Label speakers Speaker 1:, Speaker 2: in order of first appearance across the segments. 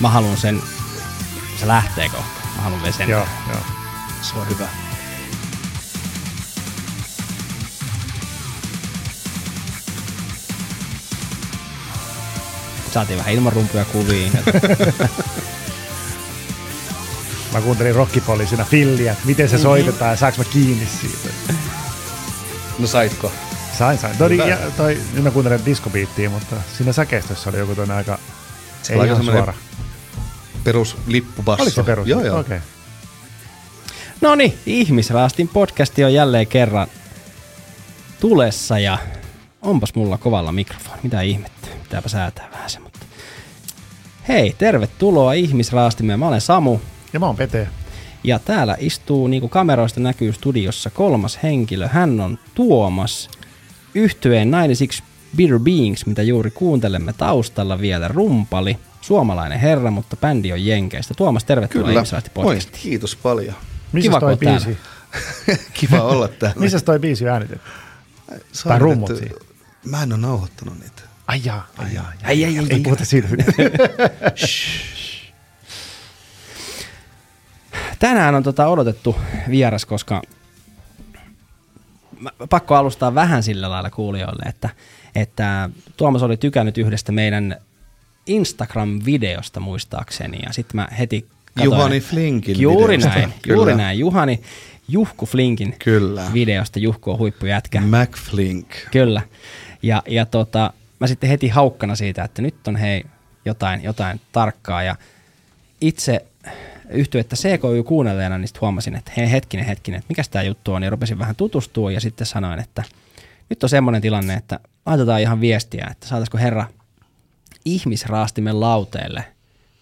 Speaker 1: Mä haluan sen, se lähtee kohta. Mä haluan vielä sen.
Speaker 2: Joo, joo.
Speaker 3: Se on hyvä.
Speaker 1: Saatiin vähän ilmarumpuja kuviin.
Speaker 2: Mä kuuntelin rockipoliisina filliä, että miten se
Speaker 1: Mhm.
Speaker 2: soitetaan ja saanko mä kiinni siitä.
Speaker 3: No saitko?
Speaker 2: Sain, sain. Toi, ja, toi, nyt mä kuuntelen diskobiittiä, mutta siinä säkeistössä oli joku toinen aika,
Speaker 3: Se
Speaker 2: ei ihan
Speaker 3: semmoinen
Speaker 2: suora.
Speaker 3: Perus lippubasso.
Speaker 2: Oliko se perus?
Speaker 3: Joo, joo.
Speaker 2: Okei. Okay.
Speaker 1: no niin, Ihmisraastin podcasti on jälleen kerran tulessa ja onpas mulla kovalla mikrofoni. Mitä ihmettä? Pitääpä säätää vähän se, mutta... Hei, tervetuloa Ihmisraastimeen. Mä olen Samu
Speaker 2: Ja mä oon Pete.
Speaker 1: ja täällä istuu, niin kuin kameroista näkyy studiossa, kolmas henkilö. Hän on Tuomas, yhtyeen 96 Bitter Beings, mitä juuri kuuntelemme taustalla vielä, rumpali, suomalainen herra, mutta bändi on Jenkeistä. Tuomas, tervetuloa
Speaker 3: Kyllä.
Speaker 1: Ihmisraasti
Speaker 3: Moi,
Speaker 1: podcastiin.
Speaker 3: kiitos paljon.
Speaker 2: Missä
Speaker 1: Kiva,
Speaker 2: toi biisi?
Speaker 3: Kiva olla täällä.
Speaker 2: Missä toi biisi on äänitetty? Tai rummut?
Speaker 3: Mä en ole nauhoittanut niitä.
Speaker 2: Ai jaa, ai jaa.
Speaker 1: Ai, ai, ai,
Speaker 2: Ei puhuta siitä.
Speaker 1: Tänään on tota odotettu vieras, koska mä, pakko alustaa vähän sillä lailla kuulijoille, että, että Tuomas oli tykännyt yhdestä meidän Instagram-videosta muistaakseni ja sitten mä heti katoin,
Speaker 3: Juhani Flinkin
Speaker 1: Juuri
Speaker 3: videosta.
Speaker 1: näin,
Speaker 3: Kyllä.
Speaker 1: juuri näin. Juhani, Juhku Flinkin
Speaker 3: Kyllä.
Speaker 1: videosta. Juhku on huippujätkä.
Speaker 3: McFlink.
Speaker 1: Kyllä. Ja, ja tota, mä sitten heti haukkana siitä, että nyt on hei jotain, jotain tarkkaa. Ja itse yhtyettä CKY kuunnelleena, niin sitten huomasin, että hei hetkinen, hetkinen, että mikä tämä juttu on. Ja rupesin vähän tutustua ja sitten sanoin, että nyt on semmoinen tilanne, että laitetaan ihan viestiä, että saataisiko herra ihmisraastimen lauteelle.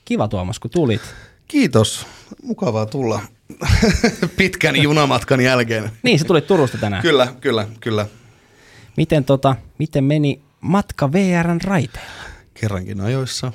Speaker 1: Kiva Tuomas, kun tulit.
Speaker 3: Kiitos. Mukavaa tulla pitkän junamatkan jälkeen.
Speaker 1: Niin, se tuli Turusta tänään.
Speaker 3: Kyllä, kyllä, kyllä.
Speaker 1: Miten, tota, miten meni matka VRn raiteilla?
Speaker 3: Kerrankin ajoissa.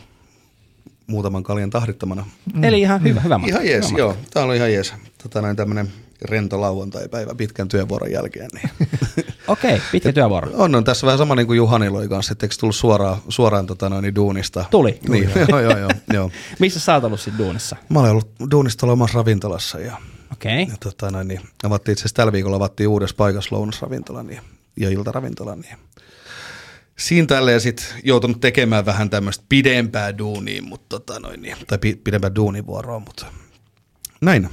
Speaker 3: Muutaman kaljan tahdittamana.
Speaker 1: Mm. Eli ihan hyvä, hyvä matka.
Speaker 3: Ihan jees,
Speaker 1: hyvä
Speaker 3: joo. Tää oli ihan jees. Tota näin tämmönen rento lauantai-päivä pitkän työvuoron jälkeen. Niin.
Speaker 1: Okei, pitkä työvuoro.
Speaker 3: On, on tässä vähän sama niin kuin Juhanilla oli kanssa, että eikö tullut suoraan, suoraan tota noin, niin duunista.
Speaker 1: Tuli.
Speaker 3: Niin, joo, joo, joo, joo.
Speaker 1: Missä sä oot ollut duunissa?
Speaker 3: Mä olen ollut duunissa tuolla omassa ravintolassa ja,
Speaker 1: Okei.
Speaker 3: ja tota noin, niin, avattiin itse asiassa tällä viikolla avattiin uudessa paikassa lounasravintola niin, ja iltaravintola. Niin. Siinä tälleen sitten joutunut tekemään vähän tämmöistä pidempää duunia, mutta tota noin, niin, tai pi, pidempää duunivuoroa, mutta näin.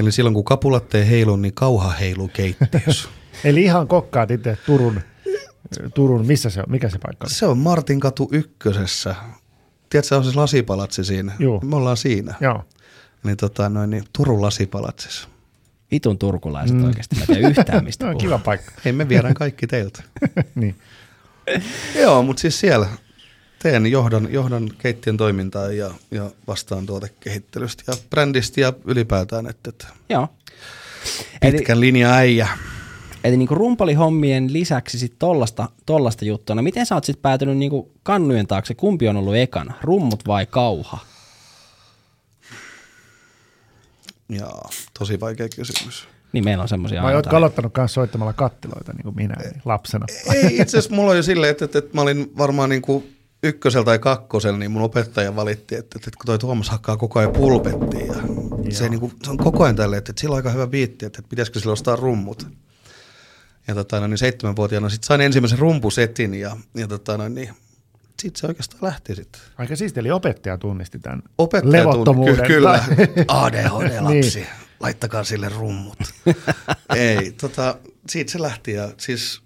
Speaker 3: Eli silloin kun kapulat ei heilu, niin kauha heiluu keittiössä.
Speaker 2: Eli ihan kokkaat itse Turun, Turun, missä se on, mikä se paikka on?
Speaker 3: Se on Martin katu ykkösessä. Tiedätkö, se on siis lasipalatsi siinä.
Speaker 2: Juu.
Speaker 3: Me ollaan siinä.
Speaker 2: Joo.
Speaker 3: Niin, tota, noin, niin Turun lasipalatsissa.
Speaker 1: Vitun turkulaiset mm. oikeasti. Mä yhtään mistä
Speaker 2: No, kiva paikka.
Speaker 3: Hei, me viedään kaikki teiltä.
Speaker 2: niin.
Speaker 3: Joo, mutta siis siellä teen, johdan, johdan keittiön toimintaa ja, ja vastaan tuotekehittelystä ja brändistä ja ylipäätään, että, että
Speaker 1: Joo. Eli,
Speaker 3: pitkän linja äijä.
Speaker 1: eli niinku rumpalihommien lisäksi sit tollasta, tollasta juttua. No miten sä oot sit päätynyt niinku kannujen taakse? Kumpi on ollut ekana? Rummut vai kauha?
Speaker 3: Ja tosi vaikea kysymys.
Speaker 1: Niin meillä on semmosia
Speaker 2: Vai
Speaker 1: täällä.
Speaker 2: aloittanut kanssa soittamalla kattiloita niin kuin minä niin lapsena?
Speaker 3: Ei, itse asiassa mulla oli silleen, että, että, että mä olin varmaan niin kuin ykkösellä tai kakkosella, niin mun opettaja valitti, että, että, että kun toi Tuomas hakkaa koko ajan pulpettiin ja se, niin kuin, se on koko ajan tälleen, että, että sillä on aika hyvä biitti, että, että pitäisikö sillä ostaa rummut. Ja tota, no, niin seitsemänvuotiaana sitten sain ensimmäisen rumpusetin ja, ja tota, no, niin, sitten se oikeastaan lähti sitten.
Speaker 2: Aika siisti, eli opettaja tunnisti tämän
Speaker 3: Opettaja
Speaker 2: levottomuuden.
Speaker 3: tunni- ky- kyllä, ADHD-lapsi,
Speaker 2: Niin.
Speaker 3: Laittakaa sille rummut. Ei, tota, siitä se lähti ja siis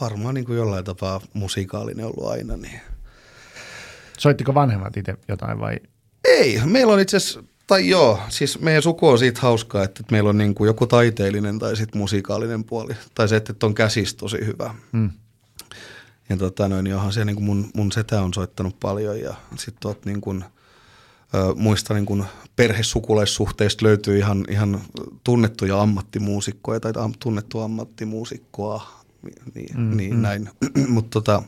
Speaker 3: varmaan niin kuin jollain tapaa musikaalinen ollut aina. Niin.
Speaker 2: Soittiko vanhemmat itse jotain vai?
Speaker 3: Ei, meillä on itse asiassa, tai joo, siis meidän suku on siitä hauskaa, että meillä on niin kuin joku taiteellinen tai sitten musikaalinen puoli. Tai se, että on käsis tosi hyvä.
Speaker 2: Mm.
Speaker 3: Ja tota noin, niin onhan se niin kuin mun, mun setä on soittanut paljon ja sitten tuot niin kuin, muista niin kuin perhesukulaissuhteista löytyy ihan, ihan tunnettuja ammattimuusikkoja tai tunnettua ammattimuusikkoa, niin, mm, niin mm. näin. Mutta tota,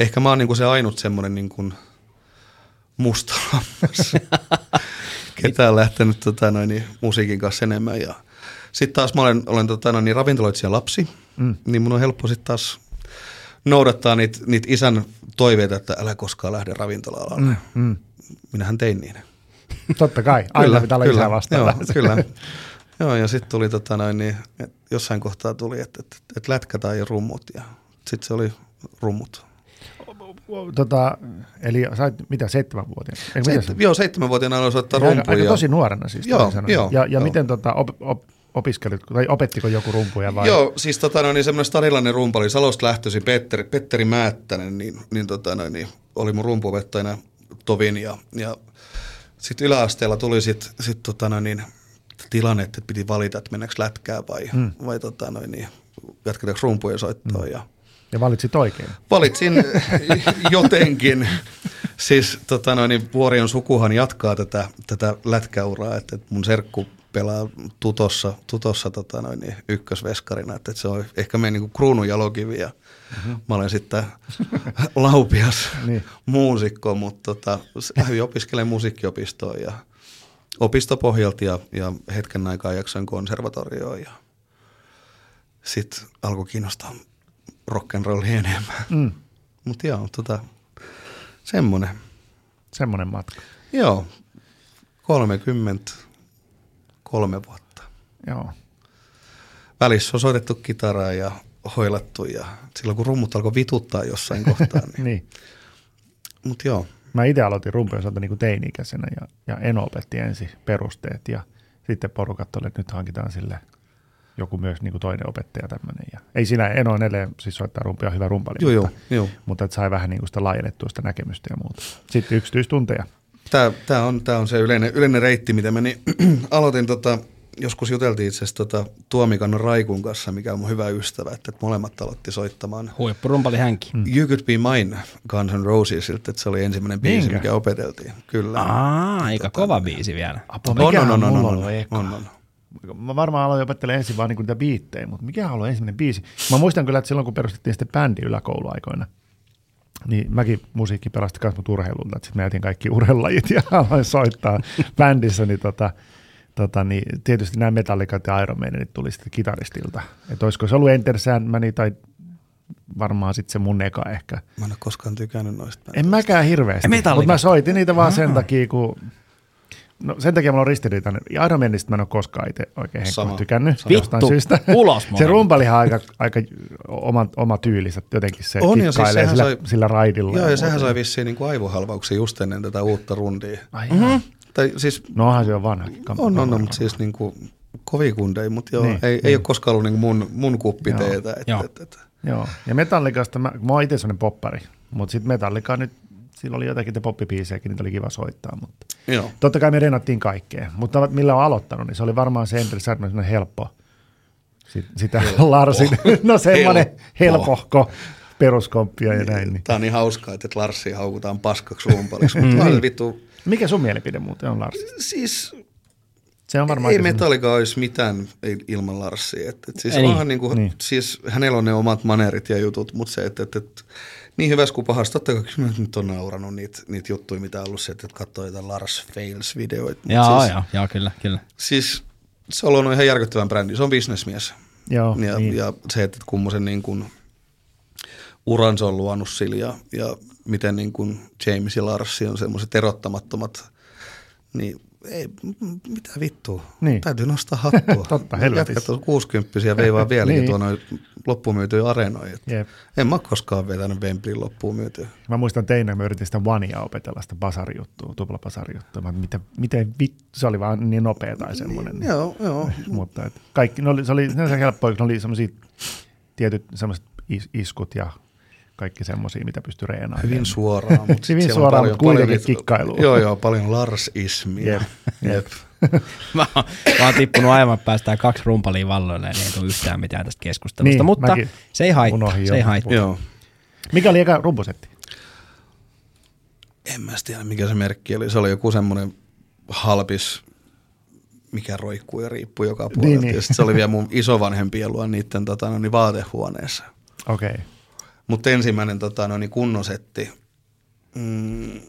Speaker 3: ehkä mä oon niin kuin se ainut semmoinen niin kuin musta ketä on lähtenyt tota noin, niin musiikin kanssa enemmän. Ja sitten taas mä olen, olen tota noin, niin ravintoloitsija lapsi, mm. niin mun on helppo sitten taas noudattaa niitä, niitä isän toiveita, että älä koskaan lähde ravintola-alalle. Mm.
Speaker 2: Mm.
Speaker 3: Minähän tein niin.
Speaker 2: Totta kai, aina pitää olla isää vastaan.
Speaker 3: Joo, kyllä. Joo, ja sitten tuli tota noin, niin, et jossain kohtaa tuli, että et, et lätkä tai rummut, ja sitten se oli rummut.
Speaker 2: Tota, eli sait mitä, seitsemänvuotiaana? Eikö, mitä
Speaker 3: Seit, joo, seitsemänvuotiaana aloin soittaa rumpuja.
Speaker 2: aika tosi nuorena siis.
Speaker 3: Joo, joo,
Speaker 2: ja, ja
Speaker 3: joo.
Speaker 2: miten tota, op, op, opiskelit, tai opettiko joku rumpuja vai?
Speaker 3: Joo, siis tota noin, niin semmoinen stadilainen rumpali, Salosta lähtöisin Petteri, Petteri Määttänen, niin, niin, tota noin, niin oli mun rumpuopettajana tovin ja, ja sitten yläasteella tuli sitten sit, tota noin, niin, tilanne, että piti valita, että mennäänkö lätkää vai,
Speaker 2: Mm.
Speaker 3: vai tota noin, niin, jatketaanko rumpuja soittoa mm. ja
Speaker 2: Ja valitsit oikein.
Speaker 3: valitsin jotenkin. Siis tota noin, niin Vuorion sukuhan jatkaa tätä, tätä lätkäuraa, että, että mun serkku pelaa tutossa, tutossa tota noin, niin ykkösveskarina, että, että se on ehkä meidän niin kruunun jalokivi ja mm-hmm. mä olen sitten laupias
Speaker 2: Niin.
Speaker 3: muusikko, mutta tota, lähdin opiskelemaan musiikkiopistoon ja opistopohjalta ja, ja hetken aikaa jaksoin konservatorioon ja sitten alkoi kiinnostaa rock'n'rolli enemmän.
Speaker 2: Mm.
Speaker 3: Mutta joo, tota, semmoinen.
Speaker 2: Semmoinen matka.
Speaker 3: Joo, 33 vuotta.
Speaker 2: Joo.
Speaker 3: Välissä on soitettu kitaraa ja hoilattu ja silloin kun rummut alkoi vituttaa jossain kohtaa. Niin.
Speaker 2: Niin.
Speaker 3: Mutta joo,
Speaker 2: Mä itse aloitin rumpuja soittaa niin teini-ikäisenä ja, ja Eno opetti ensin perusteet ja sitten porukat oli, että nyt hankitaan sille joku myös niin kuin toinen opettaja tämmöinen. Ja ei siinä Eno on edelleen siis soittaa rumpia hyvä rumpali,
Speaker 3: joo,
Speaker 2: mutta,
Speaker 3: joo.
Speaker 2: mutta että sai vähän niin kuin sitä laajennettua sitä näkemystä ja muuta. Sitten yksityistunteja.
Speaker 3: Tämä, tämä, on, tämä on se yleinen, yleinen reitti, mitä mä niin, aloitin tota, joskus juteltiin itse asiassa tota, Tuomikannon Raikun kanssa, mikä on mun hyvä ystävä, että, että molemmat aloitti soittamaan
Speaker 1: Huippurumpali hänkin.
Speaker 3: Mm. You Could Be Mine Guns N' Rosesilta, että se oli ensimmäinen biisi,
Speaker 2: Niinkö?
Speaker 3: mikä opeteltiin. Kyllä.
Speaker 1: Aa, aika kova biisi vielä.
Speaker 2: Apo,
Speaker 3: on, on,
Speaker 2: mikähän
Speaker 3: on, on,
Speaker 2: mulla
Speaker 3: on,
Speaker 2: ollut eka?
Speaker 3: on, on.
Speaker 2: Mä varmaan aloin opettelemaan ensin vaan niinku niitä biittejä, mutta mikä on ensimmäinen biisi? Mä muistan kyllä, että silloin kun perustettiin sitten bändi yläkouluaikoina, niin mäkin musiikki pelasti myös mut urheilulta, että sitten mä jätin kaikki urheilulajit ja aloin soittaa bändissä, niin, tota, tota, niin tietysti nämä Metallicat ja Iron Maidenit tuli sitten kitaristilta. Että olisiko se ollut Enter Sandman tai varmaan sitten se mun eka ehkä.
Speaker 3: Mä en ole koskaan tykännyt noista.
Speaker 2: En mäkään hirveästi, mutta mä soitin niitä vaan sen takia, kun No sen takia mulla on ristiriitainen. Ja Iron Manista mä en ole koskaan itse oikein
Speaker 3: Sama.
Speaker 2: Tykännyt.
Speaker 1: Vittu,
Speaker 2: jostain syystä.
Speaker 1: ulos
Speaker 2: Se rumpalihan on aika, aika oma, oma tyylinsä jotenkin se
Speaker 3: On, ja siis
Speaker 2: sillä,
Speaker 3: sai-
Speaker 2: sillä raidilla.
Speaker 3: Joo, ja
Speaker 2: muuta.
Speaker 3: sehän sai vissiin niin kuin aivohalvauksia just ennen tätä uutta rundia.
Speaker 2: Ai mm-hmm.
Speaker 3: Tai siis
Speaker 2: No onhan se on vanhakin. Kam-
Speaker 3: on, on, on mutta siis niin kuin kovikundeja, mutta joo,
Speaker 2: Niin,
Speaker 3: niin, ei,
Speaker 2: niin.
Speaker 3: ei ole koskaan ollut niin kuin mun, mun kuppi
Speaker 2: Joo.
Speaker 3: teetä. Että,
Speaker 1: Joo.
Speaker 3: että, että.
Speaker 2: Joo, ja Metallicasta, mä, mä oon itse sellainen poppari, mutta sitten Metallica nyt, sillä oli jotakin te poppipiisejäkin, niitä oli kiva soittaa, mutta
Speaker 3: Joo.
Speaker 2: totta kai me renattiin kaikkea, mutta millä on aloittanut, niin se oli varmaan se Enter semmoinen helppo, Sit, sitä Larsin, no semmoinen
Speaker 3: Helppo.
Speaker 2: helpohko peruskomppia ja näin. Niin.
Speaker 3: Tämä on niin hauskaa, että Larsi haukutaan paskaksi rumpaliksi, mutta mm. vittu,
Speaker 2: Mikä sun mielipide muuten on Lars?
Speaker 3: siis
Speaker 2: Se on varmaan
Speaker 3: ei Metallica olisi mitään il- ilman Larsia. Et, et siis,
Speaker 1: Ei niin.
Speaker 3: onhan niin kuin,
Speaker 2: Niin.
Speaker 3: niin. siis hänellä on ne omat manerit ja jutut, mutta se, että et, et, niin hyvässä kuin pahassa, totta kai kyllä mä nyt on naurannut niitä, niitä juttuja, mitä on ollut se, että katsoo jotain Lars Fails-videoita.
Speaker 1: Joo,
Speaker 3: siis,
Speaker 1: joo, joo, kyllä, kyllä.
Speaker 3: Siis se on ollut ihan järkyttävän brändi, se on bisnesmies.
Speaker 2: Joo,
Speaker 3: ja,
Speaker 2: niin.
Speaker 3: ja se, että kummosen niin kuin uran se on luonut sillä ja, ja miten niin kuin James ja Larsi on semmoiset erottamattomat, niin ei, mitä vittua.
Speaker 2: Niin.
Speaker 3: Täytyy nostaa hattua.
Speaker 2: Totta, helvetissä.
Speaker 3: Jätkät on 60 ja veivaa vieläkin
Speaker 2: Niin.
Speaker 3: tuonne loppumyytyjä areenoihin.
Speaker 2: Jep.
Speaker 3: En mä koskaan vetänyt Wembleyin loppuun myytyä.
Speaker 2: Mä muistan teinä, mä yritin sitä Vania opetella, sitä basarijuttua, tuplabasarijuttua. Mä, miten, miten vit, se oli vaan niin nopea tai semmoinen. Niin.
Speaker 3: Joo, joo.
Speaker 2: Mutta et kaikki, ne oli, se oli sinänsä helppoa, kun ne oli semmoisia tietyt semmoiset is, iskut ja kaikki semmoisia, mitä pystyy reenaamaan.
Speaker 3: Hyvin suoraan. Mutta
Speaker 2: Hyvin
Speaker 3: siellä on
Speaker 2: suoraan,
Speaker 3: paljon-
Speaker 2: mutta kuitenkin
Speaker 3: paljon
Speaker 2: kikkailua.
Speaker 3: Joo, joo, paljon Lars-ismia.
Speaker 2: Jep, jep.
Speaker 1: Mä, oon- mä oon tippunut aivan päästään kaksi rumpalia valloille, niin ei tule yhtään mitään tästä keskustelusta,
Speaker 2: Niin,
Speaker 1: mutta
Speaker 2: mäkin
Speaker 1: se ei haittaa,
Speaker 2: unohdin
Speaker 1: se ei haittaa.
Speaker 3: Joo.
Speaker 2: Mikä oli eka rumpusetti?
Speaker 3: En mä tiedä, mikä se merkki oli. Se oli joku semmoinen halpis, mikä roikkuu ja riippuu joka puolelta.
Speaker 2: Niin,
Speaker 3: Niin,
Speaker 2: niin.
Speaker 3: Ja sit se oli vielä mun isovanhempien luo niiden tota, no, niin vaatehuoneessa.
Speaker 2: Okei. Okay.
Speaker 3: Mutta ensimmäinen tota, no, niin kunnon setti, mm,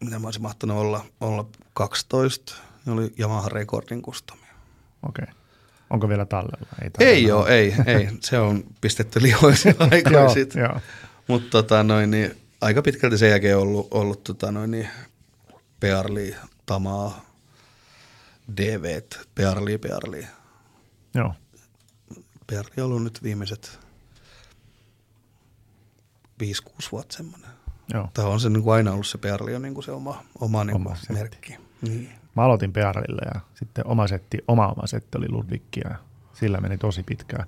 Speaker 3: mitä mä olisin mahtanut olla, olla 12, ne oli Yamaha Recording kustomia.
Speaker 2: Okei. Okay. Onko vielä tallella?
Speaker 3: Ei ole, ei, ei. Se on pistetty aikoihin sitten. Mutta tota, noin, niin, aika pitkälti sen jälkeen ollut, ollut tota, noin, niin, Pearli, Tamaa, DV, Pearli, Pearli.
Speaker 2: Joo.
Speaker 3: Pearli on ollut nyt viimeiset 5-6 vuotta semmoinen.
Speaker 2: Joo.
Speaker 3: Tämä on se niin kuin aina ollut se Pearli on niin kuin se oma, oma, niin
Speaker 2: Oma setti.
Speaker 3: merkki. Niin.
Speaker 2: Mä aloitin Pearlilla ja sitten oma setti, oma oma setti oli Ludwig ja sillä meni tosi pitkään.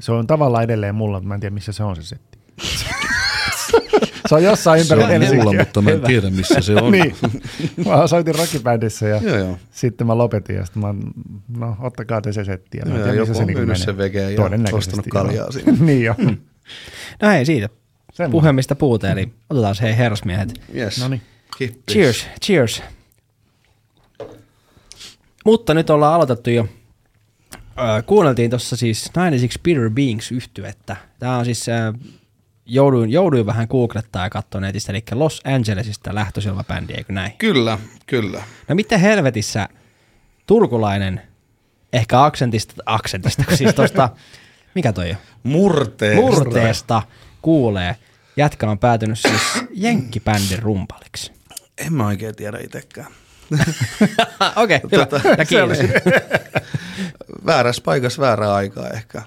Speaker 2: Se on tavallaan edelleen mulla, mutta mä en tiedä missä se on se setti. se on jossain
Speaker 4: Se
Speaker 2: ympäri
Speaker 4: on
Speaker 2: Helsinkiä.
Speaker 4: mulla, mutta mä en
Speaker 2: Hyvä.
Speaker 4: tiedä missä se on.
Speaker 2: niin. Mä soitin rockibändissä ja
Speaker 3: Joo, joo.
Speaker 2: sitten mä lopetin ja sitten mä, no ottakaa te se setti. Ja mä en
Speaker 3: Joo, joku
Speaker 2: missä
Speaker 3: on
Speaker 2: niinku
Speaker 3: myynyt sen vegeen ja ostanut
Speaker 2: joo.
Speaker 3: kaljaa siinä.
Speaker 2: niin jo.
Speaker 1: No hei siitä.
Speaker 2: Semmoinen.
Speaker 1: Puhemista puute, eli otetaan hei herrasmiehet.
Speaker 3: Yes.
Speaker 2: Noniin.
Speaker 3: Kippis.
Speaker 1: Cheers, cheers. Mutta nyt ollaan aloitettu jo. Öö, kuunneltiin tuossa siis 96 Bitter Beings yhtyettä. Tämä on siis, öö, jouduin, jouduin vähän googlettaa ja katsoa netistä, eli Los Angelesista lähtöisin oleva bändi, eikö näin?
Speaker 3: Kyllä, kyllä.
Speaker 1: No miten helvetissä turkulainen, ehkä aksentista, aksentista, siis tosta, mikä toi on?
Speaker 3: Murteesta.
Speaker 1: Murteesta kuulee. Jätkä on päätynyt siis jenkkibändin rumpaliksi.
Speaker 3: En mä oikein tiedä itsekään.
Speaker 1: Okei, okay, hyvä.
Speaker 3: Tota,
Speaker 1: Ja kiitos.
Speaker 3: Väärässä paikassa väärää aikaa ehkä.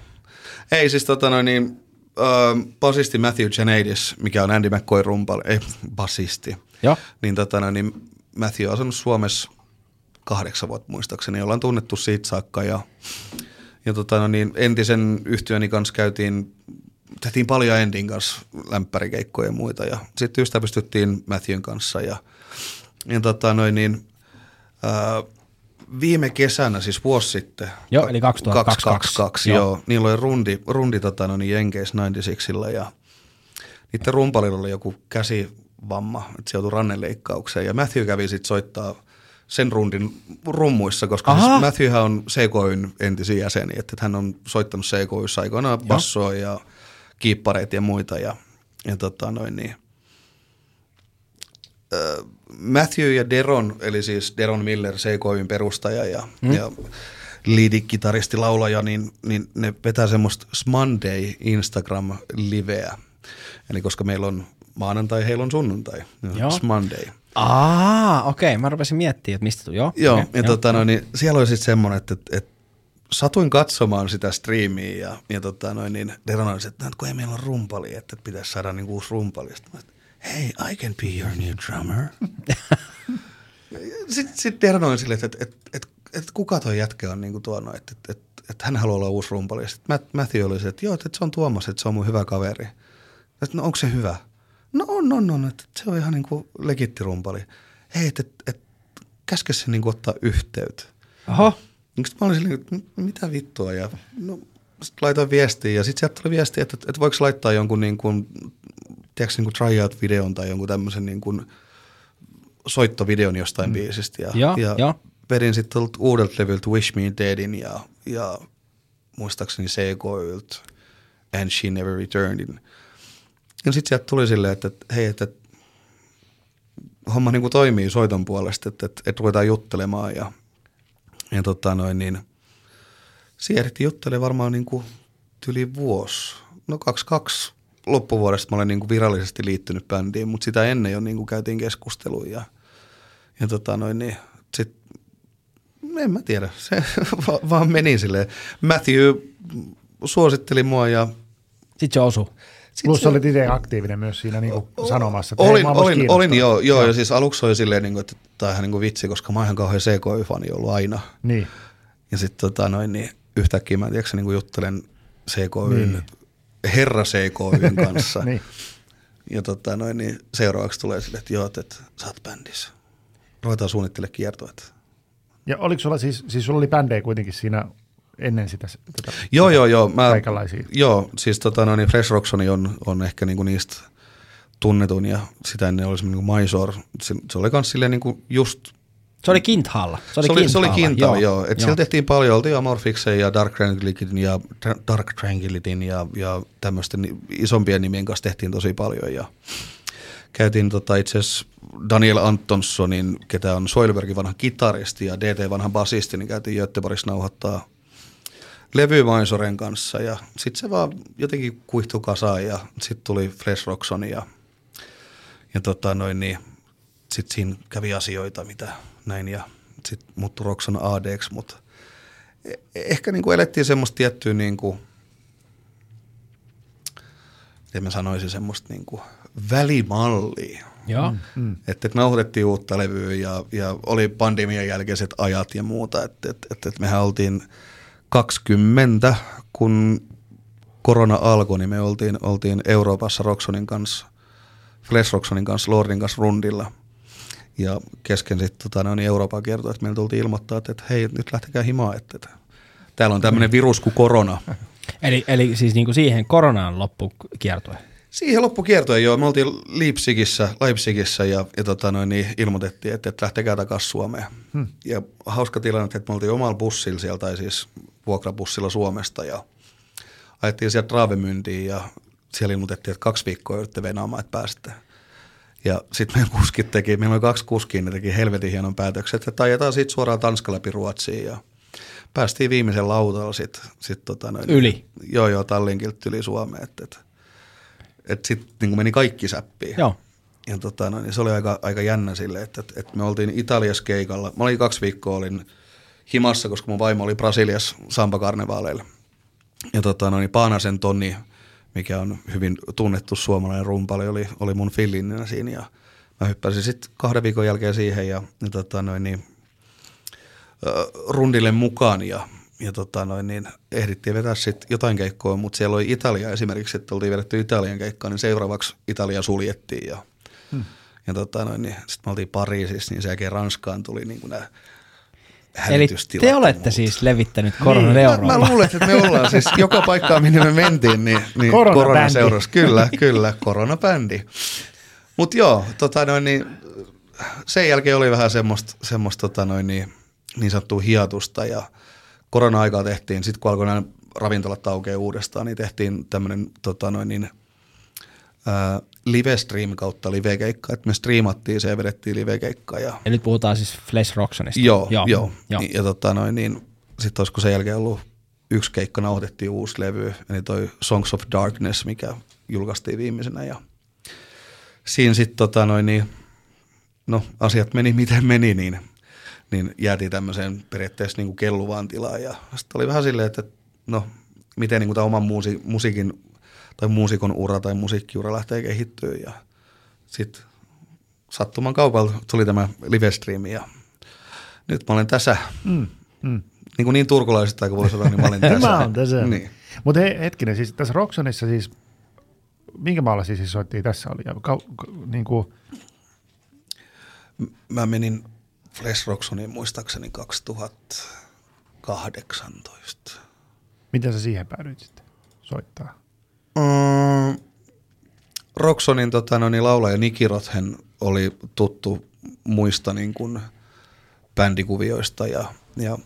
Speaker 3: Ei siis tota noin niin, äh, basisti Matthew Janadis, mikä on Andy McCoy rumpali, ei basisti.
Speaker 1: Joo.
Speaker 3: Niin tota noin niin Matthew on asunut Suomessa kahdeksan vuotta muistaakseni, ollaan tunnettu siitä saakka ja, ja tota no niin, entisen yhtiöni kanssa käytiin, tehtiin paljon Endin kanssa lämpärikeikkoja ja muita ja sitten ystävystyttiin Matthewn kanssa ja, ja tota noin niin, ää, viime kesänä, siis vuosi sitten.
Speaker 1: Joo, eli 2022.
Speaker 3: 2022,
Speaker 1: Joo.
Speaker 3: joo. Niillä oli rundi, rundi tota, no niin Jenkeissä 96 ja niiden rumpalilla oli joku käsivamma, että se joutui rannenleikkaukseen. Ja Matthew kävi sitten soittaa sen rundin rummuissa, koska
Speaker 1: Aha.
Speaker 3: siis Matthewhän on CKYn entisiä jäseniä, että hän on soittanut CKYssä aikoinaan bassoa ja kiippareita ja muita. Ja, ja tota noin niin, Matthew ja Deron, eli siis Deron Miller, CKYn perustaja ja, mm. ja lead-kitaristi, laulaja, niin, niin ne vetää semmoista Monday Instagram-liveä. Eli koska meillä on maanantai, heillä on sunnuntai.
Speaker 1: Joo.
Speaker 3: Monday.
Speaker 1: Aa, okei. Okay. Mä rupesin miettimään, että mistä tu- Joo,
Speaker 3: Joo,
Speaker 1: okay,
Speaker 3: ja tota, no, niin siellä oli sitten semmoinen, että, että satuin katsomaan sitä striimiä ja, ja tota, noin, niin Deron että "No, kun ei meillä ole rumpali, että pitäisi saada niin uusi rumpali. Sitten hey, I can be your new drummer. sitten sit Deron silleen, että, että, että, että, kuka toi jätkä on niin kuin tuonut, että, että, että, että hän haluaa olla uusi rumpali. Sitten Matthew oli se, että joo, että se on Tuomas, että se on mun hyvä kaveri. Sitten, no onko se hyvä? No on, on, on, että se on ihan niin kuin legitti rumpali. Hei, että, että, että käske se niin kuin ottaa yhteyttä.
Speaker 1: Oho.
Speaker 3: Niin sit mä olin silleen, että mitä vittua. Ja no, sit laitoin viestiä ja sitten sieltä tuli viesti, että, että voiko laittaa jonkun niin kuin, tiedätkö, niin kuin tryout-videon tai jonkun tämmöisen niin kuin soittovideon jostain mm. biisistä. Ja,
Speaker 1: Joo,
Speaker 3: ja
Speaker 1: joo.
Speaker 3: vedin sitten uudelta levyltä Wish Me Deadin ja, ja muistaakseni CKYltä And She Never Returnedin. Ja sitten sieltä tuli silleen, että, että hei, että, että homma niin kuin toimii soiton puolesta, että, että, että ruvetaan juttelemaan ja, ja tota noin, niin siirrettiin juttelemaan varmaan niin kuin yli vuosi. No 22 loppuvuodesta mä olen niin kuin virallisesti liittynyt bändiin, mutta sitä ennen jo niin kuin käytiin keskusteluja ja, ja tota noin, niin sit, en mä tiedä, se va- vaan meni silleen. Matthew suositteli mua ja
Speaker 1: Sitten se osuu.
Speaker 2: Plus
Speaker 3: se-
Speaker 2: olit itse aktiivinen myös siinä niinku sanomassa, että hei,
Speaker 3: olin,
Speaker 2: myös
Speaker 3: olin, olin joo, joo, ja siis aluksi oli silleen, niin kuin, että tämä on ihan niin kuin vitsi, koska mä oon ihan kauhean CKY-fani ollut aina.
Speaker 2: Niin.
Speaker 3: Ja sitten tota, noin, niin yhtäkkiä mä tiedätkö, niin kuin juttelen CKYn,
Speaker 2: Niin.
Speaker 3: niin. herra CKYn kanssa.
Speaker 2: Niin.
Speaker 3: Ja tota, noin, niin seuraavaksi tulee silleen, että joo, että että sä oot bändissä. Ruvetaan suunnittelemaan kiertoa.
Speaker 2: Ja oliko sulla siis, siis sulla oli bändejä kuitenkin siinä ennen sitä? Tätä,
Speaker 3: Joo, joo, joo. Mä,
Speaker 2: Kaikenlaisia.
Speaker 3: Joo, siis tota, no, niin Fresh Roxoni on, on ehkä niinku niistä tunnetun ja sitä ennen oli semmoinen niin Mysore. Se, se oli kans silleen niinku just
Speaker 1: Se oli Kinthalla. Se oli,
Speaker 3: se oli, se oli
Speaker 1: Kinthalla,
Speaker 3: Kinta, joo. joo. Et siellä tehtiin paljon, oltiin Amorphiksen ja Dark Tranquilityn ja Dark Tranquilityn ja, ja tämmöisten ni- isompien nimien kanssa tehtiin tosi paljon. Ja käytiin tota itse asiassa Daniel Antonssonin, ketä on Soilbergin vanha kitaristi ja DT vanha basisti, niin käytiin Göteborgissa nauhoittaa levyvaisoren kanssa ja sitten se vaan jotenkin kuihtui kasaan ja sitten tuli Flesh Roxon ja, ja tota noin niin, sitten siinä kävi asioita mitä näin ja sitten muuttui Roxon ADX, mutta e- ehkä niin kuin elettiin semmoista tiettyä niin kuin, miten mä sanoisin, semmoista niin kuin välimallia.
Speaker 1: Joo.
Speaker 3: Mm. Että et nauhoitettiin uutta levyä ja, ja oli pandemian jälkeiset ajat ja muuta. Että et, et, et mehän oltiin 20, kun korona alkoi, niin me oltiin, oltiin Euroopassa Roxonin kanssa, Flesh Roxonin kanssa, Lordin kanssa rundilla. Ja kesken sitten tota, niin Euroopan kiertoa, että meillä tultiin ilmoittaa, että, että hei, nyt lähtekää himaan, että, että täällä on tämmöinen virus kuin korona.
Speaker 1: Eli, eli siis niin kuin siihen koronaan loppu kiertue.
Speaker 3: Siihen loppukiertoon joo. Me oltiin Leipzigissä, Leipzigissä ja, ja tota noin, niin ilmoitettiin, että, että lähtekää takaisin Suomeen. Hmm. Ja hauska tilanne, että me oltiin omalla bussilla siellä, tai siis vuokrabussilla Suomesta ja ajettiin sieltä Raavemyntiin ja siellä ilmoitettiin, että kaksi viikkoa joudutte venaamaan, että pääsette. Ja sitten meidän kuskit teki, meillä oli kaksi kuskia, ne teki helvetin hienon päätöksen, että ajetaan siitä suoraan Tanska läpi Ruotsiin ja päästiin viimeisen lautalla sitten. Sit, tota noin,
Speaker 1: Yli?
Speaker 3: Joo, joo, Tallinkilta yli Suomeen. Että, että, että sitten niin meni kaikki säppiin.
Speaker 1: Joo.
Speaker 3: Ja tota, no, niin se oli aika, aika jännä sille, että, että, että me oltiin Italiassa keikalla. Mä olin kaksi viikkoa olin himassa, koska mun vaimo oli Brasiliassa Sampa-karnevaaleilla. Ja tota, no, niin Paanasen Toni, mikä on hyvin tunnettu suomalainen rumpali, oli, oli mun fillinninä siinä. Ja mä hyppäsin sitten kahden viikon jälkeen siihen ja, ja tota, noin, niin, rundille mukaan ja, ja tota noin, niin ehdittiin vetää sitten jotain keikkoa, mutta siellä oli Italia esimerkiksi, että oltiin vedetty Italian keikkaa, niin seuraavaksi Italia suljettiin ja, hmm. ja tota noin, niin sitten me oltiin Pariisissa, niin sen jälkeen Ranskaan tuli niin kuin nämä
Speaker 1: Eli te olette siis levittänyt koronan niin, Eurooppaan.
Speaker 3: Mä, mä luulen, että me ollaan siis joka paikkaan, minne me mentiin, niin, niin korona seurasi. Kyllä, kyllä, koronabändi. Mutta joo, tota noin, niin, sen jälkeen oli vähän semmoista, semmoista tota noin, niin, niin sanottua hiatusta ja korona-aikaa tehtiin, sitten kun alkoi nämä ravintolat aukeaa uudestaan, niin tehtiin tämmöinen tota noin niin, ää, live-stream kautta live-keikka, että me striimattiin se ja vedettiin live-keikkaa. Ja,
Speaker 1: ja nyt puhutaan siis Flash Rocksonista.
Speaker 3: Joo, joo. joo. joo. Ja, ja tota noin, niin, sitten olisiko sen jälkeen ollut yksi keikka, nauhoitettiin uusi levy, eli toi Songs of Darkness, mikä julkaistiin viimeisenä ja siinä sitten tota noin, niin, no asiat meni miten meni, niin niin jäätiin tämmöiseen periaatteessa niin kuin kelluvaan tilaan. Ja sitten oli vähän silleen, että no, miten niin kuin tämä oman muusi, musiikin tai muusikon ura tai musiikkiura lähtee kehittyä. Ja sitten sattuman kaupalla tuli tämä livestreami ja nyt mä olen tässä. Mm, mm. Niin kuin niin turkulaisista kuin voi sanoa, niin mä olen tässä.
Speaker 2: mä olen tässä. Niin. Mutta hetkinen, siis tässä Roxonissa siis, minkä maalla siis soittiin tässä oli? Ka, ka, niin kuin...
Speaker 3: Mä menin Flesh Roxonin muistaakseni 2018.
Speaker 2: Miten sä siihen päädyit sitten soittaa?
Speaker 3: Mm, Roxonin tota, no, niin laulaja Niki Rothen oli tuttu muista niin kuin, bändikuvioista ja, ja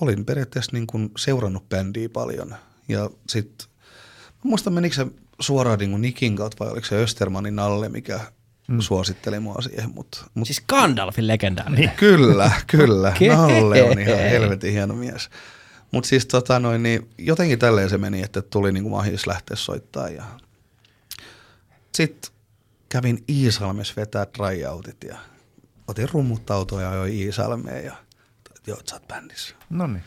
Speaker 3: olin periaatteessa niin kuin, seurannut bändiä paljon. Ja sitten, muistan menikö se suoraan niin kuin Nikin kautta vai oliko se Östermanin alle, mikä mm. suositteli mua siihen. Mut,
Speaker 1: mut, siis Gandalfin legendaarinen.
Speaker 3: Niin, kyllä, kyllä. Nalle on ihan helvetin hieno mies. Mutta siis tota noin, niin jotenkin tälleen se meni, että tuli niinku mahis lähteä soittaa. Ja... Sitten kävin Iisalmessa vetää tryoutit ja otin rummut autoa ja ajoin Iisalmeen ja joo, sä oot bändissä.
Speaker 2: No niin.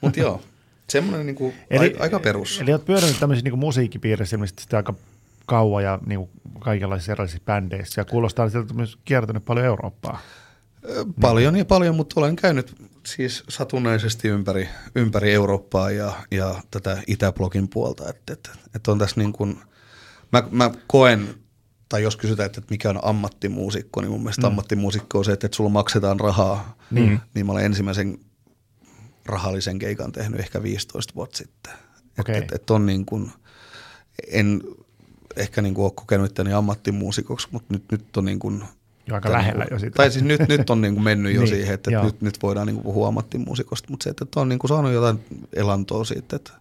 Speaker 3: Mutta joo, semmoinen niinku eli, aika perus.
Speaker 2: Eli oot pyörinyt tämmöisissä niinku musiikkipiirissä ilmeisesti aika kauan ja niin kaikenlaisissa erilaisissa bändeissä. Ja kuulostaa että myös kiertänyt paljon Eurooppaa.
Speaker 3: Paljon niin. ja paljon, mutta olen käynyt siis satunnaisesti ympäri, ympäri Eurooppaa ja, ja tätä Itäblogin puolta. Että et, et on tässä niin kuin, mä, mä koen, tai jos kysytään, että mikä on ammattimuusikko, niin mun mielestä mm. ammattimuusikko on se, että, että sulla maksetaan rahaa. Mm. Niin mä olen ensimmäisen rahallisen keikan tehnyt ehkä 15 vuotta sitten. Okay. Että et, et on niin kuin, en ehkä niin kuin ole kokenut itteni ammattimuusikoksi, mutta nyt, nyt on niin kuin
Speaker 2: jo aika lähellä niin kuin, jo sitä.
Speaker 3: Tai siis nyt, nyt on niin kuin mennyt jo niin, siihen, että, että nyt, nyt voidaan niin kuin puhua ammattimuusikosta, mutta se, että on niin kuin saanut jotain elantoa siitä, että,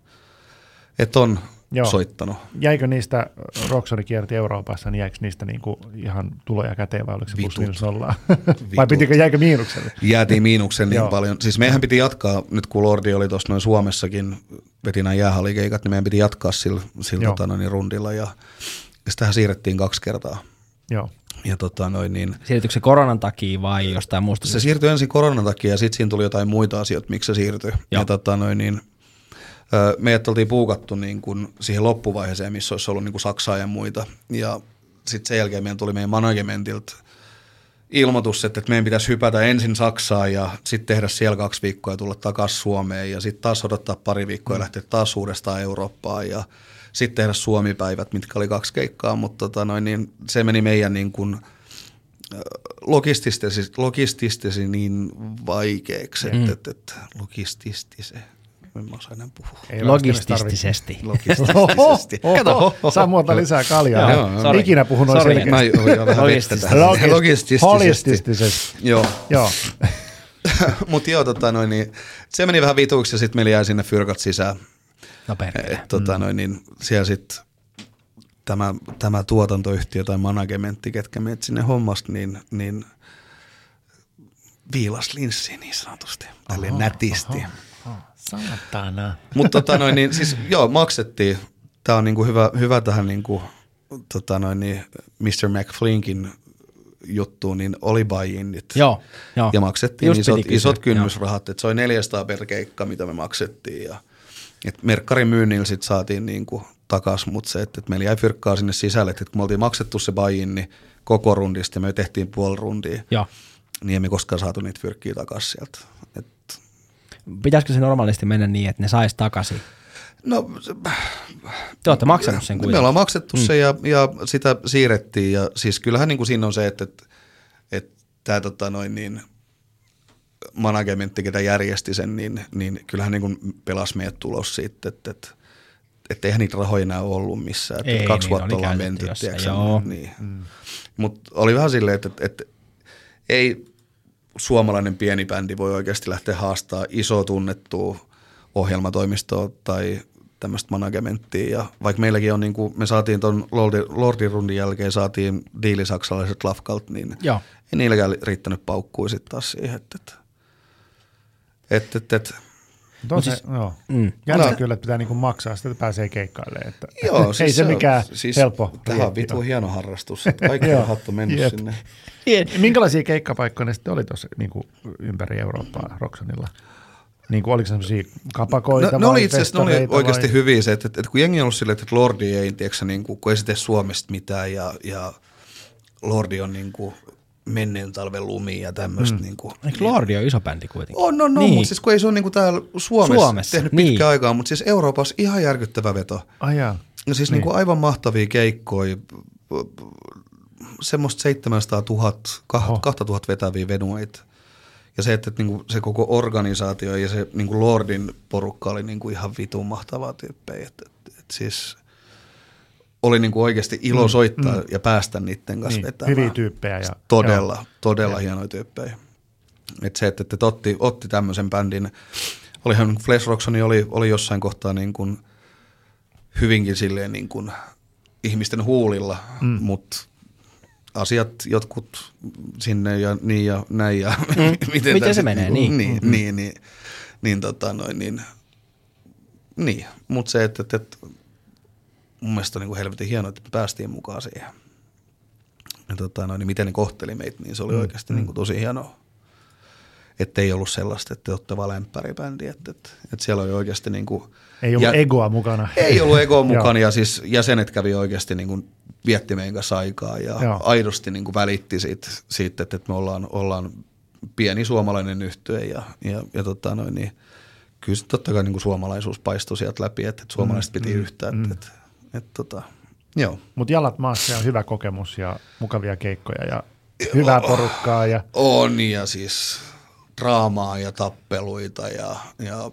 Speaker 3: että on,
Speaker 2: Joo.
Speaker 3: soittanut.
Speaker 2: Jäikö niistä, Roxoni kierti Euroopassa, niin jäikö niistä niinku ihan tuloja käteen vai oliko se plus
Speaker 3: Vitut.
Speaker 2: miinus nollaa? vai pitikö, jäikö miinukselle?
Speaker 3: Jäätiin miinuksen niin
Speaker 2: Joo.
Speaker 3: paljon. Siis meidän piti jatkaa, nyt kun Lordi oli tuossa noin Suomessakin, veti nämä jäähallikeikat, niin meidän piti jatkaa sillä, sillä tota, noin, rundilla ja, ja sitähän siirrettiin kaksi kertaa.
Speaker 2: Joo.
Speaker 3: Ja tota, noin, niin,
Speaker 1: Siirtyykö se koronan takia vai jostain muusta?
Speaker 3: se siirtyi ensin koronan takia ja sitten siinä tuli jotain muita asioita, miksi se siirtyi.
Speaker 1: Joo.
Speaker 3: Ja tota, noin, niin, ö, meidät oltiin puukattu niin kuin siihen loppuvaiheeseen, missä olisi ollut niin kuin Saksaa ja muita. Ja sitten sen jälkeen meidän tuli meidän managementilta ilmoitus, että että meidän pitäisi hypätä ensin Saksaan ja sitten tehdä siellä kaksi viikkoa ja tulla takaisin Suomeen ja sitten taas odottaa pari viikkoa ja lähteä taas uudestaan Eurooppaan ja sitten tehdä Suomi-päivät, mitkä oli kaksi keikkaa, mutta tota noin, niin se meni meidän niin kuin, logistisesti, logistisesti niin vaikeaksi, että, että, että logistisesti, en mä osaa enää puhua.
Speaker 2: Ei
Speaker 1: Logistisesti.
Speaker 3: Logistisesti.
Speaker 2: Kato, saa muuta lisää kaljaa.
Speaker 1: Joo,
Speaker 2: Joo,
Speaker 1: sorry.
Speaker 2: Ikinä puhun noin
Speaker 1: Sorry.
Speaker 2: selkeästi.
Speaker 3: Mä oon vähän vettä tähän.
Speaker 2: Logis-
Speaker 3: Logistisesti.
Speaker 2: Holistisesti.
Speaker 3: Joo.
Speaker 2: Joo.
Speaker 3: Mutta joo, tota noin, niin, se meni vähän vituiksi ja sitten meillä jäi sinne fyrkat sisään.
Speaker 1: No perkele.
Speaker 3: Et, tota, noin, niin, siellä sitten tämä, tämä tuotantoyhtiö tai managementti, ketkä meidät sinne hommasta, niin, niin viilas linssiin niin sanotusti, tälleen nätisti.
Speaker 2: Saatana.
Speaker 3: Mutta tota noin, niin, siis joo, maksettiin. Tämä on niinku hyvä, hyvä tähän niinku, tota noin, niin Mr. McFlinkin juttuun, niin oli buy-init.
Speaker 1: Joo, joo.
Speaker 3: Ja maksettiin
Speaker 1: Just
Speaker 3: isot, isot kynnysrahat, että se oli 400 per keikka, mitä me maksettiin. Ja, et merkkarin myynnillä sitten saatiin niinku takas, mutta se, että, että meillä jäi fyrkkaa sinne sisälle, että kun me oltiin maksettu se buy-in, niin koko rundista ja me tehtiin puoli rundia,
Speaker 1: Joo.
Speaker 3: niin emme koskaan saatu niitä fyrkkiä takaisin sieltä.
Speaker 1: Pitäisikö se normaalisti mennä niin, että ne sais takaisin?
Speaker 3: no,
Speaker 1: Te olette maksanut sen
Speaker 3: Me
Speaker 1: kuitenkin.
Speaker 3: ollaan maksettu se ja, ja sitä siirrettiin ja siis kyllähän niin kuin siinä on se, että, että, että tämä tota noin niin, managementti, ketä järjesti sen, niin, niin kyllähän niin kuin pelasi meidät tulos siitä, että, että, että eihän niitä rahoja enää ollut missään. Että
Speaker 1: Ei,
Speaker 3: kaksi
Speaker 1: niin,
Speaker 3: vuotta ollaan menty,
Speaker 1: jossain,
Speaker 3: niin. Mm. Mutta oli vähän silleen, että, että, että ei suomalainen pieni bändi voi oikeasti lähteä haastaa iso tunnettua ohjelmatoimistoa tai tämmöistä managementtia. Ja vaikka meilläkin on, niin kuin, me saatiin tuon Lordin rundin jälkeen, saatiin diili saksalaiset Lafkalt, niin
Speaker 1: Joo.
Speaker 3: ei niilläkään riittänyt paukkua sitten taas siihen, että, että, että, että
Speaker 2: Mutta on se, joo.
Speaker 1: Mm.
Speaker 2: Jännä
Speaker 3: No.
Speaker 2: kyllä, että pitää niinku maksaa, sitä että pääsee keikkailemaan. Että
Speaker 3: Joo,
Speaker 2: ei
Speaker 3: siis
Speaker 2: se,
Speaker 3: on-
Speaker 2: mikään
Speaker 3: siis
Speaker 2: helppo.
Speaker 3: Tämä on vitu hieno harrastus, että kaikki rahat on mennyt
Speaker 2: Jep.
Speaker 3: sinne.
Speaker 2: Minkälaisia keikkapaikkoja ne sitten oli tuossa niinku, ympäri Eurooppaa Roxanilla? Niin kuin, oliko semmoisia kapakoita
Speaker 3: No, ne
Speaker 2: vai
Speaker 3: oli itse asiassa ne oli oikeasti
Speaker 2: vai?
Speaker 3: hyviä se, että, että, että kun jengi on ollut silleen, että Lordi ei, tiedätkö, niin kuin, kun ei se tee Suomesta mitään ja, ja Lordi on niin kuin menneen talven lumi ja tämmöistä. Mm. Niin kuin,
Speaker 1: Eikö Lordi ole iso bändi kuitenkin?
Speaker 3: On, on, on,
Speaker 1: Niin.
Speaker 3: mutta siis kun ei se ole niin kuin täällä Suomessa,
Speaker 1: Suomessa,
Speaker 3: tehnyt
Speaker 1: niin.
Speaker 3: pitkään aikaa, mutta siis Euroopassa ihan järkyttävä veto.
Speaker 2: Ai jaa.
Speaker 3: No siis niin. niin kuin aivan mahtavia keikkoja, semmoista 700 000,
Speaker 2: Oho.
Speaker 3: 2000 vetäviä venueita. Ja se, että, että niin kuin se koko organisaatio ja se niin kuin Lordin porukka oli niin kuin ihan vitun mahtavaa tyyppejä. Että, että, että siis oli niin kuin oikeasti ilo mm, soittaa mm. ja päästä niiden kanssa
Speaker 2: Niin,
Speaker 3: vetämään.
Speaker 2: hyviä tyyppejä. Ja,
Speaker 3: Todella,
Speaker 2: joo.
Speaker 3: todella hienoja tyyppejä. Et se, että, että otti, otti tämmöisen bändin, olihan Flesh Roxoni oli, oli jossain kohtaa niin kuin hyvinkin silleen niin kuin ihmisten huulilla, mm. mutta asiat jotkut sinne ja niin ja näin ja mm. miten,
Speaker 1: Miten se menee,
Speaker 3: niinku-
Speaker 1: niin.
Speaker 3: niin, mm. niin, niin, niin, tota noin, niin, niin. mutta se, että, että, että mun mielestä niin kuin helvetin hienoa, että me päästiin mukaan siihen. Ja tota, no, niin miten ne kohteli meitä, niin se oli mm. oikeasti mm. niin kuin tosi hienoa. Että ei ollut sellaista, että te olette vaan lämpäribändi, että, että, että siellä oli oikeasti niin kuin,
Speaker 2: Ei ollut egoa mukana.
Speaker 3: Ei ollut egoa mukana ja siis jäsenet kävi oikeasti niin kuin vietti meidän kanssa aikaa ja
Speaker 2: Joo.
Speaker 3: aidosti niin kuin välitti siitä, siitä että, että me ollaan, ollaan pieni suomalainen yhtye ja, ja, ja tota noin, niin kyllä se totta kai niin kuin suomalaisuus paistui sieltä läpi, että, että suomalaiset piti yhtää. Että, että, että, tota, joo.
Speaker 2: Mutta jalat maassa on hyvä kokemus ja mukavia keikkoja ja hyvää porukkaa. Ja,
Speaker 3: On ja siis draamaa ja tappeluita ja, ja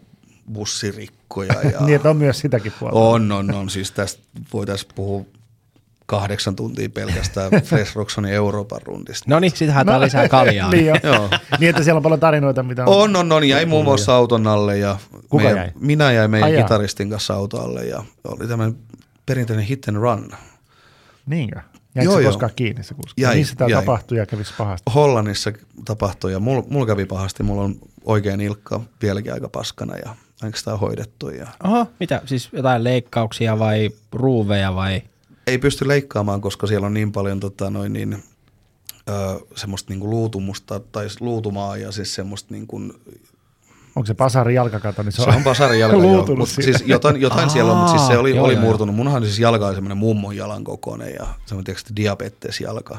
Speaker 3: bussirikkoja. Ja
Speaker 2: niin, että on myös sitäkin puolta.
Speaker 3: on, on, on. Siis tästä voitaisiin puhua kahdeksan tuntia pelkästään Fresh Rocksonin Euroopan rundista.
Speaker 1: No niin, sit haetaan lisää kaljaa.
Speaker 2: niin, jo.
Speaker 3: Joo.
Speaker 2: niin, että siellä on paljon tarinoita, mitä on.
Speaker 3: On, on, on. Jäi muun muassa auton alle ja
Speaker 2: Kuka
Speaker 3: meidän,
Speaker 2: jäi?
Speaker 3: Minä jäin meidän
Speaker 2: Ai jaa.
Speaker 3: kitaristin kanssa autoalle ja oli tämmöinen perinteinen hit and run.
Speaker 2: Niinkö? Jäikö
Speaker 3: Joo,
Speaker 2: se
Speaker 3: joo.
Speaker 2: koskaan kiinni se kuski?
Speaker 3: Jäi,
Speaker 2: Missä tämä
Speaker 3: jäi.
Speaker 2: tapahtui ja kävisi pahasti?
Speaker 3: Hollannissa tapahtui ja mulla mul kävi pahasti, mulla on oikein ilkka vieläkin aika paskana ja oikeastaan hoidettu ja
Speaker 1: Oho, mitä? Siis jotain leikkauksia vai ruuveja vai?
Speaker 3: ei pysty leikkaamaan, koska siellä on niin paljon tota, noin niin, ö, semmoista niinku luutumusta tai luutumaa ja siis semmoista niinku,
Speaker 2: Onko se Pasarin jalkakato, niin se,
Speaker 3: se on basarin jalka, joo,
Speaker 2: luutunut
Speaker 3: mutta siis jotain, jotain siellä on, mutta siis se oli,
Speaker 1: Joo,
Speaker 3: oli
Speaker 1: joo,
Speaker 3: murtunut. Munhan siis jalka oli semmoinen mummon jalan kokoinen ja semmoinen tietysti diabetesjalka.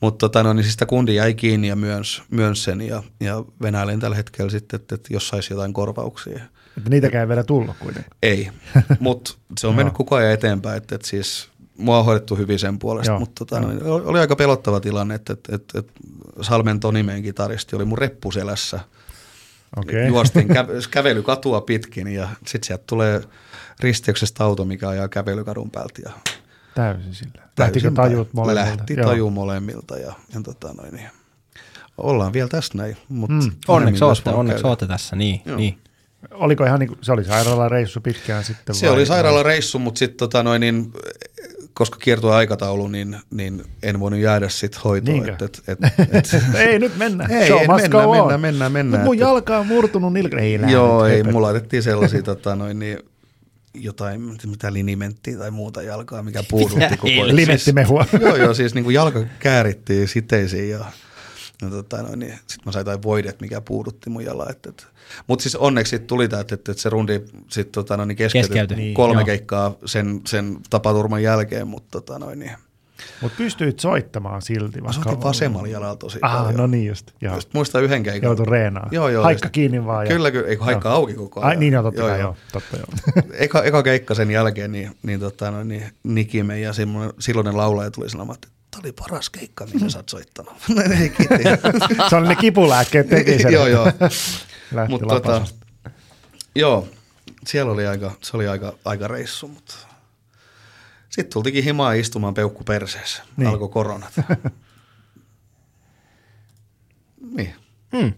Speaker 3: Mutta tota, no, niin siis sitä kundi jäi kiinni ja myönsi, myönsi sen ja, ja venäilen tällä hetkellä sitten, että, että jos saisi jotain korvauksia.
Speaker 2: Että niitäkään ei vielä tullut kuitenkaan.
Speaker 3: Ei, mutta se on mennyt koko ajan eteenpäin, että, että siis mua on hoidettu hyvin sen puolesta,
Speaker 2: Joo,
Speaker 3: mutta tota, no, oli aika pelottava tilanne, että, että, että, että Salmen Toni, meidän kitaristi, oli mun reppuselässä.
Speaker 2: Okei.
Speaker 3: Juostin kä- kävelykatua pitkin ja sitten sieltä tulee risteyksestä auto, mikä ajaa kävelykadun päältä. Ja
Speaker 2: Täysin sillä. Lähtikö
Speaker 3: täysin
Speaker 2: tajut molemmilta?
Speaker 3: Lähti taju molemmilta ja, ja tota noin, niin. ollaan vielä tässä näin. Mutta
Speaker 2: Mm.
Speaker 1: Onneksi ootte, onneksi ootte tässä, niin.
Speaker 3: Joo.
Speaker 1: niin.
Speaker 2: Oliko ihan niin se oli sairaalareissu pitkään sitten
Speaker 3: Se
Speaker 2: vai?
Speaker 3: oli sairaalareissu, mutta sitten tota noin, niin, koska kiertui aikataulu, niin, niin en voinut jäädä sitten hoitoon. Et, et, et, et,
Speaker 2: ei nyt mennä.
Speaker 3: Ei,
Speaker 2: Show on.
Speaker 3: mennään, mennään, mennään.
Speaker 2: Mut mun
Speaker 3: Että-
Speaker 2: jalka on murtunut. Ei lähde
Speaker 3: Joo,
Speaker 2: nyt,
Speaker 3: ei, mulla laitettiin sellaisia tota, noin, niin, jotain, mitä linimenttiä tai muuta jalkaa, mikä puudutti koko ajan.
Speaker 2: Limettimehua.
Speaker 3: Siis, joo, joo, siis niin kuin jalka käärittiin siteisiin ja, ja tota, noin, niin, sitten mä sain jotain voidet, mikä puudutti mun jala. Et, et. Mutta siis onneksi sit tuli tämä, että, että se rundi sit, tota, noin, niin keskeytyi
Speaker 1: Keskeytyi.
Speaker 3: niin,
Speaker 1: Niin,
Speaker 3: kolme
Speaker 1: joo.
Speaker 3: keikkaa sen, sen tapaturman jälkeen, mutta tota, noin, niin,
Speaker 2: Mutta pystyit soittamaan silti.
Speaker 3: mä
Speaker 2: Vaikka
Speaker 3: soitin vasemmalla jalalla tosi
Speaker 2: Ah,
Speaker 3: paljon.
Speaker 2: no niin just. Joo.
Speaker 3: Just muistan yhden keikan.
Speaker 2: Joutui reenaan.
Speaker 3: Joo, joo.
Speaker 2: Haikka
Speaker 3: just-
Speaker 2: kiinni vaan. ja-
Speaker 3: Kyllä, kyllä. Eikö haikka auki koko ajan?
Speaker 2: Ai niin, joo, totta kai, joo. Totta, joo.
Speaker 3: eka, eka keikka sen jälkeen, niin, niin, tota, no, niin Nikime ja semmoinen silloinen laulaja tuli sanomaan, että tämä oli paras keikka, mitä sä oot soittanut. No,
Speaker 2: se oli ne kipulääkkeet teki sen.
Speaker 3: joo, joo.
Speaker 2: Lähti
Speaker 3: Mutta tota, joo, siellä oli aika, se oli aika, aika reissu, mutta sitten tultikin himaa istumaan peukku perseessä.
Speaker 2: Niin.
Speaker 3: Alkoi koronat. niin.
Speaker 1: Hmm.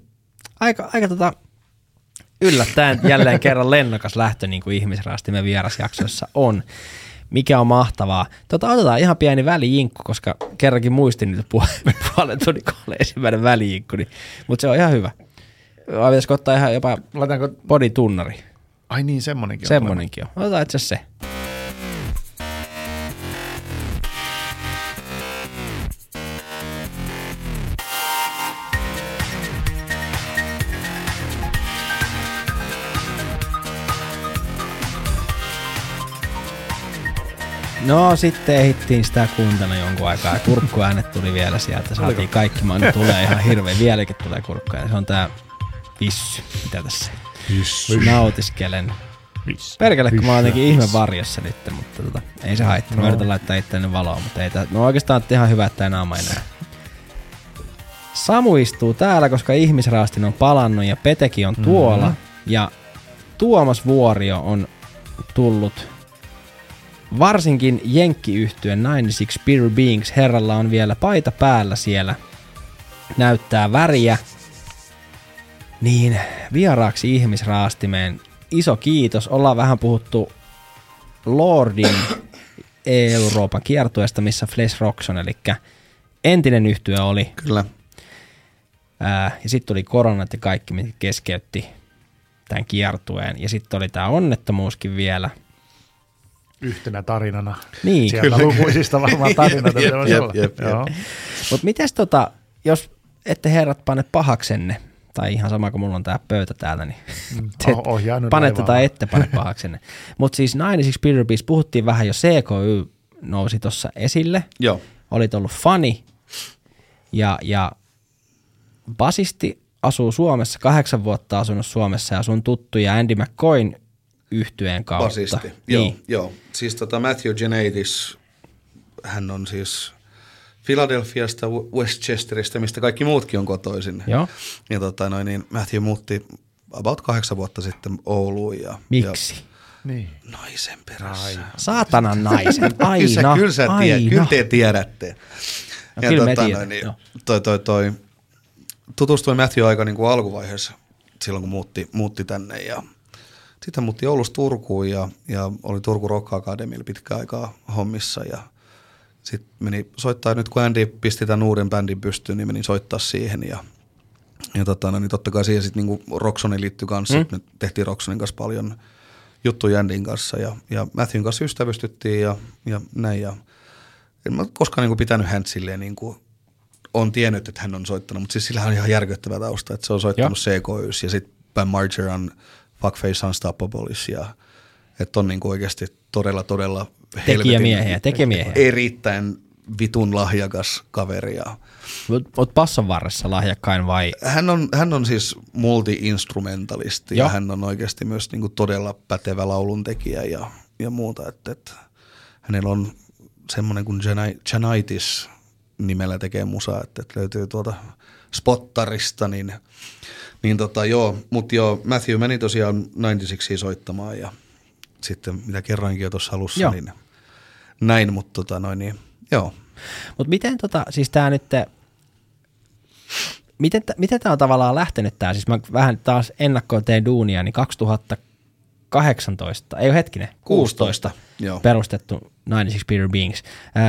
Speaker 1: Aika, aika tota, yllättäen jälleen kerran lennokas lähtö, niin kuin ihmisraastimen vierasjaksoissa on. Mikä on mahtavaa. Tota, otetaan ihan pieni välijinkku, koska kerrankin muistin nyt puolen, puolen tunnin kohdalla ensimmäinen välijinkku, niin, mutta se on ihan hyvä. Vai pitäisikö ottaa ihan jopa
Speaker 2: Laitaanko...
Speaker 1: boditunnari?
Speaker 2: Ai niin, semmonenkin on.
Speaker 1: Semmonenkin on. Otetaan itse asiassa se. No sitten ehdittiin sitä kuuntella jonkun aikaa kurkkuäänet tuli vielä sieltä. Saatiin kaikki, mä nyt tulee ihan hirveän, vieläkin tulee kurkkuäänet. Se on tää vissy, mitä tässä nautiskelen.
Speaker 2: Viss.
Speaker 1: Perkele, kun mä oon jotenkin ihme varjossa nyt, mutta tota, ei se haittaa. Mä yritän laittaa itseäni valoa, mutta ei tää, no oikeastaan ihan hyvä, että tää naama ei näe. Samu istuu täällä, koska ihmisraastin on palannut ja Peteki on tuolla. Mm-hmm. Ja Tuomas Vuorio on tullut varsinkin jenkkiyhtyön 96 Spirit Beings herralla on vielä paita päällä siellä. Näyttää väriä. Niin, vieraaksi ihmisraastimeen iso kiitos. Ollaan vähän puhuttu Lordin Euroopan kiertueesta, missä Flesh Rockson, eli entinen yhtyö oli.
Speaker 3: Kyllä.
Speaker 1: Ää, ja sitten tuli koronat ja kaikki, mitkä keskeytti tämän kiertueen. Ja sitten oli tämä onnettomuuskin vielä.
Speaker 2: Yhtenä tarinana.
Speaker 1: Niin,
Speaker 2: Sieltä lukuisista varmaan tarinoita.
Speaker 3: Jep, jep, jep, jep.
Speaker 2: Joo.
Speaker 1: Mutta mites tota, jos ette herrat pane pahaksenne, tai ihan sama kuin mulla on tää pöytä täällä, niin te
Speaker 2: Oh-
Speaker 1: panette tai ette pane pahaksenne. Mutta siis 96 Spirit Beast, puhuttiin vähän jo CKY nousi tuossa esille.
Speaker 3: Joo.
Speaker 1: Olit ollut fani ja, ja basisti asuu Suomessa, kahdeksan vuotta asunut Suomessa ja sun tuttuja Andy McCoyn yhtyeen kautta.
Speaker 3: Basisti.
Speaker 1: Niin.
Speaker 3: Joo, joo. Siis tota Matthew Genadis, hän on siis Philadelphiasta, Westchesteristä, mistä kaikki muutkin on kotoisin.
Speaker 1: Joo.
Speaker 3: Ja tota noin, niin Matthew muutti about kahdeksan vuotta sitten Ouluun. Ja,
Speaker 1: Miksi?
Speaker 2: Niin.
Speaker 3: Ja naisen perässä.
Speaker 1: Saatanan naiset, aina,
Speaker 3: kyllä, sä, kyllä, sä tiedät,
Speaker 1: aina.
Speaker 3: kyllä te tiedätte.
Speaker 1: No kyllä me tiedän,
Speaker 3: noin, niin, toi, toi, toi, tutustuin Matthew aika niin kuin alkuvaiheessa, silloin kun muutti, muutti tänne ja sitten hän muutti Oulusta Turkuun ja, ja oli Turku Rock Academylla pitkään aikaa hommissa ja sitten meni soittaa, nyt kun Andy pisti tämän uuden bändin pystyyn, niin meni soittaa siihen ja, ja tota, no, niin totta kai siihen sitten niinku Roxoni liittyi kanssa, mm. me tehtiin Roxonin kanssa paljon juttuja Andyn kanssa ja, ja Matthewn kanssa ystävystyttiin ja, ja näin ja en mä koskaan niinku pitänyt häntä silleen niinku, on tiennyt, että hän on soittanut, mutta siis sillä on ihan järkyttävä tausta, että se on soittanut CKYs ja sitten Ben Margeron Fuckface Unstoppables ja että on niinku oikeasti todella, todella
Speaker 1: Tekijämiehiä, tekijämiehiä.
Speaker 3: erittäin vitun lahjakas kaveri. Ja
Speaker 1: Oot passan varressa lahjakkain vai?
Speaker 3: hän, on, hän on siis multi-instrumentalisti
Speaker 1: Joo.
Speaker 3: ja hän on oikeasti myös niinku todella pätevä lauluntekijä ja, ja muuta. Että, että hänellä on semmoinen kuin Jani- Janitis nimellä tekee musaa, että, että löytyy tuolta Spottarista, niin, niin tota, joo, mutta joo, Matthew meni tosiaan 96 soittamaan ja sitten mitä kerroinkin jo tuossa alussa,
Speaker 1: Joo.
Speaker 3: niin näin, mutta tota noin, niin joo.
Speaker 1: Mutta miten tota, siis tää nyt, miten, miten tämä on tavallaan lähtenyt tää, siis mä vähän taas ennakkoon teen duunia, niin 2018, ei ole hetkinen, 16,
Speaker 3: 16, joo.
Speaker 1: perustettu 96 Peter Beings.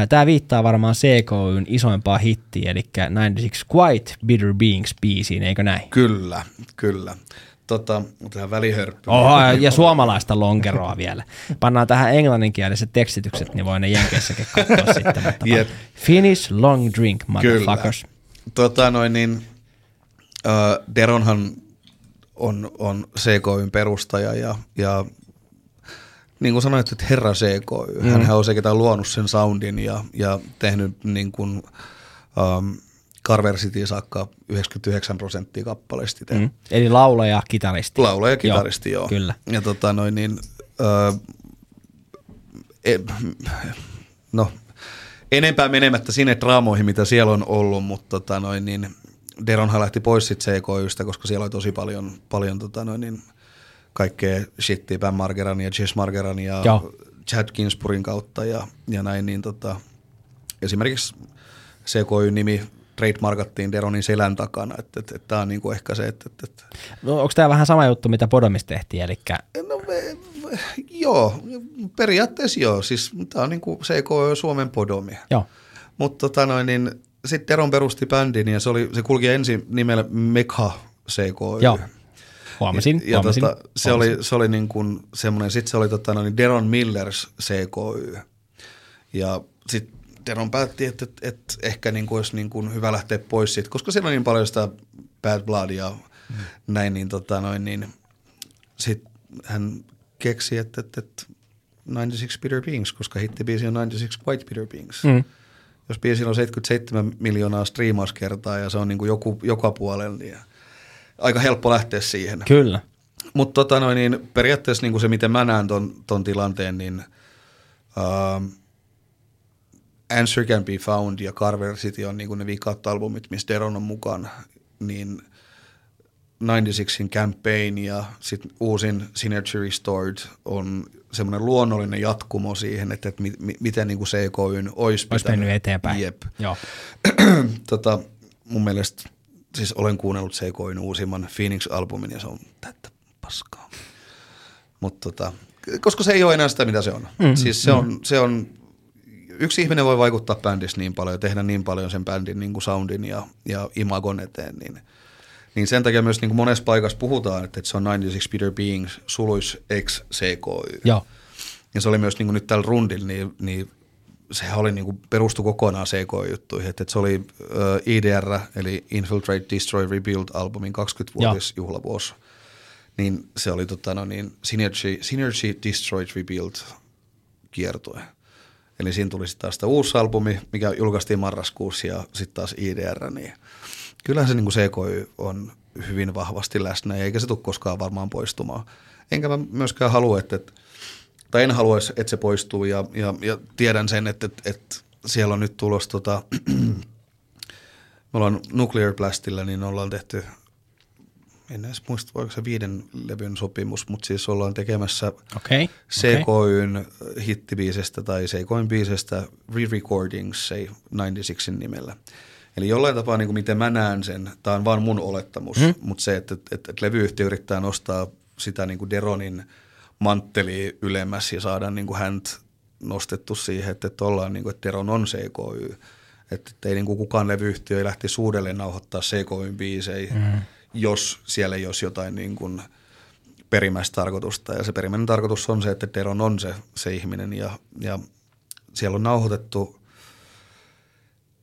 Speaker 1: Tämä viittaa varmaan CKYn isoimpaa hittiä, eli 96 Quite Bitter Beings biisiin, eikö näin?
Speaker 3: Kyllä, kyllä. Tota, otetaan välihörppy.
Speaker 1: Oho, ja- ja suomalaista lonkeroa vielä. Pannaan tähän englanninkieliset tekstitykset, niin voi ne Jenkeissäkin katsoa sitten. Mutta
Speaker 3: Jep.
Speaker 1: Finish long drink, motherfuckers.
Speaker 3: Tota noin niin, äh, Deronhan on, on CKYn perustaja ja, ja niin kuin sanoit, että herra CKY, mm. hän on se, ketä on luonut sen soundin ja, ja tehnyt niin kuin, um, Carver City saakka 99 prosenttia kappaleista.
Speaker 1: Mm. Eli laulaja, kitaristi.
Speaker 3: Laulaja ja kitaristi, joo.
Speaker 1: joo. Kyllä.
Speaker 3: Ja tota noin niin, öö, e, no, enempää menemättä sinne draamoihin, mitä siellä on ollut, mutta tota noin niin, Deronhan lähti pois sit CKYstä, koska siellä oli tosi paljon, paljon tota noin niin, kaikkea shittiä Bam Margeran ja Jess Margeran ja
Speaker 1: Joo.
Speaker 3: Chad Ginsburgin kautta ja, ja näin, niin tota, esimerkiksi CKY-nimi trademarkattiin Deronin selän takana, että et, et, tämä on niinku ehkä se, että et, et,
Speaker 1: No, onko tämä vähän sama juttu, mitä Podomissa tehtiin, eli
Speaker 3: No me, me, joo, periaatteessa joo. Siis tämä on niinku CK Suomen podomi.
Speaker 1: joo,
Speaker 3: Mutta tota noin, niin sitten Teron perusti bändin ja se, oli, se kulki ensin nimellä Mekha CK.
Speaker 1: joo. Huomasin,
Speaker 3: ja
Speaker 1: huomasin.
Speaker 3: tota, se, oli, se oli niin kuin semmoinen, sitten se oli tota, noin, Deron Millers CKY. Ja sitten Deron päätti, että, että, että ehkä niin kuin olisi niin kuin hyvä lähteä pois siitä, koska siellä on niin paljon sitä bad bloodia mm. näin, niin, tota, noin, niin sitten hän keksi, että, että, että 96 Peter Beings, koska hittibiisi on 96 White Peter Beings.
Speaker 1: Mm.
Speaker 3: Jos biisillä on 77 miljoonaa striimauskertaa ja se on niin kuin joku, joka puolella, niin aika helppo lähteä siihen.
Speaker 1: Kyllä.
Speaker 3: Mutta tota noin, niin periaatteessa niin kuin se, miten mä näen ton, ton tilanteen, niin um, Answer Can Be Found ja Carver City on niin kuin ne vikat albumit, missä Deron on mukana, niin 96in Campaign ja sitten uusin Synergy Restored on semmoinen luonnollinen jatkumo siihen, että, että mi, mi, miten niin kuin CKYn olisi
Speaker 1: Olisi mennyt eteenpäin.
Speaker 3: Jep
Speaker 1: Joo.
Speaker 3: tota, mun mielestä siis olen kuunnellut CKYn uusimman Phoenix-albumin ja se on täyttä paskaa. Mutta tota, koska se ei ole enää sitä, mitä se on. Mm-hmm. Siis se on, se on, yksi ihminen voi vaikuttaa bändissä niin paljon ja tehdä niin paljon sen bändin niin kuin soundin ja, ja imagon eteen, niin, niin sen takia myös niin kuin monessa paikassa puhutaan, että, että se on 96 Peter Beings suluis ex CKY.
Speaker 1: Joo.
Speaker 3: Ja se oli myös niin kuin nyt tällä rundilla, niin, niin sehän oli niin kuin perustu kokonaan CK-juttuihin. Että, että se oli uh, IDR, eli Infiltrate, Destroy, Rebuild-albumin 20-vuotisjuhlavuosi. Niin se oli tota, no niin, Synergy, Synergy, Destroy, Rebuild kiertue. Eli siinä tuli sitten taas sitä uusi albumi, mikä julkaistiin marraskuussa ja sitten taas IDR. Niin kyllähän se niin kuin CKY on hyvin vahvasti läsnä, eikä se tule koskaan varmaan poistumaan. Enkä mä myöskään halua, että, tai en haluaisi, että se poistuu ja, ja, ja tiedän sen, että, että, että siellä on nyt tulossa tota, me ollaan Nuclear Blastilla, niin ollaan tehty, en edes muista, voiko se viiden levyn sopimus, mutta siis ollaan tekemässä.
Speaker 1: Okay.
Speaker 3: CKYn hittibiisestä tai CKYn biisestä re-recordings, se 96 nimellä. Eli jollain tapaa, niin kuin miten mä näen sen, tämä on vaan mun olettamus, mm. mutta se, että, että, että levyyhtiö yrittää nostaa sitä niin kuin Deronin mantteli ylemmäs ja saada niin kuin hänt nostettu siihen, että, että ollaan niin kuin, että Deron on CKY. Että, että ei niin kuin kukaan levyyhtiö ei lähtisi uudelleen nauhoittaa CKYn biisejä, mm. jos siellä ei olisi jotain niin kuin perimmäistä tarkoitusta. Ja se perimmäinen tarkoitus on se, että Deron on se, se ihminen ja, ja siellä on nauhoitettu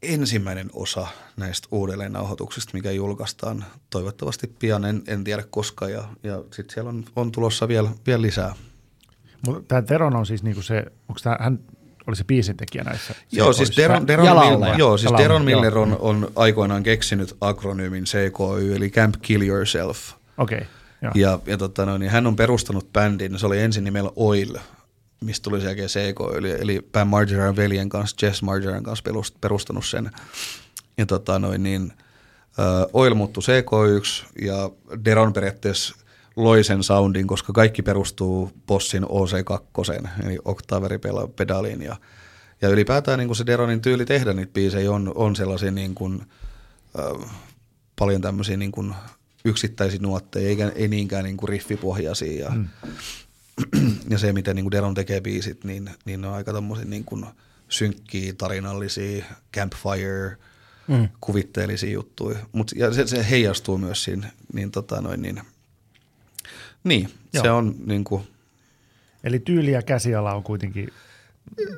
Speaker 3: ensimmäinen osa näistä uudelleen nauhoituksista, mikä julkaistaan toivottavasti pian, en, en tiedä koska, ja, ja sitten siellä on, on tulossa vielä, vielä lisää.
Speaker 2: Mutta tämä Teron on siis niinku se, onko tämä, hän oli se biisintekijä näissä?
Speaker 3: Joo, siis Deron, Deron, Miller, joo, siis Deron Miller on, on aikoinaan keksinyt akronyymin CKY, eli Camp Kill Yourself.
Speaker 2: Okei. Okay,
Speaker 3: ja, ja tota, no, niin hän on perustanut bändin, se oli ensin nimellä Oil, mistä tuli jälkeen CK, eli, eli Pam Margeran veljen kanssa, Jess Margeran kanssa perustanut sen. Ja tota, noin, niin, uh, Oil muuttui CK1 ja Deron periaatteessa loi sen soundin, koska kaikki perustuu Bossin OC2, eli Octaveri-pedaaliin ja, ja ylipäätään niin kuin se Deronin tyyli tehdä niitä biisejä on, on sellaisia niin kuin, uh, paljon tämmöisiä niin kuin yksittäisiä nuotteja, eikä, ei niinkään niin kuin riffipohjaisia. Ja, mm. ja se, miten niin kuin Deron tekee biisit, niin, niin ne on aika tommosia niin kuin synkkiä, tarinallisia, campfire, mm. kuvitteellisia juttuja. Mut, ja se, se heijastuu myös siinä, niin, tota noin, niin, niin se on niin kuin,
Speaker 2: Eli tyyli ja käsiala on kuitenkin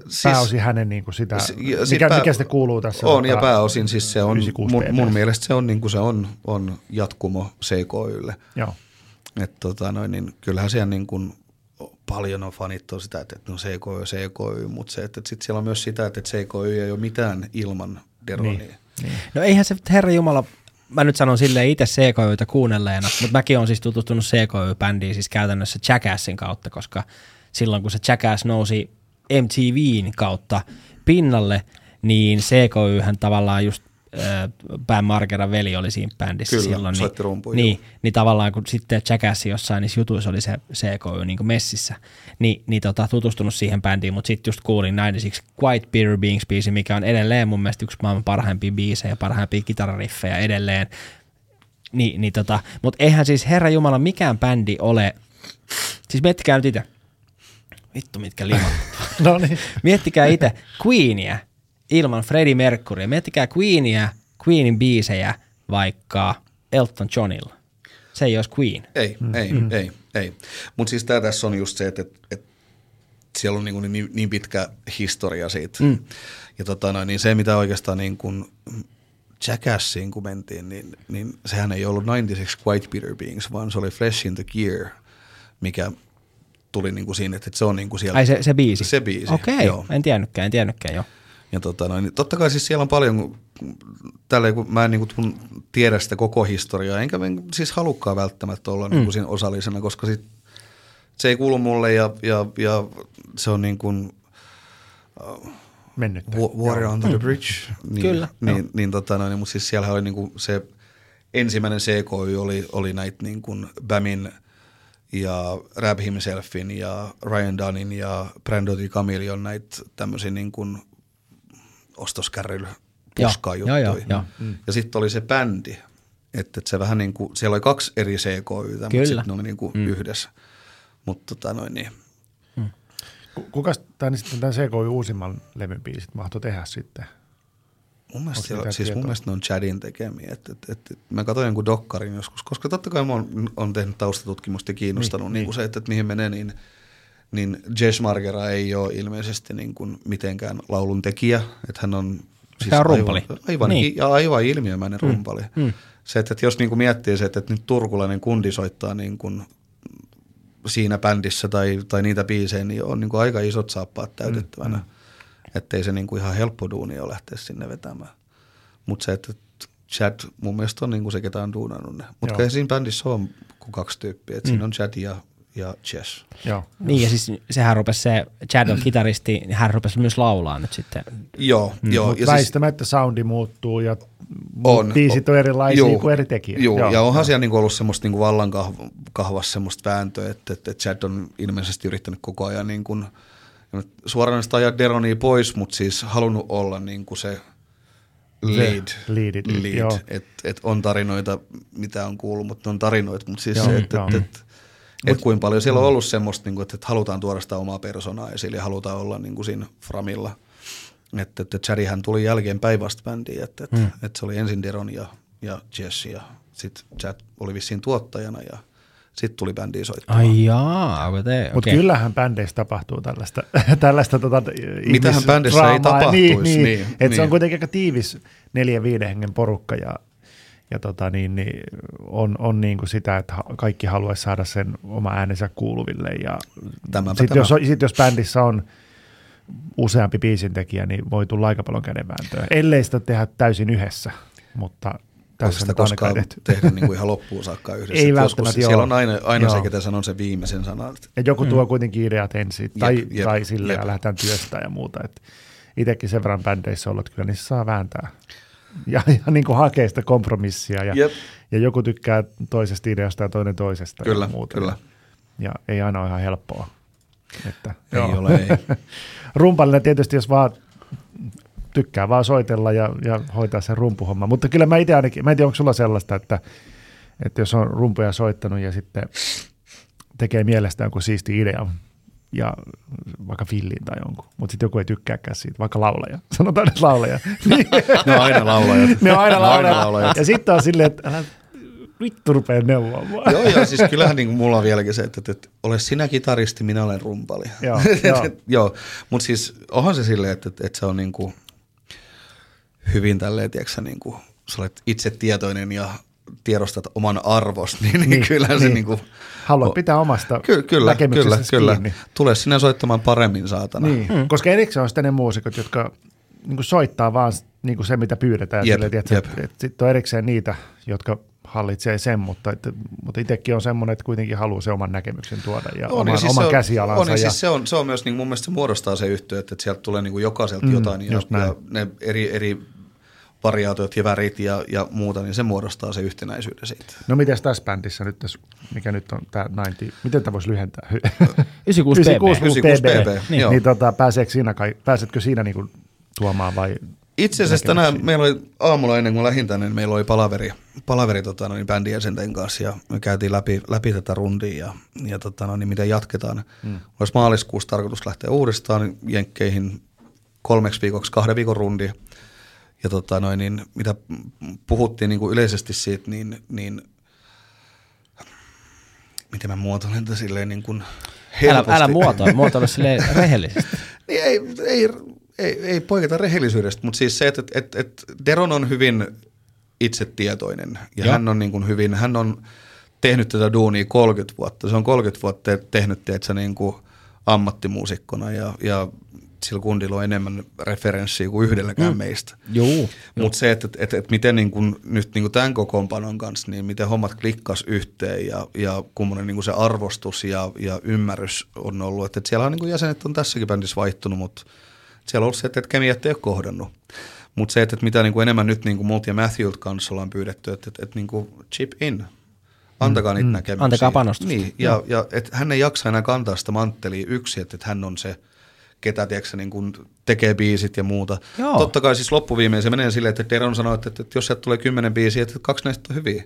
Speaker 2: siis, pääosin hänen niin kuin sitä, mikä, pää, mikä sitten kuuluu tässä?
Speaker 3: On, ja pääosin siis se on, mun, mun mielestä se on, niin kuin se on, on jatkumo CKYlle.
Speaker 2: Joo.
Speaker 3: Et tota noin, niin kyllähän siellä niin kuin paljon on fanittu sitä, että no CKY, CKY, mutta se, että sitten siellä on myös sitä, että CKY ei ole mitään ilman Deronia. Niin,
Speaker 1: niin. No eihän se, herra Jumala, mä nyt sanon silleen itse CKYtä kuunnelleena, mutta mäkin olen siis tutustunut CKY-bändiin siis käytännössä Jackassin kautta, koska silloin kun se Jackass nousi MTVn kautta pinnalle, niin CKYhän tavallaan just Pään Margeran veli oli siinä bändissä
Speaker 3: Kyllä,
Speaker 1: silloin.
Speaker 3: Niin,
Speaker 1: rumpuja, niin, niin, tavallaan kun sitten Jackass jossain niissä jutuissa oli se CKY niin messissä, niin, niin tota, tutustunut siihen bändiin, mutta sitten just kuulin 96 Quite Bitter Beings biisi, mikä on edelleen mun mielestä yksi maailman parhaimpia biisejä, parhaimpia kitarariffejä edelleen. Ni, niin tota, mutta eihän siis Herra Jumala mikään bändi ole, siis miettikää nyt itse, vittu mitkä limat.
Speaker 2: no niin.
Speaker 1: Miettikää itse Queenia, ilman Freddie Mercury. Miettikää Queenia, Queenin biisejä vaikka Elton Johnilla. Se ei olisi Queen.
Speaker 3: Ei, mm. ei, mm. ei, ei. Mutta siis tämä tässä on just se, että, että, että siellä on niin, niin, niin pitkä historia siitä. Mm. Ja tota noin, niin se, mitä oikeastaan niin kuin Jackassiin kun mentiin, niin, niin sehän ei ollut 96 White Peter Beings, vaan se oli Flesh in the Gear, mikä tuli niin kuin siinä, että se on niin kuin siellä.
Speaker 1: Ai se, se biisi?
Speaker 3: Se biisi,
Speaker 1: Okei, okay. en tiennytkään, en tiennytkään, joo.
Speaker 3: Ja tota noin, niin totta kai siis siellä on paljon, tällä kun mä en niin kuin tiedä sitä koko historiaa, enkä siis halukkaan välttämättä olla mm. niin kuin siinä osallisena, koska sit se ei kuulu mulle ja, ja, ja se on niin kuin,
Speaker 2: uh, Mennyt.
Speaker 3: Water on the mm. bridge. Niin,
Speaker 1: Kyllä.
Speaker 3: Niin, niin, tota noin, mutta siis siellä oli niin kuin se ensimmäinen CKY oli, oli näitä niin kuin Bamin ja Rab Himselfin ja Ryan Dunnin ja Brando Di Camillion näitä tämmöisiä niin kuin ostoskärryllä puskaa juttuja.
Speaker 1: Joo, joo, joo.
Speaker 3: Mm. Ja sitten oli se bändi, että, että se vähän niin kuin, siellä oli kaksi eri CKYtä, mutta sitten ne oli niin kuin mm. yhdessä. Mutta tota noin niin.
Speaker 2: Mm. Kuka tämän, sitten tämän CKY uusimman levyn biisit mahtoi tehdä sitten?
Speaker 3: Mun mielestä, siellä, siis mun mielestä ne on Chadin tekemiä. Et, et, et, et, mä katsoin jonkun dokkarin joskus, koska totta kai mä oon, on tehnyt taustatutkimusta ja kiinnostanut niin, niin. Niin se, että, että mihin menee, niin, niin Jess Margera ei ole ilmeisesti niin kuin mitenkään laulun tekijä. Että hän on
Speaker 1: siis on rumpali.
Speaker 3: Aivan, aivan, niin. ja aivan ilmiömäinen mm. rumpali. Mm. Se, että, että jos niin kuin miettii se, että, että nyt turkulainen kundi soittaa niin kuin siinä bändissä tai, tai niitä biisejä, niin on niin kuin aika isot saappaat täytettävänä. Mm. Että ei se niin kuin ihan helppo duuni ole lähteä sinne vetämään. Mutta se, että Chad mun mielestä on niin kuin se, ketä on duunannut ne. Mutta siinä bändissä on kuin kaksi tyyppiä. Et mm. Siinä on Chad ja, ja Chess.
Speaker 1: Joo. Niin ja siis sehän rupesi se, Chad on kitaristi, niin hän rupesi myös laulaa nyt sitten.
Speaker 3: Joo. Mm. joo.
Speaker 2: ja siis- väistämättä siis, soundi muuttuu ja on, biisit on erilaisia juu, kuin eri tekijät.
Speaker 3: Juu, joo, ja onhan joo. siellä niinku ollut semmoista niinku vallankahvassa semmoista vääntöä, että, että Chad on ilmeisesti yrittänyt koko ajan niin kuin – suoranaisesti ajaa Deronia pois, mutta siis halunnut olla niin kuin se lead.
Speaker 2: lead,
Speaker 3: lead. Et, et on tarinoita, mitä on kuullut, mutta ne on tarinoita, mutta siis joo, se, että et, et, että kuinka paljon siellä on ollut semmoista, niin kuin, että, että halutaan tuoda sitä omaa persoonaa esille ja halutaan olla niin kuin siinä framilla. Että, että Chadihän tuli jälkeen päinvasta bändiin, että, että,
Speaker 1: Mm.
Speaker 3: että se oli ensin Deron ja, ja Jesse ja sitten Chad oli vissiin tuottajana ja sitten tuli bändiin soittamaan.
Speaker 1: Ai jaa, te?
Speaker 2: Mutta kyllähän bändeissä tapahtuu tällaista, tällaista tota,
Speaker 3: Mitähän bändissä ei tapahtuisi,
Speaker 2: Niin, niin,
Speaker 3: niin,
Speaker 2: Et se
Speaker 3: niin.
Speaker 2: on kuitenkin aika tiivis neljän viiden hengen porukka ja, ja tota, niin, niin, on, on niin kuin sitä, että kaikki haluaisi saada sen oma äänensä kuuluville. Ja sitten
Speaker 3: tämä.
Speaker 2: jos, sit jos bändissä on useampi biisintekijä, niin voi tulla aika paljon kädenvääntöä. Ellei sitä tehdä täysin yhdessä, mutta tässä
Speaker 3: sitä koskaan
Speaker 2: tehty.
Speaker 3: tehdä niin kuin ihan loppuun saakka yhdessä?
Speaker 2: Ei välttämättä,
Speaker 3: joskus,
Speaker 2: joo.
Speaker 3: Siellä on aina, aina se,
Speaker 2: Joo.
Speaker 3: ketä sanoo sen viimeisen sanan.
Speaker 2: Ja joku tuo kuitenkin ideat ensin, tai,
Speaker 3: Jep, jep,
Speaker 2: tai sille
Speaker 3: jep.
Speaker 2: ja lähdetään työstä ja muuta. Et itsekin sen verran bändeissä ollut, että kyllä niissä saa vääntää. Ja, ja niin kuin hakee sitä kompromissia. Ja,
Speaker 3: Jep.
Speaker 2: ja joku tykkää toisesta ideasta ja toinen toisesta.
Speaker 3: Kyllä,
Speaker 2: ja muuta.
Speaker 3: kyllä.
Speaker 2: Ja ei aina ole ihan helppoa. Että,
Speaker 3: Ei ole, ei.
Speaker 2: Rumpallinen tietysti, jos vaan tykkää vaan soitella ja, ja hoitaa sen rumpuhomma. Mutta kyllä mä itse ainakin, mä en tiedä, onko sulla sellaista, että, että jos on rumpuja soittanut ja sitten tekee mielestään jonkun siisti idea, ja vaikka fillin tai jonkun, mutta sitten joku ei tykkääkään siitä, vaikka laulaja. Sanotaan nyt laulaja. Niin,
Speaker 3: Ne on aina laulajat.
Speaker 2: ne on aina
Speaker 3: on aina
Speaker 2: laulajat.
Speaker 3: laulajat.
Speaker 2: Ja sitten on silleen, että älä vittu rupea neuvomaan.
Speaker 3: joo, joo, siis kyllähän niin mulla on vieläkin se, että, että, että ole sinä kitaristi, minä olen rumpali.
Speaker 2: Joo, joo.
Speaker 3: joo. mutta siis onhan se silleen, että, että, että se on niin kuin hyvin tälleen, tiedätkö, sä, niin kuin, sä olet itse tietoinen ja tiedostat oman arvos, niin, niin,
Speaker 2: Niin,
Speaker 3: kyllähän se
Speaker 2: niin.
Speaker 3: niin kuin,
Speaker 2: Haluat pitää omasta
Speaker 3: ky- kyllä, kyllä, kyllä.
Speaker 2: kiinni.
Speaker 3: Tule sinä soittamaan paremmin, saatana.
Speaker 2: Niin, mm. koska erikseen on sitten ne muusikot, jotka niin kuin soittaa vaan niin kuin se, mitä pyydetään.
Speaker 3: Jep, jep.
Speaker 2: sitten on erikseen niitä, jotka hallitsee sen, mutta, että, mutta itsekin on semmoinen, että kuitenkin haluaa se oman näkemyksen tuoda ja
Speaker 3: On,
Speaker 2: oman,
Speaker 3: ja siis
Speaker 2: oman
Speaker 3: se on,
Speaker 2: käsialansa.
Speaker 3: On, ja
Speaker 2: ja,
Speaker 3: siis se on, se on myös, niin mun mielestä se muodostaa se yhtiö, että, että sieltä tulee niin kuin jokaiselta
Speaker 2: Mm,
Speaker 3: jotain ja, ja ne eri, eri variaatiot ja värit ja, ja muuta, niin se muodostaa se yhtenäisyyden siitä.
Speaker 2: no miten tässä bändissä nyt, tässä, mikä nyt on tämä 90, miten tämä voisi lyhentää?
Speaker 1: 96 PB.
Speaker 2: 96
Speaker 3: 96
Speaker 2: PB.
Speaker 3: PB,
Speaker 2: Niin, niin tota, pääseekö siinä, kai- pääsetkö siinä niin kuin tuomaan vai?
Speaker 3: Itse asiassa tänään
Speaker 2: näkemyksiä?
Speaker 3: meillä oli aamulla ennen kuin lähdin tänne, niin meillä oli palaveri, palaveri tota, no, niin bändin jäsenten kanssa ja me käytiin läpi, läpi tätä rundia ja, ja tota, no, niin miten jatketaan. Mm. Olisi maaliskuussa tarkoitus lähteä uudestaan Jenkkeihin kolmeksi viikoksi, kahden viikon rundi. Ja tota, noin, niin, mitä puhuttiin niin kuin yleisesti siitä, niin, niin miten mä muotoilen tätä silleen niin kuin
Speaker 1: Älä,
Speaker 3: helposti.
Speaker 1: älä muotoile, muotoile silleen rehellisesti.
Speaker 3: Niin ei, ei, ei, ei poiketa rehellisyydestä, mutta siis se, että, että, että, Deron on hyvin itsetietoinen ja
Speaker 1: Joo.
Speaker 3: hän on, niin kuin hyvin, hän on tehnyt tätä duunia 30 vuotta. Se on 30 vuotta te- tehnyt tiedätkö, niin kuin ammattimuusikkona ja, ja sillä kundilla on enemmän referenssiä kuin yhdelläkään mm. meistä. Mutta se, että, että, että miten niin kun, nyt niin kun tämän kokoonpanon kanssa, niin miten hommat klikkas yhteen ja, ja kummonen niin se arvostus ja, ja ymmärrys on ollut. Että, että siellä on niin jäsenet on tässäkin bändissä vaihtunut, mutta siellä on ollut se, että, että kemiat ei ole kohdannut. Mutta se, että, että mitä niin kuin enemmän nyt niin kuin multa ja Matthewlta kanssa ollaan pyydetty, että, että, että niin kuin chip in. Antakaa niitä näkemyksiä.
Speaker 1: Antakaa panostusta.
Speaker 3: Niin, ja, ja että hän ei jaksa enää kantaa sitä manttelia yksi, että, että hän on se, ketä tiedätkö, niin kuin tekee biisit ja muuta.
Speaker 1: Joo.
Speaker 3: Totta kai siis loppuviimein se menee silleen, että Deron sanoo, että, että, että jos sieltä tulee kymmenen biisiä, että kaksi näistä on hyviä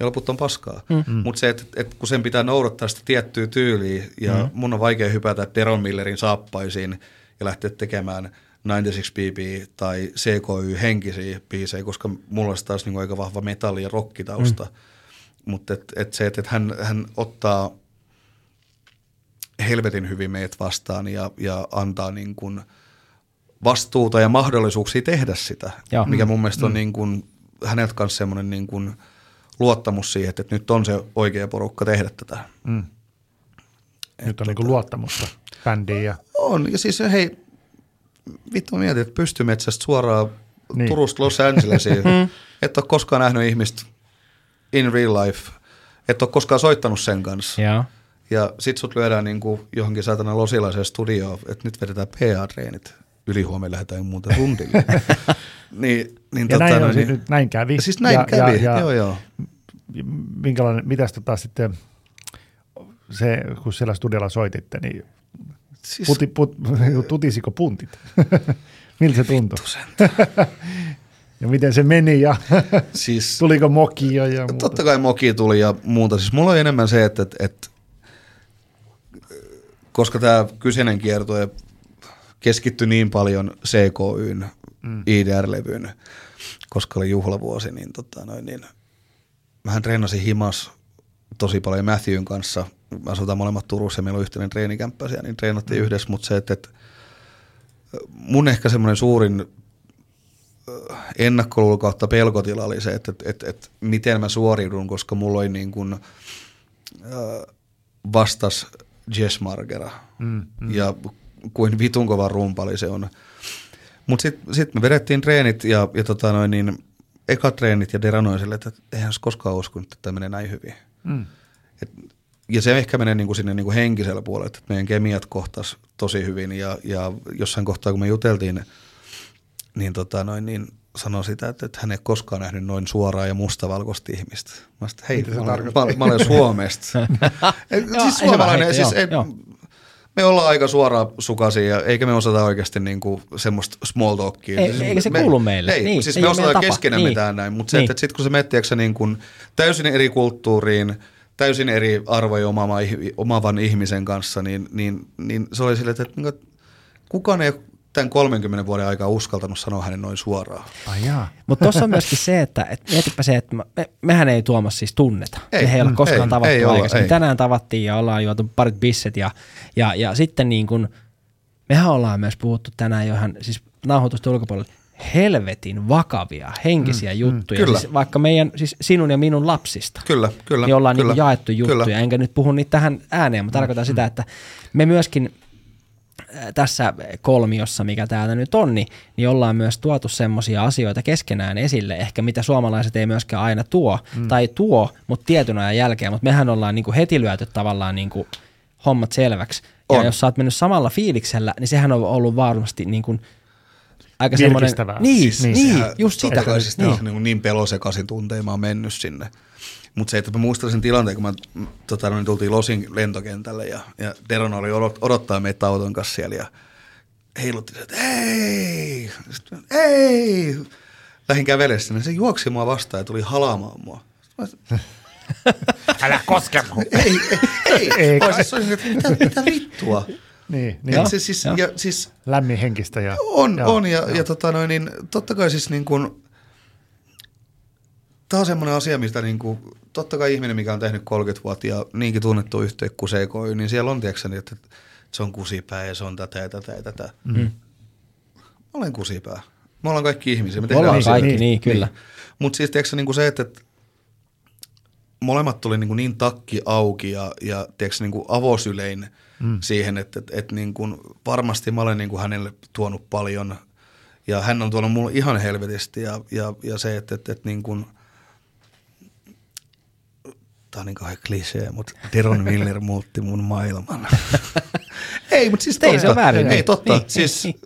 Speaker 3: ja loput on paskaa. Mm. Mutta se, että, että kun sen pitää noudattaa sitä tiettyä tyyliä ja mm. mun on vaikea hypätä Deron Millerin saappaisiin ja lähteä tekemään 96 BB tai CKY henkisiä biisejä, koska mulla olisi taas niin aika vahva metalli- ja rockitausta. Mm. Mutta et, et se, että et hän, hän ottaa helvetin hyvin meidät vastaan ja, ja antaa niin kuin vastuuta ja mahdollisuuksia tehdä sitä,
Speaker 1: Joo.
Speaker 3: mikä mun mielestä on niin kuin, häneltä kanssa semmoinen niin kuin luottamus siihen, että nyt on se oikea porukka tehdä tätä.
Speaker 2: Mm. Nyt on niin kuin luottamusta bändiin ja
Speaker 3: On, ja siis hei, vittu mä mietin, että pystymetsästä suoraan
Speaker 2: Niin.
Speaker 3: Turusta Los Angelesiin. et ole koskaan nähnyt ihmistä in real life, et ole koskaan soittanut sen kanssa.
Speaker 1: Joo.
Speaker 3: Ja sit sut lyödään niinku johonkin saatana losilaiseen studioon, että nyt vedetään PA-treenit. Ylihuomenna lähdetään muuten rundille. niin, niin
Speaker 2: Ja näin,
Speaker 3: no,
Speaker 2: on, siis nyt näin kävi.
Speaker 3: Siis näin
Speaker 2: ja,
Speaker 3: kävi,
Speaker 2: ja, ja,
Speaker 3: joo joo.
Speaker 2: Minkälainen, mitäs tota sitten, se, kun siellä studiolla soititte, niin
Speaker 3: Siis,
Speaker 2: puti, put, tutisiko puntit? Miltä se tuntui? ja miten se meni ja
Speaker 3: siis
Speaker 2: tuliko mokia ja muuta?
Speaker 3: totta kai moki tuli ja muuta. Siis mulla on enemmän se, että, että, että koska tämä kyseinen kiertue keskittyi niin paljon CKYn mm. IDR-levyyn, koska oli juhlavuosi, niin, tota noin, niin mähän treenasin himas tosi paljon Matthewn kanssa. Me asutaan molemmat Turussa ja meillä on yhteinen treenikämppä siellä, niin treenattiin mm. yhdessä, mutta se, että, että mun ehkä semmoinen suurin ennakkoluulo kautta pelkotila oli se, että, että, että, että miten mä suoriudun, koska mulla oli niin kuin, vastas Jess Margera mm, mm. ja kuin vitun kova rumpali se on. Mutta sitten sit me vedettiin treenit ja, ja tota noin, niin, eka treenit ja deranoin sille, että eihän olisi koskaan uskonut, että tämä menee näin hyvin. Mm. Et, ja se ehkä menee niinku sinne niinku henkisellä puolella, että meidän kemiat kohtas tosi hyvin ja, ja jossain kohtaa kun me juteltiin, niin, tota noin, niin sanoi sitä, että, että hän ei koskaan nähnyt noin suoraa ja mustavalkoista ihmistä. Mä sanoin, hei, mä olen, mä, mä olen Suomesta. siis suomalainen, siis et, me ollaan aika suora sukasia, eikä me osata oikeasti niinku semmoista small talkia.
Speaker 1: Ei,
Speaker 3: siis
Speaker 1: eikä se me, kuulu meille.
Speaker 3: Ei, niin, siis ei me osataan keskenään niin. mitään näin, mutta se, niin. että, että sitten kun sä menet niin kun täysin eri kulttuuriin, täysin eri arvoja omaavan ihmisen kanssa, niin, niin, niin se oli silleen, että, että kukaan ei tämän 30 vuoden aikaa uskaltanut sanoa hänen noin suoraan.
Speaker 1: Mutta tuossa on myöskin se, että et mietipä se, että me, mehän ei Tuomas siis tunneta. Ei, me ei ole mm, koskaan ei, tavattu ei aikaisemmin. Ei. Tänään tavattiin ja ollaan juotu parit bisset ja, ja, ja sitten niin kuin, mehän ollaan myös puhuttu tänään johan siis nauhoitusta ulkopuolella helvetin vakavia henkisiä mm, mm juttuja, mm, kyllä. Siis vaikka meidän, siis sinun ja minun lapsista.
Speaker 3: Kyllä, kyllä.
Speaker 1: Niin ollaan
Speaker 3: kyllä,
Speaker 1: niin jaettu juttuja, kyllä. enkä nyt puhu niitä tähän ääneen, mutta mm, tarkoitan mm. sitä, että me myöskin tässä kolmiossa, mikä täällä nyt on, niin, niin ollaan myös tuotu semmoisia asioita keskenään esille, ehkä mitä suomalaiset ei myöskään aina tuo, mm. tai tuo, mutta tietyn ajan jälkeen, mutta mehän ollaan niin kuin heti lyöty tavallaan niin kuin hommat selväksi. On. Ja jos sä oot mennyt samalla fiiliksellä, niin sehän on ollut varmasti niin kuin aika semmoinen... Niin, siis, niin, niin just sitä.
Speaker 3: Siis niin. niin, niin pelosekaisin tuntein mä oon mennyt sinne. Mutta se, että mä muistan sen tilanteen, kun mä tota, niin tultiin Losin lentokentälle ja, ja Deron oli odot, odottaa meitä auton kanssa siellä ja heilutti, että hei, hei. Lähin kävelemään sinne. Se juoksi mua vastaan ja tuli halaamaan mua.
Speaker 2: Älä koske mua.
Speaker 3: ei, ei, ei. ei. Siis, että mitä, mitä vittua?
Speaker 2: Niin, niin.
Speaker 3: Se, siis, ja, siis,
Speaker 2: Lämmin henkistä. Ja,
Speaker 3: on, joo, on ja, joo. ja tota noin, niin, totta kai siis niin kuin, tämä on semmoinen asia, mistä niin kuin, totta kai ihminen, mikä on tehnyt 30 vuotta ja niinkin tunnettu yhteen kuin CKY, niin siellä on tiedätkö, että se on kusipää ja se on tätä ja tätä ja tätä. Mm. Mä olen kusipää. Me ollaan kaikki ihmisiä. Me
Speaker 1: ollaan kaikki, niin, niin kyllä. Niin.
Speaker 3: Mutta siis tiedätkö, niin kuin se, että, että molemmat tuli niin, kuin niin takki auki ja, ja tiedätkö, niin kuin avosylein mm. siihen, että, että, että niin kuin varmasti mä olen niin kuin hänelle tuonut paljon ja hän on tuonut mulle ihan helvetisti ja, ja, ja se, että, että, että niin kuin – Tämä on niin kauhean klisee, mutta Deron Miller muutti mun maailman. ei, mutta siis
Speaker 1: totta. Ei se on väärin.
Speaker 3: Ei, totta. Niin, siis niin.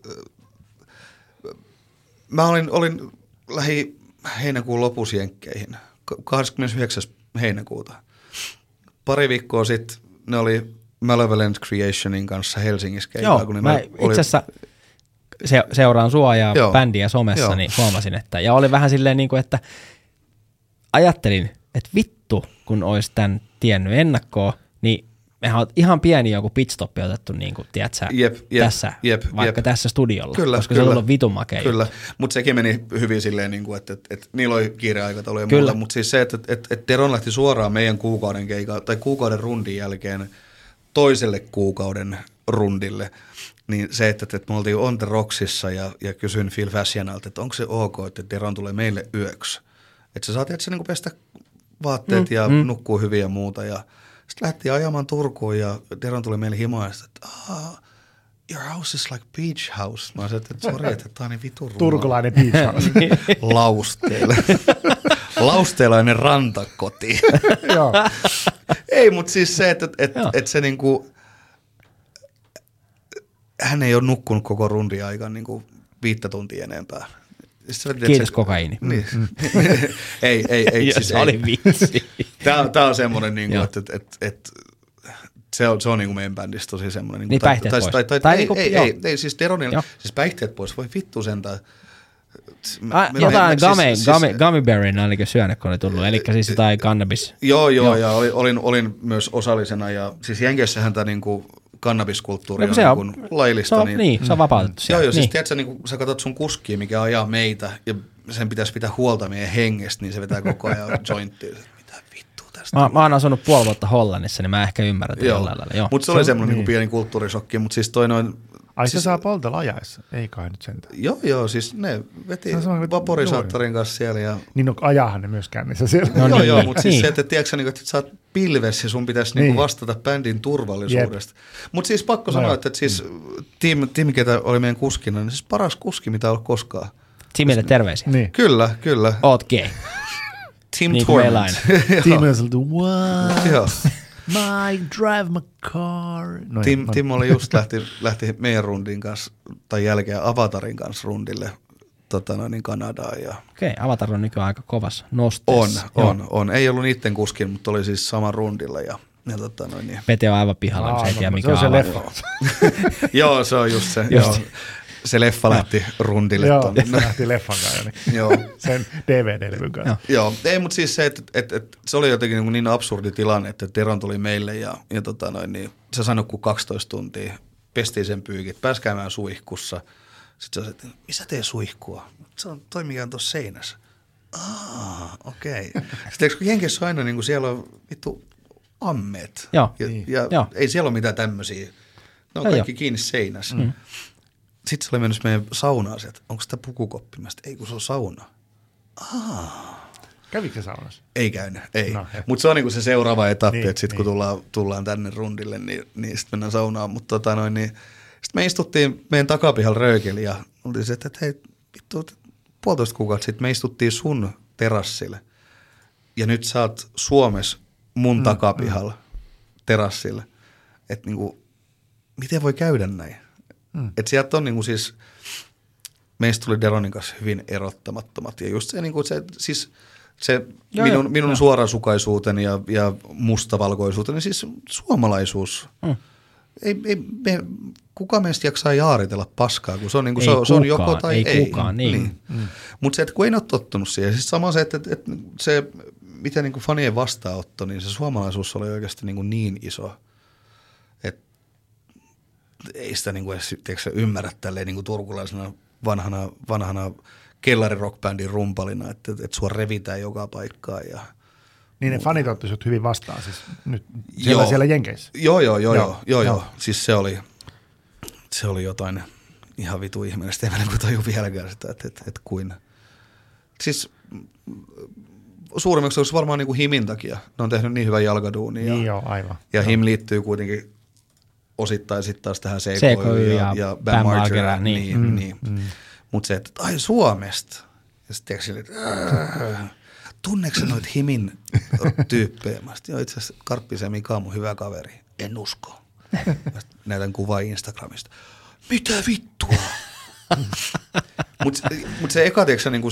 Speaker 3: mä olin, olin lähi heinäkuun lopussa Jenkkeihin, 29. heinäkuuta. Pari viikkoa sitten ne oli Malevolent Creationin kanssa Helsingissä keikalla.
Speaker 1: Joo, kun mä oli... itse asiassa se, seuraan sua ja Joo. bändiä somessa, Joo. niin huomasin, että, ja oli vähän silleen niin kuin, että ajattelin, että vittu, kun olisi tämän tiennyt ennakkoon, niin mehän on ihan pieni joku pitstoppi otettu, niin kuin, tiedätkö, jep, jep, tässä, jep, vaikka jep. tässä studiolla, kyllä, koska kyllä, se on ollut vitun makea.
Speaker 3: Kyllä, mutta sekin meni hyvin silleen, niin kuin, että, että, että niillä oli kiireaikataulu ja kyllä. muuta, mutta siis se, että, että, että Teron lähti suoraan meidän kuukauden keika, tai kuukauden rundin jälkeen toiselle kuukauden rundille, niin se, että, että me oltiin On The Rocksissa ja, ja kysyin Phil Fashianalta, että onko se ok, että Deron tulee meille yöksi. Että sä saat, että se niin pestä vaatteet mm, ja mm. nukkuu hyvin ja muuta. Ja sitten lähti ajamaan Turkuun ja Deron tuli meille himoa että ah, your house is like beach house. Mä sanoin, että sori, että tämä on niin vitu
Speaker 2: Turkulainen beach house.
Speaker 3: Lausteella. Lausteelainen rantakoti. Joo. ei, mutta siis se, että, että, että se niinku, hän ei ole nukkunut koko rundin aikaan niinku viittä tuntia enempää.
Speaker 1: Kiitos kokaiini.
Speaker 3: Niin. Mm. ei, ei, ei.
Speaker 1: siis se oli vitsi.
Speaker 3: Tämä, tämä on semmoinen, niin kuin, että, että, että, että se on, se on niin kuin meidän bändissä tosi semmoinen.
Speaker 1: Niin, niin päihteet tai, pois. Tai, tai,
Speaker 3: tai, ei, niin ei, ei, ei, siis Deronilla, siis päihteet pois, voi vittu sentään.
Speaker 1: Mä, jotain gummy, siis, gummy, siis, gummy berryn ainakin syönyt, kun oli tullut, eli siis jotain cannabis.
Speaker 3: Joo, joo, joo. ja olin, olin, olin myös osallisena, ja siis Jenkeissähän tämä niinku kannabiskulttuuri
Speaker 1: No,
Speaker 3: on,
Speaker 1: se on-
Speaker 3: niin kuin laillista.
Speaker 1: Se on, niin, se on vapautettu
Speaker 3: Joo,
Speaker 1: siellä.
Speaker 3: joo, siis
Speaker 1: niin.
Speaker 3: tiedätkö, niin kun sä katsot sun kuskia, mikä ajaa meitä, ja sen pitäisi pitää huolta meidän hengestä, niin se vetää koko ajan jointtia. Mitä vittua tästä?
Speaker 1: Mä, mä oon asunut puoli vuotta Hollannissa, niin mä ehkä ymmärrän tätä jollain lailla. Joo.
Speaker 3: Mutta se oli
Speaker 2: Se-
Speaker 3: semmoinen
Speaker 2: niin.
Speaker 3: niin. pieni kulttuurisokki, mutta siis toi noin,
Speaker 2: Ai se
Speaker 3: siis,
Speaker 2: saa poltella ajaessa? Ei kai nyt sentään.
Speaker 3: joo joo, siis ne veti
Speaker 2: Se on semmoinen-
Speaker 3: vaporisaattorin kanssa siellä ja
Speaker 2: Niin no ajahan ne myös kännissä siellä.
Speaker 1: No
Speaker 3: No joo,
Speaker 1: niin,
Speaker 3: joo, mutta siis
Speaker 1: niin.
Speaker 3: se, että tiedätkö, sä, niin, että sä oot pilves ja sun pitäisi niin.
Speaker 2: Niin.
Speaker 3: Niin vastata bändin turvallisuudesta. Mutta siis pakko sanoa,
Speaker 2: joo.
Speaker 3: että, että siis Tim, Tim, ketä oli meidän kuskina, niin siis paras kuski, mitä on ollut koskaan.
Speaker 1: Timille terveisiä.
Speaker 2: Niin.
Speaker 3: Kyllä, kyllä.
Speaker 1: Oot gay.
Speaker 3: Tim
Speaker 1: Niin
Speaker 3: Torment.
Speaker 2: Tim on what?
Speaker 3: Joo.
Speaker 2: My drive my car. No,
Speaker 3: Tim,
Speaker 2: no,
Speaker 3: Tim oli just lähti, lähti meidän rundin kanssa, tai jälkeen Avatarin kanssa rundille tota noin, niin Kanadaan. Ja
Speaker 1: Okei, okay, Avatar on nykyään aika kovassa
Speaker 3: on,
Speaker 1: nosteessa.
Speaker 3: on, on. Ei ollut niiden kuskin, mutta oli siis sama rundilla. Ja, ja tota noin, niin.
Speaker 1: Pete on aivan pihalla, kun se ei tiedä
Speaker 2: Aivan,
Speaker 1: mikä
Speaker 2: se on se leffa.
Speaker 3: Joo, se on just se.
Speaker 1: Just.
Speaker 3: joo. Se leffa lähti rundille
Speaker 2: Joo,
Speaker 3: tonne.
Speaker 2: se lähti leffan kanssa, niin
Speaker 3: Joo.
Speaker 2: sen DVD-levyn kanssa.
Speaker 1: Joo.
Speaker 3: Joo, ei, mutta siis se, että et, et, se oli jotenkin niin, niin absurdi tilanne, että Teron tuli meille ja, ja tota noin, niin, se sanoi kuin 12 tuntia, pestiin sen pyykit, pääsi käymään suihkussa. Sitten se sanoi, että missä tee suihkua? Se on toi, mikä on tuossa seinässä. Aa, okei. Okay. Sitten kun Jenkessä on aina niin kuin siellä on vittu ammeet.
Speaker 1: Joo.
Speaker 3: Ja,
Speaker 2: Niin.
Speaker 3: ja
Speaker 1: Joo.
Speaker 3: ei siellä ole mitään tämmöisiä. Ne on kaikki kiinni seinässä. Mm. Sitten se oli mennyt meidän saunaan, että onko sitä pukukoppi? Mä ei kun se on sauna.
Speaker 2: Kävikö se saunassa?
Speaker 3: Ei käynyt, ei.
Speaker 2: No,
Speaker 3: mutta se on niinku se seuraava etappi,
Speaker 2: Niin,
Speaker 3: että sitten
Speaker 2: niin.
Speaker 3: kun tullaan, tullaan tänne rundille, niin, niin sitten mennään saunaan. Mutta tota noin, niin, sitten me istuttiin meidän takapihalla röykeli ja oltiin se, että hei, vittu, että puolitoista kuukautta sitten me istuttiin sun terassille. Ja nyt sä oot Suomessa mun mm, takapihalla mm. terassille. Että niinku, miten voi käydä näin? Mm. Että sieltä on niinku siis, meistä tuli Deronin kanssa hyvin erottamattomat. Ja just se, niinku, se siis se
Speaker 1: Joo,
Speaker 3: minun,
Speaker 1: joo,
Speaker 3: minun
Speaker 1: joo.
Speaker 3: suorasukaisuuteni ja, ja mustavalkoisuuteni, siis suomalaisuus.
Speaker 1: Mm.
Speaker 3: Ei, ei, me, kuka meistä jaksaa jaaritella paskaa, kun se on, niin kuin,
Speaker 1: Ei
Speaker 3: se, on- se on
Speaker 1: kukaan,
Speaker 3: joko tai
Speaker 1: ei
Speaker 3: ei.
Speaker 1: kukaan, niin.
Speaker 3: Mm. Mutta se, että kun ei ole tottunut siihen, siis sama se, että, että, että se, miten niin kuin fanien vastaanotto, niin se suomalaisuus oli oikeasti niin, kuin niin iso, ei sitä niin kuin edes tiedätkö, ymmärrä tälleen niin kuin turkulaisena vanhana, vanhana kellarirockbändin rumpalina, että, että sua revitään joka paikkaan ja
Speaker 2: Niin ne fanit otti sut hyvin vastaan siis nyt siellä,
Speaker 3: Joo.
Speaker 2: siellä Jenkeissä.
Speaker 3: Joo, joo, joo,
Speaker 2: Joo,
Speaker 3: joo, joo,
Speaker 2: joo.
Speaker 3: joo. Siis se oli, se oli jotain ihan vitu ihmeellistä. Ei mä niin taju vieläkään sitä, että, että, että kuin. Siis mm, suurimmaksi olisi varmaan niin kuin Himin takia. Ne on tehnyt niin hyvän jalkaduunin. Ja,
Speaker 2: Niin joo, aivan.
Speaker 3: ja Him liittyy kuitenkin osittain sitten taas tähän CKY,
Speaker 1: CKY
Speaker 3: ja,
Speaker 1: ja
Speaker 3: ja
Speaker 1: Bam Margera, niin.
Speaker 3: Niin,
Speaker 2: Mm,
Speaker 3: niin. niin. Mutta se, että ai Suomesta. Ja sitten sille, että äh, tunneeko sä noita Himin tyyppejä? Mä sit, joo, itse asiassa Karppisen ja Mika on mun hyvä kaveri. En usko. Mä näytän kuvaa Instagramista. Mitä vittua? Mutta mut se eka, tiedätkö, niin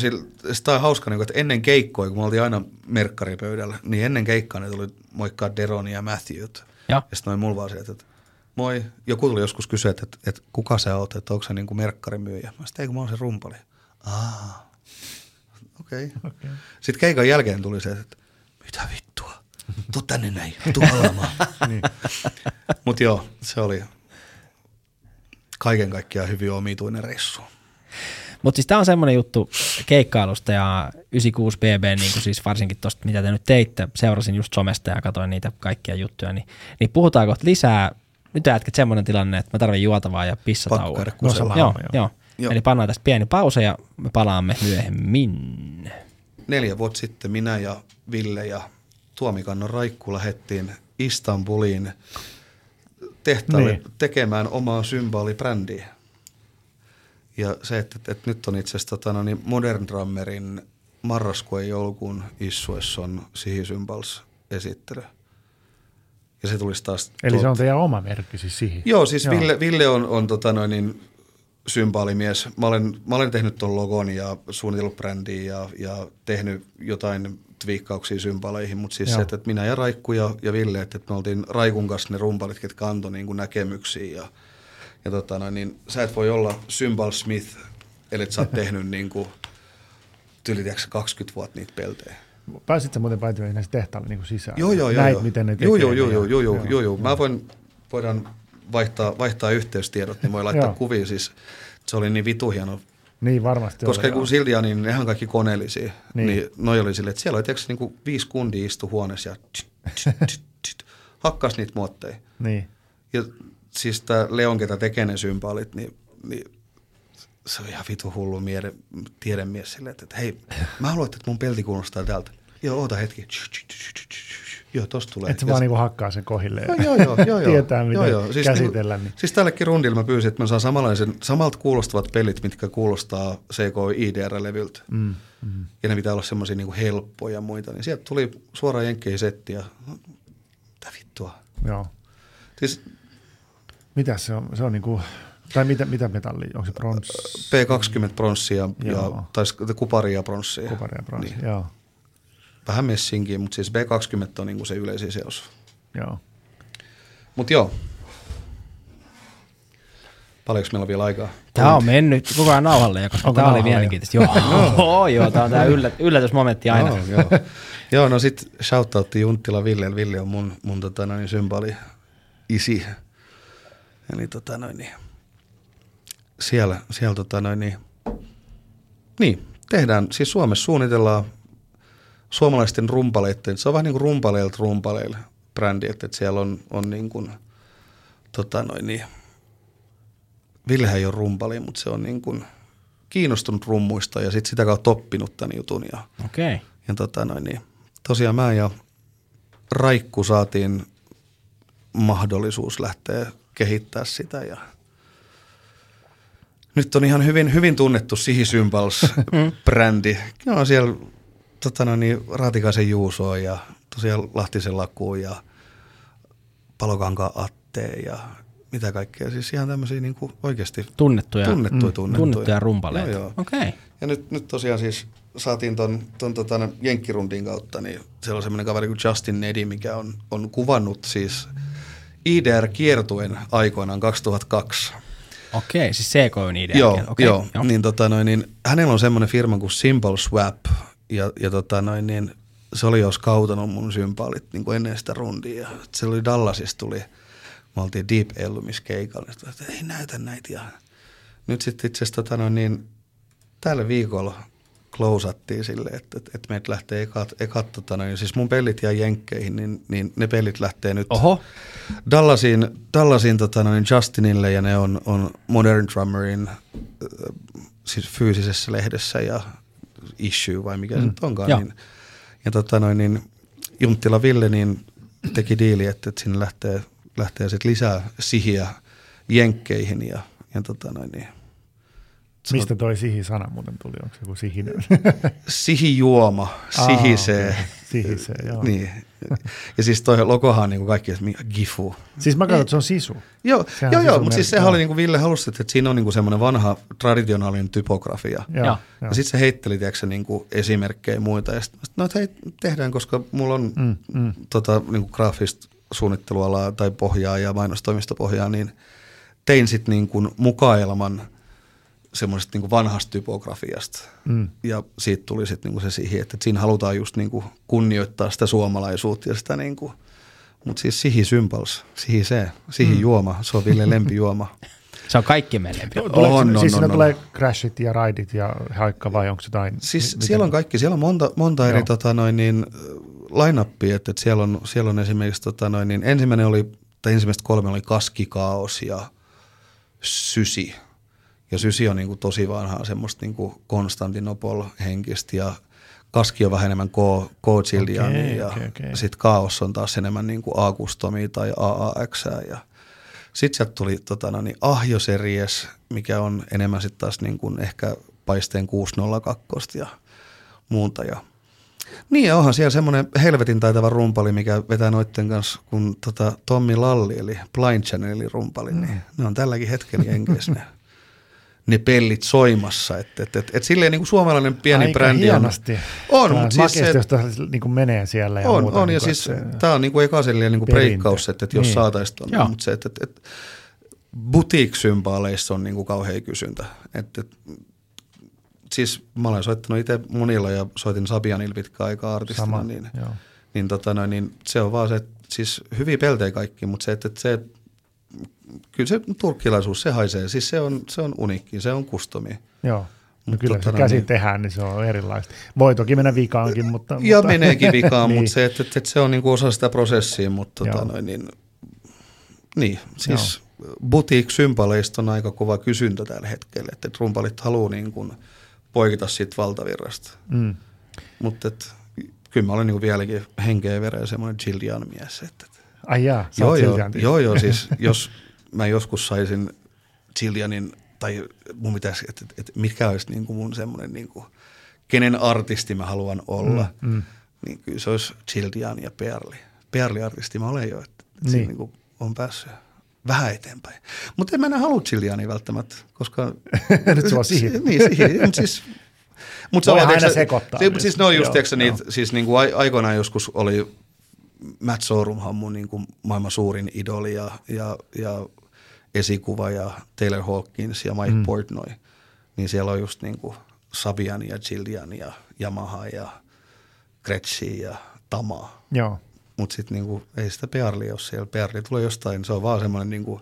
Speaker 3: sitä on hauska, niin kuin, että ennen keikkoja, kun me oltiin aina merkkaripöydällä, niin ennen keikkaa ne tuli moikkaa Deroni ja Matthewt.
Speaker 1: Joo.
Speaker 3: Ja sitten noin mulla vaan sieltä, että moi. Joku tuli joskus kysyä, että, että, että kuka sä oot, että onko se niin kuin merkkarimyyjä. Mä sitten, ei kun mä oon se rumpali. Aa, okei. Okay. okay. Sitten keikan jälkeen tuli se, että mitä vittua, tuu tänne näin, tuu alamaan.
Speaker 2: Niin.
Speaker 3: Mutta joo, se oli kaiken kaikkiaan hyvin omituinen reissu.
Speaker 1: Mutta siis tämä on semmoinen juttu keikkailusta ja 96BB, niin kuin siis varsinkin tuosta, mitä te nyt teitte, seurasin just somesta ja katsoin niitä kaikkia juttuja, niin, niin puhutaan kohta lisää. Nyt jätket semmoinen tilanne, että mä tarvin juotavaa ja pissatauon.
Speaker 2: No.
Speaker 1: Joo,
Speaker 2: joo.
Speaker 1: joo.
Speaker 3: Joo.
Speaker 1: Eli pannaan tästä pieni pause ja me palaamme myöhemmin.
Speaker 3: Neljä vuotta sitten minä ja Ville ja Tuomikannon Raikku lähettiin Istanbuliin tehtaalle
Speaker 2: Niin.
Speaker 3: tekemään omaa symbolibrändtiä. Ja se, että, että, että nyt on itse asiassa tota, no niin Modern Drummerin marraskuun ja joulukuun issuessa on Sihi Symbols esittely. Ja se tulisi taas...
Speaker 2: Eli se
Speaker 3: tuolta-
Speaker 2: on teidän oma merkki siis siihen.
Speaker 3: Joo, siis Joo. Ville, Ville on, on tota noin niin, symbaalimies. Mä olen, mä olen tehnyt tuon logon ja suunnitellut brändiä ja, ja tehnyt jotain twiikkauksia symbaaleihin, mutta siis
Speaker 2: Joo.
Speaker 3: se, että että minä ja Raikku ja, ja Ville, että, että me oltiin Raikun kanssa ne rumpalit, ketkä antoi niin kuin näkemyksiä ja, ja tota noin, niin sä et voi olla Symbol Smith, eli sä oot tehnyt niin kuin, tyli, tiedätkö, 20 vuotta niitä peltejä.
Speaker 2: Pääsit sä muuten paitsi näissä tehtaalle niin sisään?
Speaker 3: Joo, joo, joo.
Speaker 2: Näit,
Speaker 3: joo.
Speaker 2: miten ne tekee.
Speaker 3: Joo, joo, joo, joo, joo, joo, joo, joo. Mä voin, voidaan vaihtaa, vaihtaa yhteystiedot, niin voi laittaa kuvia. Siis se oli niin vitu hieno
Speaker 2: Niin varmasti
Speaker 3: koska
Speaker 2: oli,
Speaker 3: kun. Silja, niin nehän kaikki koneellisia,
Speaker 2: Niin.
Speaker 3: niin, noi oli silleen, että siellä oli tietysti niin kuin viisi kundia istu huoneessa ja tsk, tsk, tsk, tsk, hakkas niitä muotteja.
Speaker 2: Niin.
Speaker 3: Ja siis tämä Leon, ketä tekee ne symbaalit, niin, niin se on ihan vitu hullu miede, tiedemies silleen, että, että hei, mä haluan, että mun pelti kuulostaa tältä. Joo, oota hetki. Joo, tosta tulee.
Speaker 2: Että se vaan niinku hakkaa sen kohille ja
Speaker 3: Joo, joo, joo, joo.
Speaker 2: tietää, miten
Speaker 3: joo, joo. Siis
Speaker 2: käsitellä.
Speaker 3: Niin,
Speaker 2: Niin.
Speaker 3: siis tällekin rundilla mä pyysin, että mä saan samanlaisen, samalta kuulostavat pelit, mitkä kuulostaa CK IDR-levyltä.
Speaker 2: Mm, mm.
Speaker 3: Ja ne pitää olla semmoisia niin helppoja ja muita. Niin sieltä tuli suoraan jenkkeihin setti ja no, mitä vittua.
Speaker 2: Joo.
Speaker 3: Siis
Speaker 2: Mitä se on? Se on niinku, tai mitä, mitä metalli? Onko se brons,
Speaker 3: P20 pronssia ja,
Speaker 2: Joo.
Speaker 3: tai kuparia pronssia.
Speaker 2: kuparia bronssi?
Speaker 3: Niin.
Speaker 2: Joo.
Speaker 3: Vähän messinkin, mutta siis B20 on niin se yleisin seos.
Speaker 2: Joo.
Speaker 3: Mutta joo. Paljonko meillä on vielä aikaa?
Speaker 1: Tämä on mennyt koko ajan nauhalle, ja koska
Speaker 2: Onko
Speaker 1: tämä oli mielenkiintoista. Joo, joo, tämä on tämä yllät, yllätysmomentti aina.
Speaker 3: Joo, joo. joo no sit shoutoutti Junttila Ville. Ville on mun, mun tota noin, symboli isi. Eli tota noin, niin, siellä, siellä tota noin, niin, niin, tehdään, siis Suomessa suunnitellaan suomalaisten rumpaleiden, se on vähän niin kuin rumpaleilta rumpaleille brändi, että, että siellä on, on niin kuin, tota noin, niin, Villehän ei ole rumpali, mutta se on niin kuin kiinnostunut rummuista ja sit sitä kautta oppinut tämän jutun ja
Speaker 1: Okei. Okay.
Speaker 3: ja tota noin, niin, tosiaan mä ja Raikku saatiin mahdollisuus lähteä kehittää sitä ja nyt on ihan hyvin, hyvin tunnettu Sihi Symbols brändi. Joo, siellä tota noin, niin, Raatikaisen Juusoa ja tosiaan Lahtisen Lakuun ja Palokankaan Atteen ja mitä kaikkea. Siis ihan tämmöisiä niin kuin oikeasti
Speaker 1: Tunnettuja,
Speaker 3: tunnettuja, tunnettuja.
Speaker 1: tunnettuja rumpaleita.
Speaker 3: Joo, joo.
Speaker 1: Okei. Okay.
Speaker 3: Ja nyt, nyt tosiaan siis saatiin ton, ton tota, Jenkkirundin kautta, niin siellä on semmoinen kaveri kuin Justin Nedi, mikä on, on kuvannut siis IDR-kiertuen aikoinaan 2002.
Speaker 1: Okei, siis CK on idea.
Speaker 3: Joo,
Speaker 1: Okei,
Speaker 3: okay, joo. Niin, tota, noin, niin, hänellä on semmoinen firma kuin Simple Swap, ja, ja tota, noin, niin, se oli jo skautanut mun sympaalit niin kuin ennen sitä rundia. Se oli Dallasista tuli, me oltiin Deep Ellumis keikalla, niin että ei näytä näitä. Ja nyt sitten itse asiassa tota, noin, niin, tällä viikolla klousattiin sille, että, että, että meitä lähtee ekat, ekat tota, noin, siis mun pelit jää jenkkeihin, niin, niin ne pelit lähtee nyt
Speaker 1: Oho,
Speaker 3: Dallasin, Dallasin tota, noin Justinille ja ne on, on Modern Drummerin äh, siis fyysisessä lehdessä ja issue vai mikä mm. se nyt onkaan.
Speaker 1: Joo.
Speaker 3: Niin, ja tota, noin, niin Junttila Ville niin teki diili, että, että sinne lähtee, lähtee sit lisää sihiä jenkkeihin ja, ja tota, noin, niin,
Speaker 2: Mistä toi sihi-sana muuten tuli? Onko se joku sihinen?
Speaker 3: sihijuoma, sihisee.
Speaker 2: Aa, okei. Sihisee, joo.
Speaker 3: Niin. Ja siis toi logohan on niin kaikki, että mikä gifu.
Speaker 2: Siis mä katson, että se on sisu.
Speaker 3: Joo,
Speaker 2: Sehän
Speaker 3: joo, joo mutta siis sehän
Speaker 2: joo.
Speaker 3: oli niin kuin Ville halusi, että siinä on niin kuin semmoinen vanha traditionaalinen typografia.
Speaker 2: Joo,
Speaker 1: Joo.
Speaker 2: joo.
Speaker 3: Ja sitten se heitteli tiedätkö, niin kuin esimerkkejä ja muita. Ja sitten no, että hei, tehdään, koska mulla on
Speaker 2: Mm, mm.
Speaker 3: tota, niin kuin graafista suunnittelualaa tai pohjaa ja mainostoimistopohjaa, niin tein sitten niin kuin mukaelman semmoisesta niin kuin vanhasta typografiasta.
Speaker 2: Mm.
Speaker 3: Ja siitä tuli sitten niinku se siihen, että siinä halutaan just niinku kunnioittaa sitä suomalaisuutta ja sitä niinku, mutta siis sihi symbals, sihi se, sihi mm. juoma, se on Ville lempijuoma.
Speaker 1: se on kaikki meille.
Speaker 2: Tuleeko,
Speaker 3: On, on,
Speaker 2: siis
Speaker 3: on,
Speaker 2: siinä
Speaker 3: on.
Speaker 2: tulee crashit ja raidit ja haikka vai onko jotain?
Speaker 3: Siis
Speaker 2: mi-
Speaker 3: siellä on kaikki, siellä on monta, monta eri tota, noin, niin, line-upia, että, että siellä, on, siellä on esimerkiksi tota, noin, niin, ensimmäinen oli, tai ensimmäiset kolme oli Kaskikaos ja Sysi. Ja Sysi on niin kuin, tosi vanhaa semmoista niin kuin Konstantinopol henkistä ja Kaski on vähän enemmän K, K Childiania
Speaker 2: Okei,
Speaker 3: ja
Speaker 2: okei, okei.
Speaker 3: sitten Kaos on taas enemmän niin kuin A-kustomia tai AAX ja sitten sieltä tuli tota, no, niin Ahjo Series, mikä on enemmän sitten taas niin kuin ehkä paisteen 602 ja muuta. Ja niin ja onhan siellä semmoinen helvetin taitava rumpali, mikä vetää noitten kanssa, kun tota Tommi Lalli, eli Blind Channelin rumpali, mm. niin ne on tälläkin hetkellä jenkeissä ne, pellit soimassa. Että et, et, et silleen niin kuin suomalainen pieni
Speaker 2: Aika
Speaker 3: brändi
Speaker 2: hienosti.
Speaker 3: on. On, mutta siis se,
Speaker 2: jos niin kuin menee siellä ja
Speaker 3: on,
Speaker 2: muuta.
Speaker 3: on
Speaker 2: niin
Speaker 3: ja
Speaker 2: kuin,
Speaker 3: siis
Speaker 2: että se-
Speaker 3: tämä on niinku eka sellainen niinku
Speaker 2: Perintö.
Speaker 3: breikkaus, että, että jos
Speaker 2: Niin.
Speaker 3: saataisiin tuonne, mutta se, että, että, että boutique-symbaaleissa on niinku kauhean kysyntä. Että, että, siis mä olen soittanut itse monilla ja soitin Sabianilla pitkään aikaa artistina,
Speaker 2: Sama,
Speaker 3: niin,
Speaker 2: joo.
Speaker 3: niin, tota noin, niin se on vaan se, että siis hyviä peltejä kaikki, mutta se, että, että se kyllä se turkkilaisuus, se haisee. Siis se on, se on uniikki, se on kustomi.
Speaker 2: Joo. No
Speaker 3: Mut
Speaker 2: kyllä se käsin
Speaker 3: niin-
Speaker 2: tehdään, niin se on erilaista. Voi toki mennä vikaankin, mutta...
Speaker 3: Ja
Speaker 2: mutta,
Speaker 3: meneekin vikaan,
Speaker 2: niin.
Speaker 3: mutta se, että, että se on niinku osa sitä prosessia, mutta tota noin, niin, niin, siis boutique-symbaleista on aika kova kysyntä tällä hetkellä, että rumpalit haluaa niin kuin poikita siitä valtavirrasta.
Speaker 2: Mm.
Speaker 3: Mutta kyllä mä olen niin vieläkin henkeä ja semmoinen Gillian mies. Että, et,
Speaker 2: Ai jaa,
Speaker 3: joo, joo, joo, joo, siis jos mä joskus saisin Gillianin, tai mun pitäisi, että, että, että mikä olisi niin kuin mun semmoinen, niin kuin, kenen artisti mä haluan olla,
Speaker 2: Mm, mm.
Speaker 3: niin kyllä se olisi Gillian ja Perli. Perli-artisti mä olen jo, että, niin.
Speaker 2: Niin.
Speaker 3: siinä niin kuin on päässyt vähän eteenpäin. Mutta en mä enää halua Gilliania välttämättä, koska...
Speaker 2: Nyt sulla on siihen.
Speaker 3: niin, siihen. Siis, mut se on,
Speaker 2: aina
Speaker 3: tiiäksä-
Speaker 2: sekoittaa
Speaker 3: Se,
Speaker 2: myös.
Speaker 3: siis ne on just, tiiäksä, niitä, siis niin kuin ai- aikoinaan joskus oli Matt Sorumhan mun niin kuin maailman suurin idoli ja, ja, ja esikuva ja Taylor Hawkins ja Mike mm. Portnoy. Niin siellä on just niin kuin Sabian ja Gillian ja Yamaha ja Gretsch ja Tama.
Speaker 2: Joo.
Speaker 3: Mutta sitten niinku, ei sitä Pearlia ole siellä. Pearli tulee jostain, se on vaan semmoinen niinku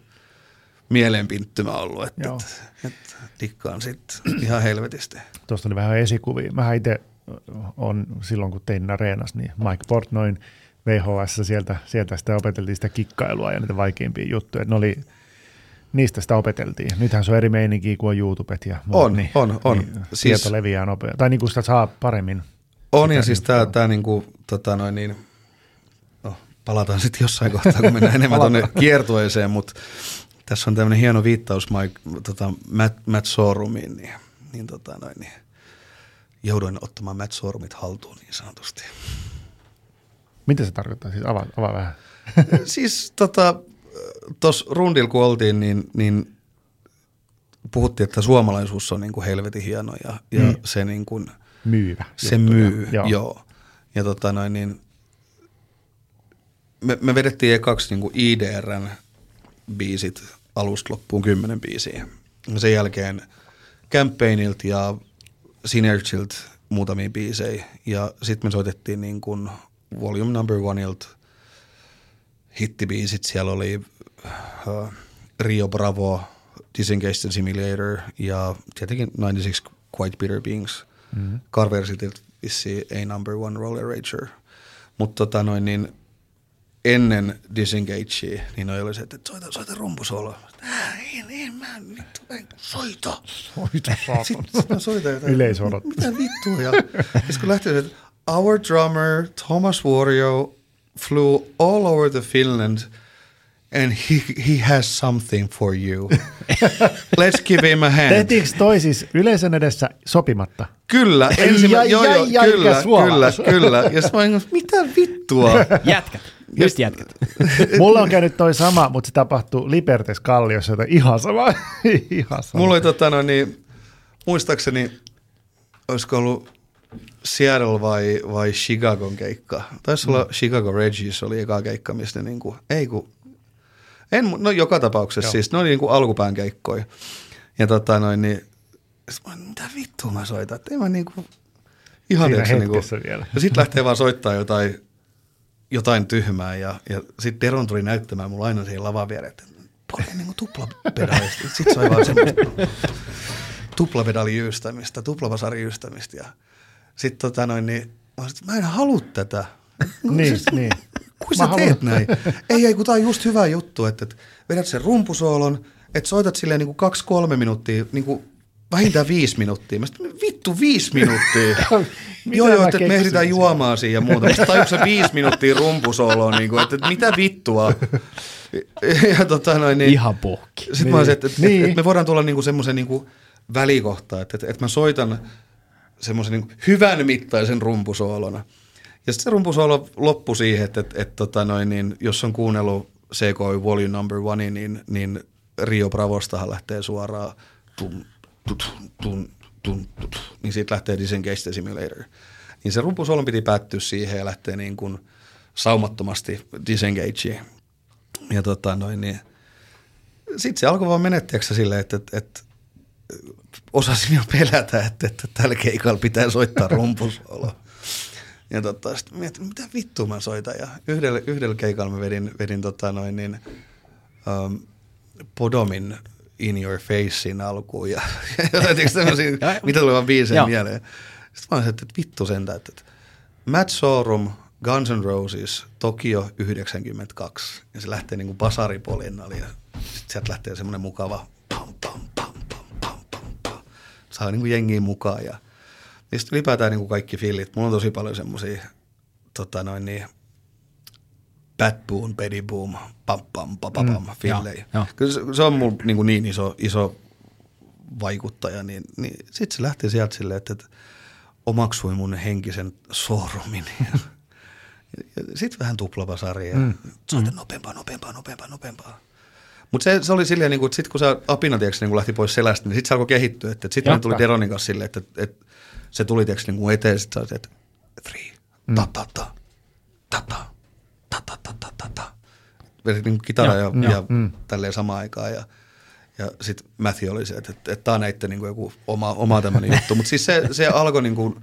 Speaker 3: mielenpinttymä ollut, että et, et, dikkaan sitten ihan helvetisti.
Speaker 2: Tuosta oli vähän esikuvia. Mä itse on silloin, kun tein Areenas, niin Mike Portnoin VHS, sieltä, sieltä sitä opeteltiin sitä kikkailua ja niitä vaikeimpia juttuja. Ne oli, niistä sitä opeteltiin. Nythän se on eri meininkiä kuin on YouTubet ja muut,
Speaker 3: On,
Speaker 2: niin,
Speaker 3: on, on.
Speaker 2: Niin
Speaker 3: Siis-
Speaker 2: tieto leviää nopeasti. Tai niin kuin sitä saa paremmin.
Speaker 3: On ja siis
Speaker 2: infoa.
Speaker 3: tämä tää niinku, tota noin niin, no, palataan sitten jossain kohtaa, kun mennään enemmän tuonne kiertueeseen, mutta tässä on tämmöinen hieno viittaus Mike, tota, Matt, Matt Sorumiin, niin, niin, tota noin, niin jouduin ottamaan Matt Sorumit haltuun niin sanotusti.
Speaker 2: Mitä se tarkoittaa? Siis avaa, avaa vähän.
Speaker 3: siis tota, tuossa rundilla kun oltiin, niin, niin puhuttiin, että suomalaisuus on niin kuin helvetin hieno ja, ja
Speaker 2: Mm.
Speaker 3: se, niin kuin,
Speaker 2: Myyvä.
Speaker 3: se myy.
Speaker 2: Joo.
Speaker 3: Joo. Ja tota noin, niin me, me vedettiin ekaksi niin kuin IDRn biisit alusta loppuun kymmenen biisiä. Ja Sen jälkeen Campaignilta ja Synergilta muutamia biisejä. Ja sitten me soitettiin niin kuin Volume Number Oneilta hittibiisit. Siellä oli uh, Rio Bravo, Disengaged Simulator ja tietenkin 96 Quite Bitter Beings. Mm-hmm. Vissiin A Number One Roller Rager. Mutta tota noin niin ennen Disengagea, niin noi oli se, että soita, soita rumpusolo. Äh, ei, ei, mä en vittu, en soita.
Speaker 2: Soita.
Speaker 3: Sitten mä soitan jotain.
Speaker 2: Yleisö odottaa.
Speaker 3: Mitä vittua? Ja sitten kun lähti, että our drummer Thomas Wario flew all over the Finland and he, he has something for you. Let's give him a hand.
Speaker 2: Tehtiinkö toi siis yleisön edessä sopimatta?
Speaker 3: Kyllä, ensimmä,
Speaker 2: ai,
Speaker 3: joo, joo,
Speaker 2: ai,
Speaker 3: kyllä, kyllä, kyllä. Ja mä olin, mitä vittua?
Speaker 1: Jätkät, just jätkät.
Speaker 2: Mulla on käynyt toi sama, mutta se tapahtui Libertes Kalliossa, joten ihan sama. ihan sama.
Speaker 3: Mulla oli tota noin, niin, muistaakseni, olisiko ollut Seattle vai, vai Chicagon keikka. Taisi olla Chicago Regis oli eka keikka, missä ne niinku, ei kun, en, no joka tapauksessa
Speaker 2: Joo.
Speaker 3: siis, ne oli niinku alkupään keikkoja. Ja tota noin, niin, sit mä, mitä vittua mä soitan, että ei mä niinku, ihan
Speaker 2: Siinä
Speaker 3: tiiäksä, niinku,
Speaker 2: vielä.
Speaker 3: ja sitten lähtee vaan soittaa jotain, jotain tyhmää ja, ja sitten Deron tuli näyttämään mulla aina siihen lavan viereen, että paljon niin kuin tuplapedaalista. Sitten sai vaan semmoista tuplapedalijyystämistä, tuplavasariystämistä ja sitten tota noin, niin mä, että mä en halua tätä.
Speaker 2: Niin, niin.
Speaker 3: Kuin
Speaker 2: Mä
Speaker 3: sä teet näin? ei, ei, kun tää on just hyvä juttu, että, että vedät sen rumpusoolon, että soitat silleen niin kuin kaksi-kolme minuuttia, niin kuin vähintään viisi minuuttia. Mä sitten, vittu viisi minuuttia. Joo, joo,
Speaker 2: mä
Speaker 3: että, me ehditään juomaan siinä ja muuta. Mutta tajuuko se viisi minuuttia rumpusooloon, niin kuin, että, että mitä vittua? Ja tota noin, niin,
Speaker 1: Ihan puhki.
Speaker 3: sitten
Speaker 2: Niin.
Speaker 3: mä olisin, että, että,
Speaker 2: Niin.
Speaker 3: että me voidaan tulla niinku semmoisen niinku välikohtaan, että, että, että mä soitan semmoisen niinku hyvän mittaisen rumpusoolona. Ja sitten se rumpusoolo loppui siihen, että, että, että tota noin, niin, jos on kuunnellut CKY Volume Number One, niin, niin Rio Bravostahan lähtee suoraan tun, tut, tun, tun, tut, niin siitä lähtee Disengaged Simulator. Niin se rumpusoolon piti päättyä siihen ja lähtee niin kuin saumattomasti Disengageen. Ja tota noin, niin sitten se alkoi vaan menettääksä silleen, että, että, että osasin jo pelätä, että, että tällä keikalla pitää soittaa rumpusolo. Ja tota, sitten mietin, mitä vittua mä soitan. Ja yhdellä, yhdellä keikalla mä vedin, vedin tota noin niin, um, Podomin In Your Facein alkuun ja, ja tämmöisiä, mitä tuli vaan biisejä
Speaker 1: Joo.
Speaker 3: mieleen. Sitten mä olisin, että, vittu sentään, että, Matt Sorum, Guns N' Roses, Tokio 92. Ja se lähtee niinku basaripolinnalle ja sitten sieltä lähtee semmoinen mukava Saa niinku jengiä mukaan ja, sitten ylipäätään niinku kaikki fiilit. Mulla on tosi paljon semmoisia tota noin niin, Bad Boom, Betty Boom, pam pam pam pam, pam fillejä.
Speaker 1: joo.
Speaker 3: Kyllä se, se on mulla niin, kuin niin iso, iso vaikuttaja, niin, niin sitten se lähti sieltä silleen, että, että omaksui mun henkisen soorumin. sitten vähän tuplapasari ja mm. soita nopeampaa, nopeampaa, nopeampaa, nopeampaa. Mutta se, se, oli silleen, niin kuin, että sitten kun se apina tiiäks, niin kuin lähti pois selästä, niin sitten se alkoi kehittyä. Sitten sit
Speaker 2: Joo.
Speaker 3: mä tuli Deronin kanssa silleen, että, että, että se tuli tiiäks, niin kuin eteen, sitten että three, ta ta ta, ta ta, ta ta ta ta ta ta. Niin kitara ja, ja, ja tälleen samaan aikaan. Ja, ja sitten Matthew oli se, että, että, että tämä on näitten niin kuin joku oma, oma tämmöinen juttu. Mutta siis se, se alkoi niin kuin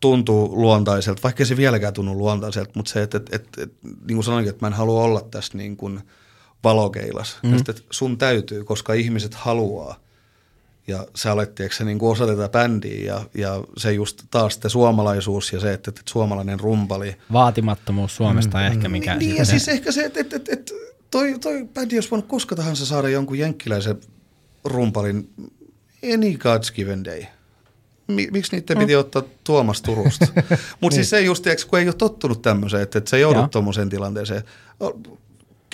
Speaker 3: tuntuu luontaiselta, vaikka se vieläkään tunnu luontaiselta, mutta se, että, että, että, että niin kuin sanoinkin, että mä en halua olla tässä niin kuin valokeilas. Mm. Tästä, että sun täytyy, koska ihmiset haluaa. Ja sä olet, tiedätkö, niin kuin osa tätä bändiä ja, ja se just taas sitten suomalaisuus ja se, että, että suomalainen rumpali.
Speaker 1: Vaatimattomuus Suomesta mm, ehkä mikä
Speaker 3: Niin, ja
Speaker 1: sitten-
Speaker 3: siis ehkä se, että, että, että, että toi, toi bändi olisi voinut koska tahansa saada jonkun jenkkiläisen rumpalin any God's given day. Mi- miksi niiden piti ottaa Tuomas Turusta? Mutta siis se just, kun ei ole tottunut tämmöiseen, että, että sä
Speaker 1: Joo.
Speaker 3: joudut tuommoiseen tilanteeseen.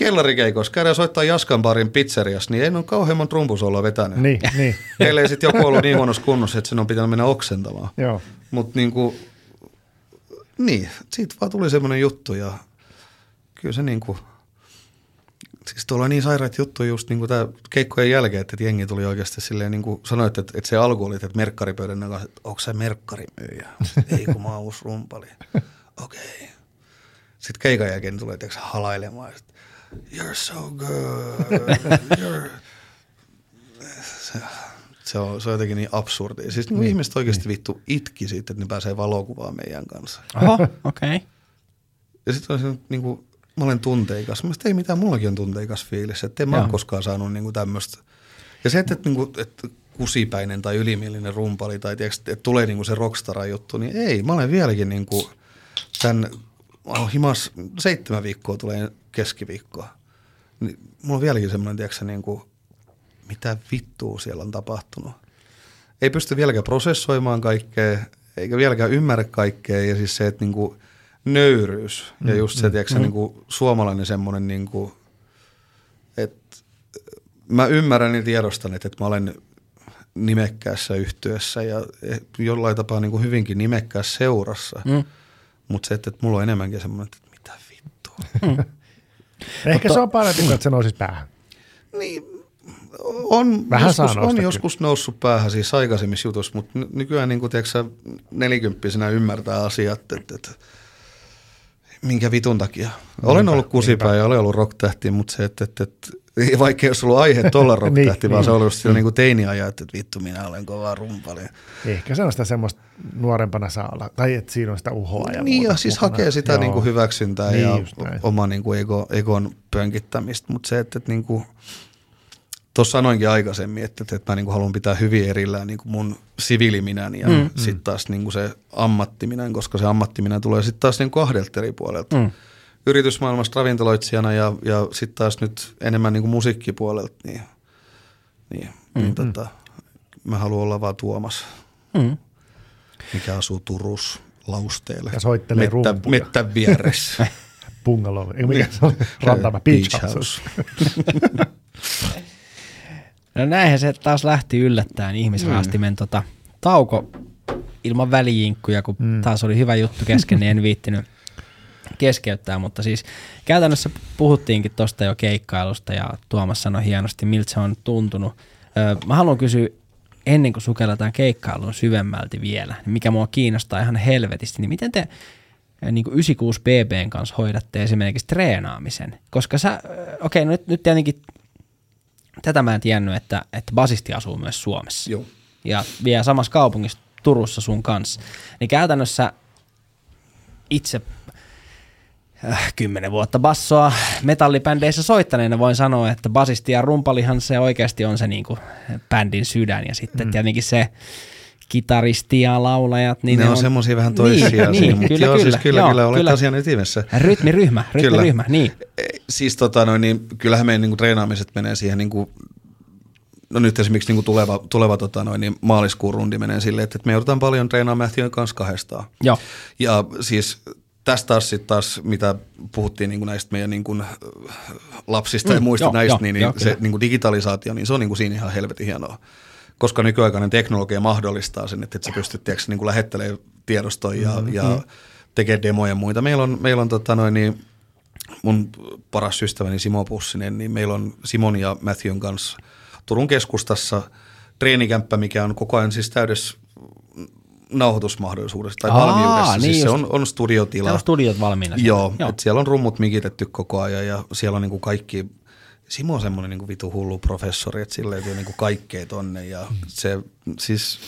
Speaker 3: Kellarikeikossa käydään soittaa Jaskan barin pizzeriassa, niin ei ole kauhean monta rumpusolla vetänyt.
Speaker 2: Niin, niin.
Speaker 3: Ellei sitten joku ollut niin huonossa kunnossa, että sen on pitänyt mennä oksentamaan.
Speaker 2: Joo.
Speaker 3: Mutta niinku, niin, siitä vaan tuli semmoinen juttu ja kyllä se niinku, siis tuolla on niin sairaat juttuja just niinku tää keikkojen jälkeen, että jengi tuli oikeasti silleen niinku sanoit, että, että se alku oli, että merkkaripöydän kanssa, että onko se merkkarimyyjä? Ei kun mä oon uusi rumpali. Okei. Okay. Sitten keikan jälkeen tulee tiiäks, halailemaan, että you're so good, you're... Se, se, on, se on jotenkin niin absurdi. Siis niin, ihmiset oikeasti vittu itki siitä, että ne pääsee valokuvaan meidän kanssa.
Speaker 1: Oho, okei. Okay.
Speaker 3: Ja sitten on se, niin kuin, mä olen tunteikas. Mä sanoin, että ei mitään, mullakin on tunteikas fiilis. Että en mä ole koskaan saanut niin kuin tämmöistä. Ja se, että, että, niin kuin, että kusipäinen tai ylimielinen rumpali tai tiiäks, että tulee niin kuin se rockstara juttu, niin ei. Mä olen vieläkin niin kuin tämän, mä oon himas seitsemän viikkoa tulee keskiviikkoa. Niin, mulla on vieläkin semmoinen, tiiäks, niin kuin, mitä vittua siellä on tapahtunut. Ei pysty vieläkään prosessoimaan kaikkea, eikä vieläkään ymmärrä kaikkea. Ja siis se, että niinku nöyryys ja just se, tiedätkö, mm. niinku suomalainen semmoinen, niinku, että mä ymmärrän ja tiedostan, että, että mä olen nimekkäässä yhtyössä ja jollain tapaa niinku hyvinkin nimekkäässä seurassa. Mm. Mutta se, että, että mulla on enemmänkin semmoinen, että mitä vittua.
Speaker 2: Ehkä se on parempi kuin, että se nousisi päähän.
Speaker 3: Niin, on,
Speaker 2: Vähän
Speaker 3: joskus, on
Speaker 2: kyllä.
Speaker 3: joskus noussut päähän siis aikaisemmissa jutuissa, mutta ny- nykyään niin kuin, tiedätkö, nelikymppisenä ymmärtää asiat, että, että minkä vitun takia. Olen
Speaker 2: Niinpä,
Speaker 3: ollut kusipää ja olen ollut rocktähti, mutta se, että, että, että vaikka ei olisi ollut aihe olla rocktähti,
Speaker 2: Niin,
Speaker 3: vaan
Speaker 2: niin.
Speaker 3: se on ollut sillä niin kuin teiniajan, että vittu minä olen kova rumpali.
Speaker 2: Ehkä se on sitä semmoista nuorempana saa olla, tai että siinä on sitä uhoa ja
Speaker 3: niin
Speaker 2: muuta
Speaker 3: ja siis
Speaker 2: mukana.
Speaker 3: hakee sitä
Speaker 2: Joo.
Speaker 3: niin kuin hyväksyntää
Speaker 2: Niin,
Speaker 3: ja oma niin kuin ego, egon pönkittämistä, mutta se, että, että niin kuin, tuossa sanoinkin aikaisemmin, että, että mä niin kuin haluan pitää hyvin erillään niin kuin mun siviiliminän ja mm, sitten taas niin kuin se ammattiminän, koska se ammattiminä tulee sitten taas niin kuin kahdelta eri puolelta. Mm. Yritysmaailmasta ravintoloitsijana ja, ja sitten taas nyt enemmän niin kuin musiikkipuolelta, niin, niin, mm, niin tota, mä haluan olla vaan Tuomas,
Speaker 1: Mm.
Speaker 3: mikä asuu Turussa lausteella.
Speaker 2: Ja soittelee
Speaker 3: Mettä,
Speaker 2: rumpuja.
Speaker 3: mettän vieressä.
Speaker 2: Bungalow, ei mikä se oli, rantama, beach, house.
Speaker 1: No näinhän se taas lähti yllättäen ihmisraastimen mm. tota, tauko ilman välijinkkuja, kun mm. taas oli hyvä juttu kesken, niin en viittinyt keskeyttää, mutta siis käytännössä puhuttiinkin tuosta jo keikkailusta ja Tuomas sanoi hienosti, miltä se on tuntunut. Öö, mä haluan kysyä ennen kuin sukelletaan keikkailuun syvemmälti vielä, niin mikä mua kiinnostaa ihan helvetisti, niin miten te niin kuin 96 BBn kanssa hoidatte esimerkiksi treenaamisen? Koska sä, okei, no nyt, nyt tietenkin tätä mä en tiennyt, että, että basisti asuu myös Suomessa.
Speaker 3: Joo.
Speaker 1: Ja vielä samassa kaupungissa Turussa sun kanssa. Niin käytännössä itse kymmenen vuotta bassoa metallibändeissä soittaneena voin sanoa, että basisti ja rumpalihan se oikeasti on se niin kuin bändin sydän ja sitten mm. tietenkin se kitaristi ja laulajat. Niin
Speaker 3: ne,
Speaker 1: ne
Speaker 3: on, on semmoisia vähän toisia niin, asioita, niin, mutta kyllä, joo, kyllä, siis kyllä, joo, kyllä olet kyllä. asian ytimessä.
Speaker 1: Rytmiryhmä, rytmiryhmä, niin.
Speaker 3: E, siis tota noin, niin kyllähän meidän niin kuin, treenaamiset menee siihen niin kuin, no nyt esimerkiksi niin kuin tuleva, tuleva tota noin, niin maaliskuun rundi menee silleen, että, että me joudutaan paljon treenaamaan Matthewn kanssa kahdestaan.
Speaker 1: Joo.
Speaker 3: Ja siis tästä taas sitten taas, mitä puhuttiin niin kuin näistä meidän niin kuin lapsista mm, ja muista joo, näistä, jo, niin, jo, niin se niin kuin digitalisaatio, niin se on niin kuin siinä ihan helvetin hienoa. Koska nykyaikainen teknologia mahdollistaa sen, että, että sä pystyt tiedätkö, niin kuin lähettelemään tiedostoja ja, mm-hmm. ja tekee demoja ja muita. Meillä on, meillä on tota noin, niin, mun paras ystäväni Simo Pussinen, niin meillä on Simon ja Matthewn kanssa Turun keskustassa treenikämppä, mikä on koko ajan siis täydessä nauhoitusmahdollisuudesta tai Aa, valmiudessa. Niin siis se on, on studiotila. Siellä
Speaker 1: on studiot valmiina.
Speaker 3: Joo, Joo. siellä on rummut mikitetty koko ajan ja siellä on niin kuin kaikki, Simo on semmoinen niin vitu hullu professori, että sillä löytyy niin kuin kaikkea tonne ja hmm. se siis,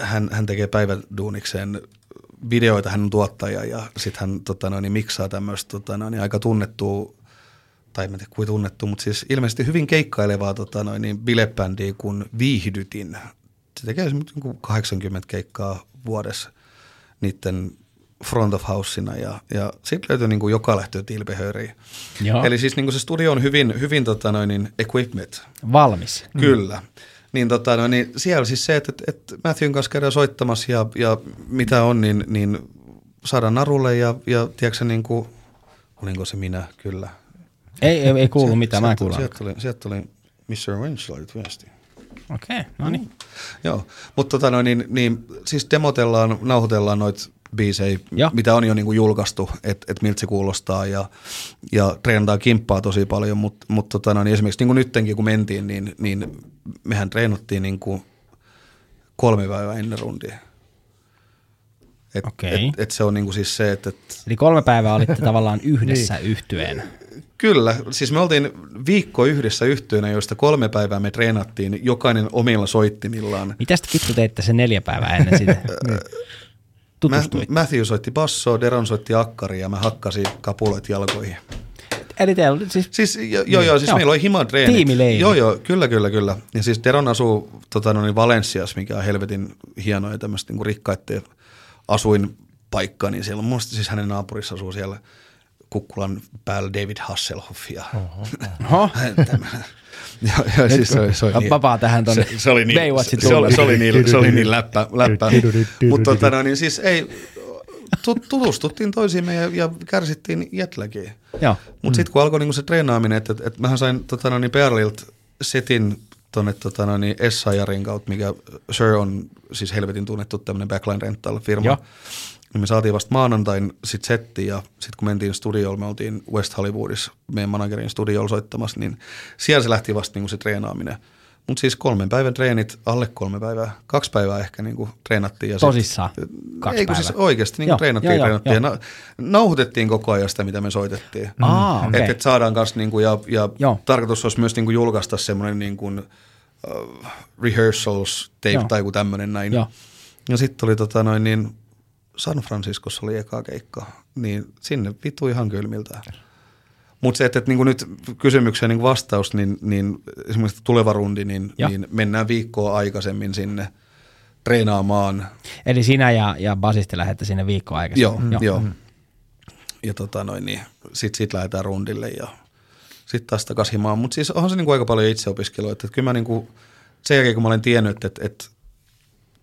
Speaker 3: hän, hän tekee päiväduunikseen videoita, hän on tuottaja ja sitten hän tota noin, niin miksaa tämmöistä tota noin, niin aika tunnettua tai en tiedä kuin tunnettu, mutta siis ilmeisesti hyvin keikkailevaa tota noin, niin bilebändiä kuin Viihdytin se tekee esimerkiksi 80 keikkaa vuodessa niiden front of houseina ja, ja sitten löytyy niin kuin joka lähtöä tilpehöriä. Eli siis niin kuin se studio on hyvin, hyvin tota noin, niin equipment.
Speaker 1: Valmis.
Speaker 3: Kyllä. Mm. Niin, tota, no, niin siellä siis se, että, että Matthewn kanssa käydään soittamassa ja, ja mitä on, niin, niin saadaan narulle ja, ja tiedätkö niin kuin, olinko se minä? Kyllä.
Speaker 1: Ei, ei, ei kuulu mitään, mä en kuulu.
Speaker 3: Sieltä tuli, sieltä tuli Mr. Winchlight viesti.
Speaker 1: Okei, okay, no niin. Mm.
Speaker 3: Joo, mutta tota no, niin, niin, siis demotellaan, nauhoitellaan noita biisejä, Joo. mitä on jo niin kuin julkaistu, että et miltä se kuulostaa ja, ja treenataan kimppaa tosi paljon, mutta mut tota no, niin esimerkiksi niin kuin nyttenkin kun mentiin, niin, niin mehän treenattiin niin kuin kolme päivää ennen rundia. Et,
Speaker 1: okay.
Speaker 3: et, et se on niinku siis se, että... Et...
Speaker 1: Eli kolme päivää olitte tavallaan yhdessä niin. yhtyeen.
Speaker 3: Kyllä, siis me oltiin viikko yhdessä yhtyönä, joista kolme päivää me treenattiin jokainen omilla soittimillaan.
Speaker 1: Mitä sitten vittu teitte se neljä päivää ennen sitä?
Speaker 3: niin. Matthew soitti bassoa, Deron soitti akkaria ja mä hakkasin kapuloit jalkoihin.
Speaker 1: Eli teillä oli siis...
Speaker 3: Siis joo, joo, joo siis joo. meillä oli himatreenit.
Speaker 1: Tiimileiri.
Speaker 3: Joo, joo, kyllä, kyllä, kyllä. Ja siis Deron asuu tota, no niin Valensias, mikä on helvetin hieno ja tämmöistä niin rikkaiden asuinpaikka, niin siellä on mun siis hänen naapurissa asuu siellä – kukkulan päällä David Hasselhoff ja oho, oho. ja, ja siis se oli, se oli
Speaker 1: niin, Vapaa tähän tuonne
Speaker 3: se, se, oli niin, se, se, oli, se, oli niin, se oli niin läppä, läppä. mutta tota, no, niin siis ei, tutustuttiin toisiimme ja, ja kärsittiin jetläkiä. Mutta sitten kun alkoi niinku se treenaaminen, että et, et mähän sain tota, no, niin Perlilta setin tuonne tota, no, niin Essayarin kautta, mikä Sir on siis helvetin tunnettu tämmöinen backline rental firma. Niin me saatiin vasta maanantain sit setti ja sitten kun mentiin studiolle, me oltiin West Hollywoodissa meidän managerin studiolla soittamassa, niin siellä se lähti vasta niinku se treenaaminen. Mutta siis kolmen päivän treenit, alle kolme päivää, kaksi päivää ehkä niinku treenattiin. Ja
Speaker 1: Tosissaan sit, kaksi
Speaker 3: ei,
Speaker 1: päivää?
Speaker 3: siis oikeasti niinku joo, treenattiin, joo, treenattiin joo, ja nauhoitettiin koko ajan sitä, mitä me soitettiin.
Speaker 1: Mm. Ah, okay.
Speaker 3: Että et saadaan kanssa, niinku, ja, ja tarkoitus olisi myös niinku julkaista semmoinen niinku, uh, rehearsals tape joo. tai joku tämmöinen näin. Joo. Ja sitten tuli tota noin niin, San Franciscossa oli eka keikka, niin sinne vitu ihan kylmiltä. Mutta se, että, että niin nyt kysymykseen niin vastaus, niin, niin esimerkiksi tuleva rundi, niin, niin mennään viikkoa aikaisemmin sinne treenaamaan.
Speaker 1: Eli sinä ja, ja basisti lähdette sinne viikkoa aikaisemmin?
Speaker 3: Joo, joo. joo. Mm. Ja tota noin, niin sitten sit lähdetään rundille ja sitten taas takaisin himaan. Mutta siis onhan se niin kuin aika paljon itseopiskelua, että, että kyllä mä niin kuin, sen jälkeen kun mä olen tiennyt, että, että, että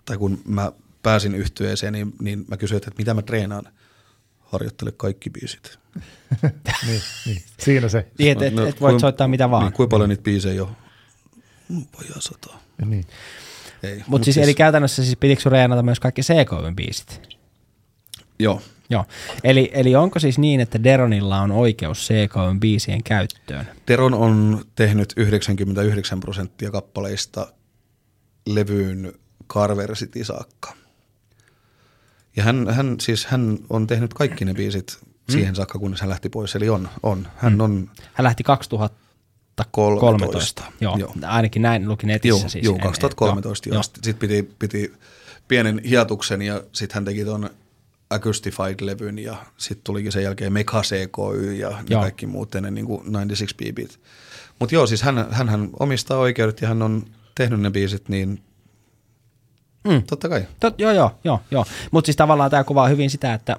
Speaker 3: tai kun mä pääsin yhtyeeseen, niin, niin mä kysyin, että mitä mä treenaan. Harjoittele kaikki biisit.
Speaker 2: niin, niin, siinä se.
Speaker 1: Niin, että et, no, et voit kuin, soittaa mitä vaan. Niin,
Speaker 3: kuinka paljon niitä biisejä on? No, vajaa sata.
Speaker 2: Niin.
Speaker 1: Mutta mut siis, siis, eli käytännössä siis pitikö sun reenata myös kaikki CKVn biisit?
Speaker 3: Joo.
Speaker 1: Joo. Eli, eli onko siis niin, että Deronilla on oikeus CKVn biisien käyttöön?
Speaker 3: Deron on tehnyt 99 prosenttia kappaleista levyyn Carver City saakka. Ja hän, hän, siis hän on tehnyt kaikki ne biisit siihen mm. saakka, kunnes hän lähti pois. Eli on, on. Hän, mm. on
Speaker 1: hän lähti 2013. Joo, joo. ainakin näin luki netissä
Speaker 3: joo,
Speaker 1: siis.
Speaker 3: Joo, 2013. En, joo. Sitten piti, piti pienen hiatuksen ja sitten hän teki tuon Acoustified-levyn ja sitten tulikin sen jälkeen Mega CKY ja ne
Speaker 1: Joo.
Speaker 3: kaikki muut ennen niin kuin 96 BBt. Mutta joo, siis hän, hän omistaa oikeudet ja hän on tehnyt ne biisit, niin
Speaker 1: Mm.
Speaker 3: totta kai.
Speaker 1: Tot, joo, joo, joo, joo. Mutta siis tavallaan tämä kuvaa hyvin sitä, että,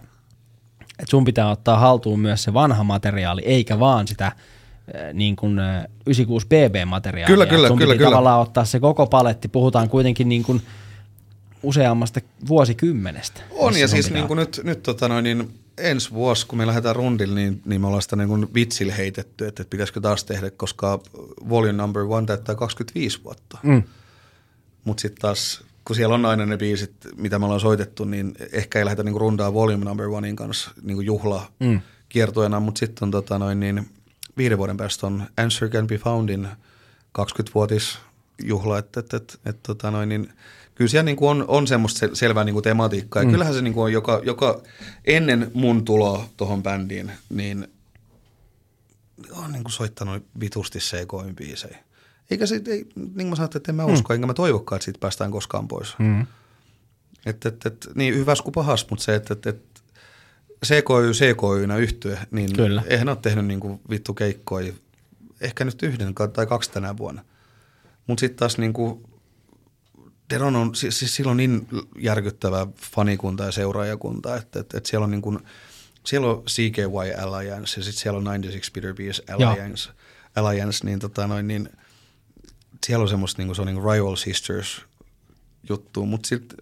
Speaker 1: että sun pitää ottaa haltuun myös se vanha materiaali, eikä vaan sitä äh, niin kuin äh, 96 BB-materiaalia.
Speaker 3: Kyllä,
Speaker 1: Et
Speaker 3: kyllä,
Speaker 1: sun
Speaker 3: kyllä, kyllä.
Speaker 1: tavallaan ottaa se koko paletti. Puhutaan kuitenkin niin kuin useammasta vuosikymmenestä.
Speaker 3: On, ja siis niin kuin nyt, nyt tota noin, niin ensi vuosi, kun me lähdetään rundille, niin, niin me ollaan sitä niin kuin vitsillä heitetty, että, että pitäisikö taas tehdä, koska Volume Number One täyttää 25 vuotta.
Speaker 1: Mm.
Speaker 3: Mutta sitten taas, kun siellä on aina ne biisit, mitä me ollaan soitettu, niin ehkä ei lähdetä niinku rundaa Volume Number Onein kanssa niinku juhla
Speaker 1: Mm.
Speaker 3: kiertueena, mutta sitten on tota noin, niin viiden vuoden päästä on Answer Can Be Foundin 20-vuotis juhla, että et, et, et, tota noin, niin kyllä siellä niinku on, on semmoista sel- selvää niinku tematiikkaa. Ja kyllähän se niinku on, joka, joka ennen mun tuloa tuohon bändiin, niin on niinku soittanut vitusti CKyn biisejä. Eikä se, ei, niin kuin mä sanoin, että en mä usko, enkä mä toivokaan, että siitä päästään koskaan pois.
Speaker 1: Mm.
Speaker 3: Et, et, et, niin hyväs kuin pahas, mutta se, että et, et, CKY CKYnä yhtye, niin
Speaker 1: Kyllä.
Speaker 3: eihän ole tehnyt niinku vittu keikkoja, ehkä nyt yhden tai kaksi tänä vuonna. Mutta sitten taas niinku, Deron on, siis, siis sillä on niin järkyttävä fanikunta ja seuraajakunta, että, että, että siellä on niinku, siellä on CKY Alliance ja sitten siellä on 96 Peter Bees Alliance, Alliance niin, tota noin, niin siellä on semmoista, niinku, se on niinku Rival Sisters juttu, mutta sitten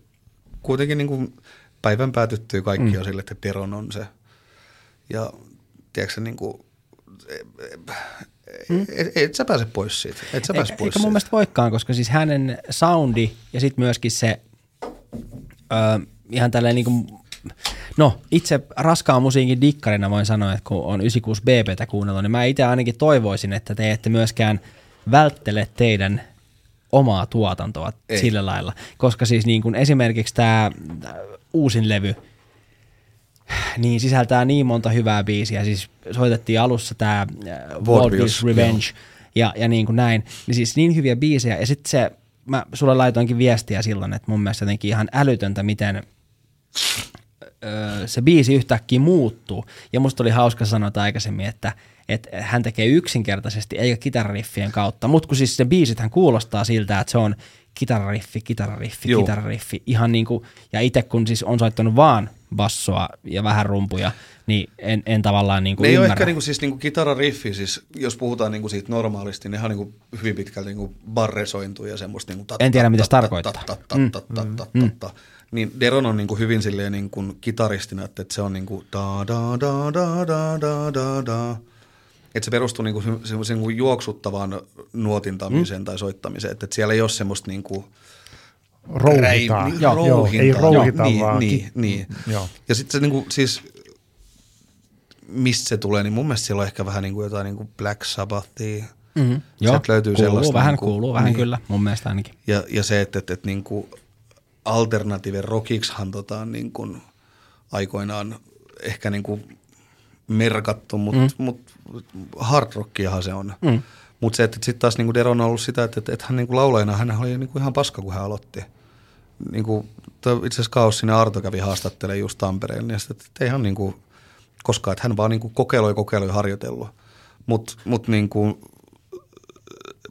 Speaker 3: kuitenkin niinku päivän päätyttyy kaikki mm. on sille, että Deron on se. Ja tiedätkö niinku, mm. et, et, sä pääse pois siitä. Et sä pääse
Speaker 1: Eikä,
Speaker 3: pois
Speaker 1: eikä mun
Speaker 3: siitä.
Speaker 1: mielestä voikaan, koska siis hänen soundi ja sitten myöskin se ö, ihan tälleen niin kuin, no itse raskaan musiikin dikkarina voin sanoa, että kun on 96 BBtä kuunnellut, niin mä itse ainakin toivoisin, että te ette myöskään välttele teidän omaa tuotantoa
Speaker 3: Ei.
Speaker 1: sillä lailla. Koska siis niin kuin esimerkiksi tämä uusin levy, niin sisältää niin monta hyvää biisiä. Siis soitettiin alussa tämä Vaudeville's Revenge ja, ja niin kuin näin. Niin siis niin hyviä biisejä. Ja sitten se, mä sulle laitoinkin viestiä silloin, että mun mielestä jotenkin ihan älytöntä, miten öö, se biisi yhtäkkiä muuttuu. Ja musta oli hauska sanoa aikaisemmin, että, että hän tekee yksinkertaisesti eikä kitarariffien kautta. Mutta kun siis se biisithän kuulostaa siltä, että se on kitarariffi, kitarariffi,
Speaker 3: Juu.
Speaker 1: kitarariffi. Ihan niin kuin, ja itse kun siis on soittanut vaan bassoa ja vähän rumpuja, niin en, en tavallaan niin kuin
Speaker 3: Ne ei ole
Speaker 1: ymmärrä.
Speaker 3: ehkä niinku, siis niinku kitarariffi, siis jos puhutaan niinku siitä normaalisti, niin ihan niinku hyvin pitkälti niinku barresointuja ja semmoista tat-
Speaker 1: En tiedä, mitä se tarkoittaa.
Speaker 3: Niin Deron on niinku hyvin silleen niinku kitaristina, että se on niinku da da da da da da da da. Että se perustuu niinku se- semmoiseen niinku juoksuttavaan nuotintamiseen tai soittamiseen, että että siellä ei ole semmoista niinku
Speaker 2: Rouhitaan.
Speaker 3: Räi-
Speaker 1: Joo,
Speaker 2: Joo,
Speaker 3: rouhintaa.
Speaker 2: ei rouhita,
Speaker 3: niin,
Speaker 2: vaan
Speaker 3: niin,
Speaker 2: ki-
Speaker 3: niin.
Speaker 2: Joo.
Speaker 3: Ja sitten se niinku, siis, mistä se tulee, niin mun mielestä siellä on ehkä vähän niinku jotain niinku Black Sabbathia.
Speaker 1: Mm-hmm. Joo,
Speaker 3: Sieltä löytyy
Speaker 1: kuuluu
Speaker 3: sellaista
Speaker 1: vähän,
Speaker 3: niinku-
Speaker 1: kuuluu vähän
Speaker 3: niin.
Speaker 1: kyllä, mun mielestä ainakin.
Speaker 3: Ja, ja se, että, että, että niinku alternative rockiksihan tota, niin kuin aikoinaan ehkä niinku merkattu, mutta mm. mut, hard rockiahan se on.
Speaker 1: Mm.
Speaker 3: Mutta se, että sitten taas niinku Deron on ollut sitä, että, että, että hän niinku laulajana, hän oli niinku ihan paska, kun hän aloitti. Niinku, itse asiassa Kaos sinne Arto kävi haastattelemaan just Tampereella, niin sitten, että ei hän niinku koskaan, että hän vaan niinku kokeiloi, kokeiloi, harjoitellut. Mutta mut niinku,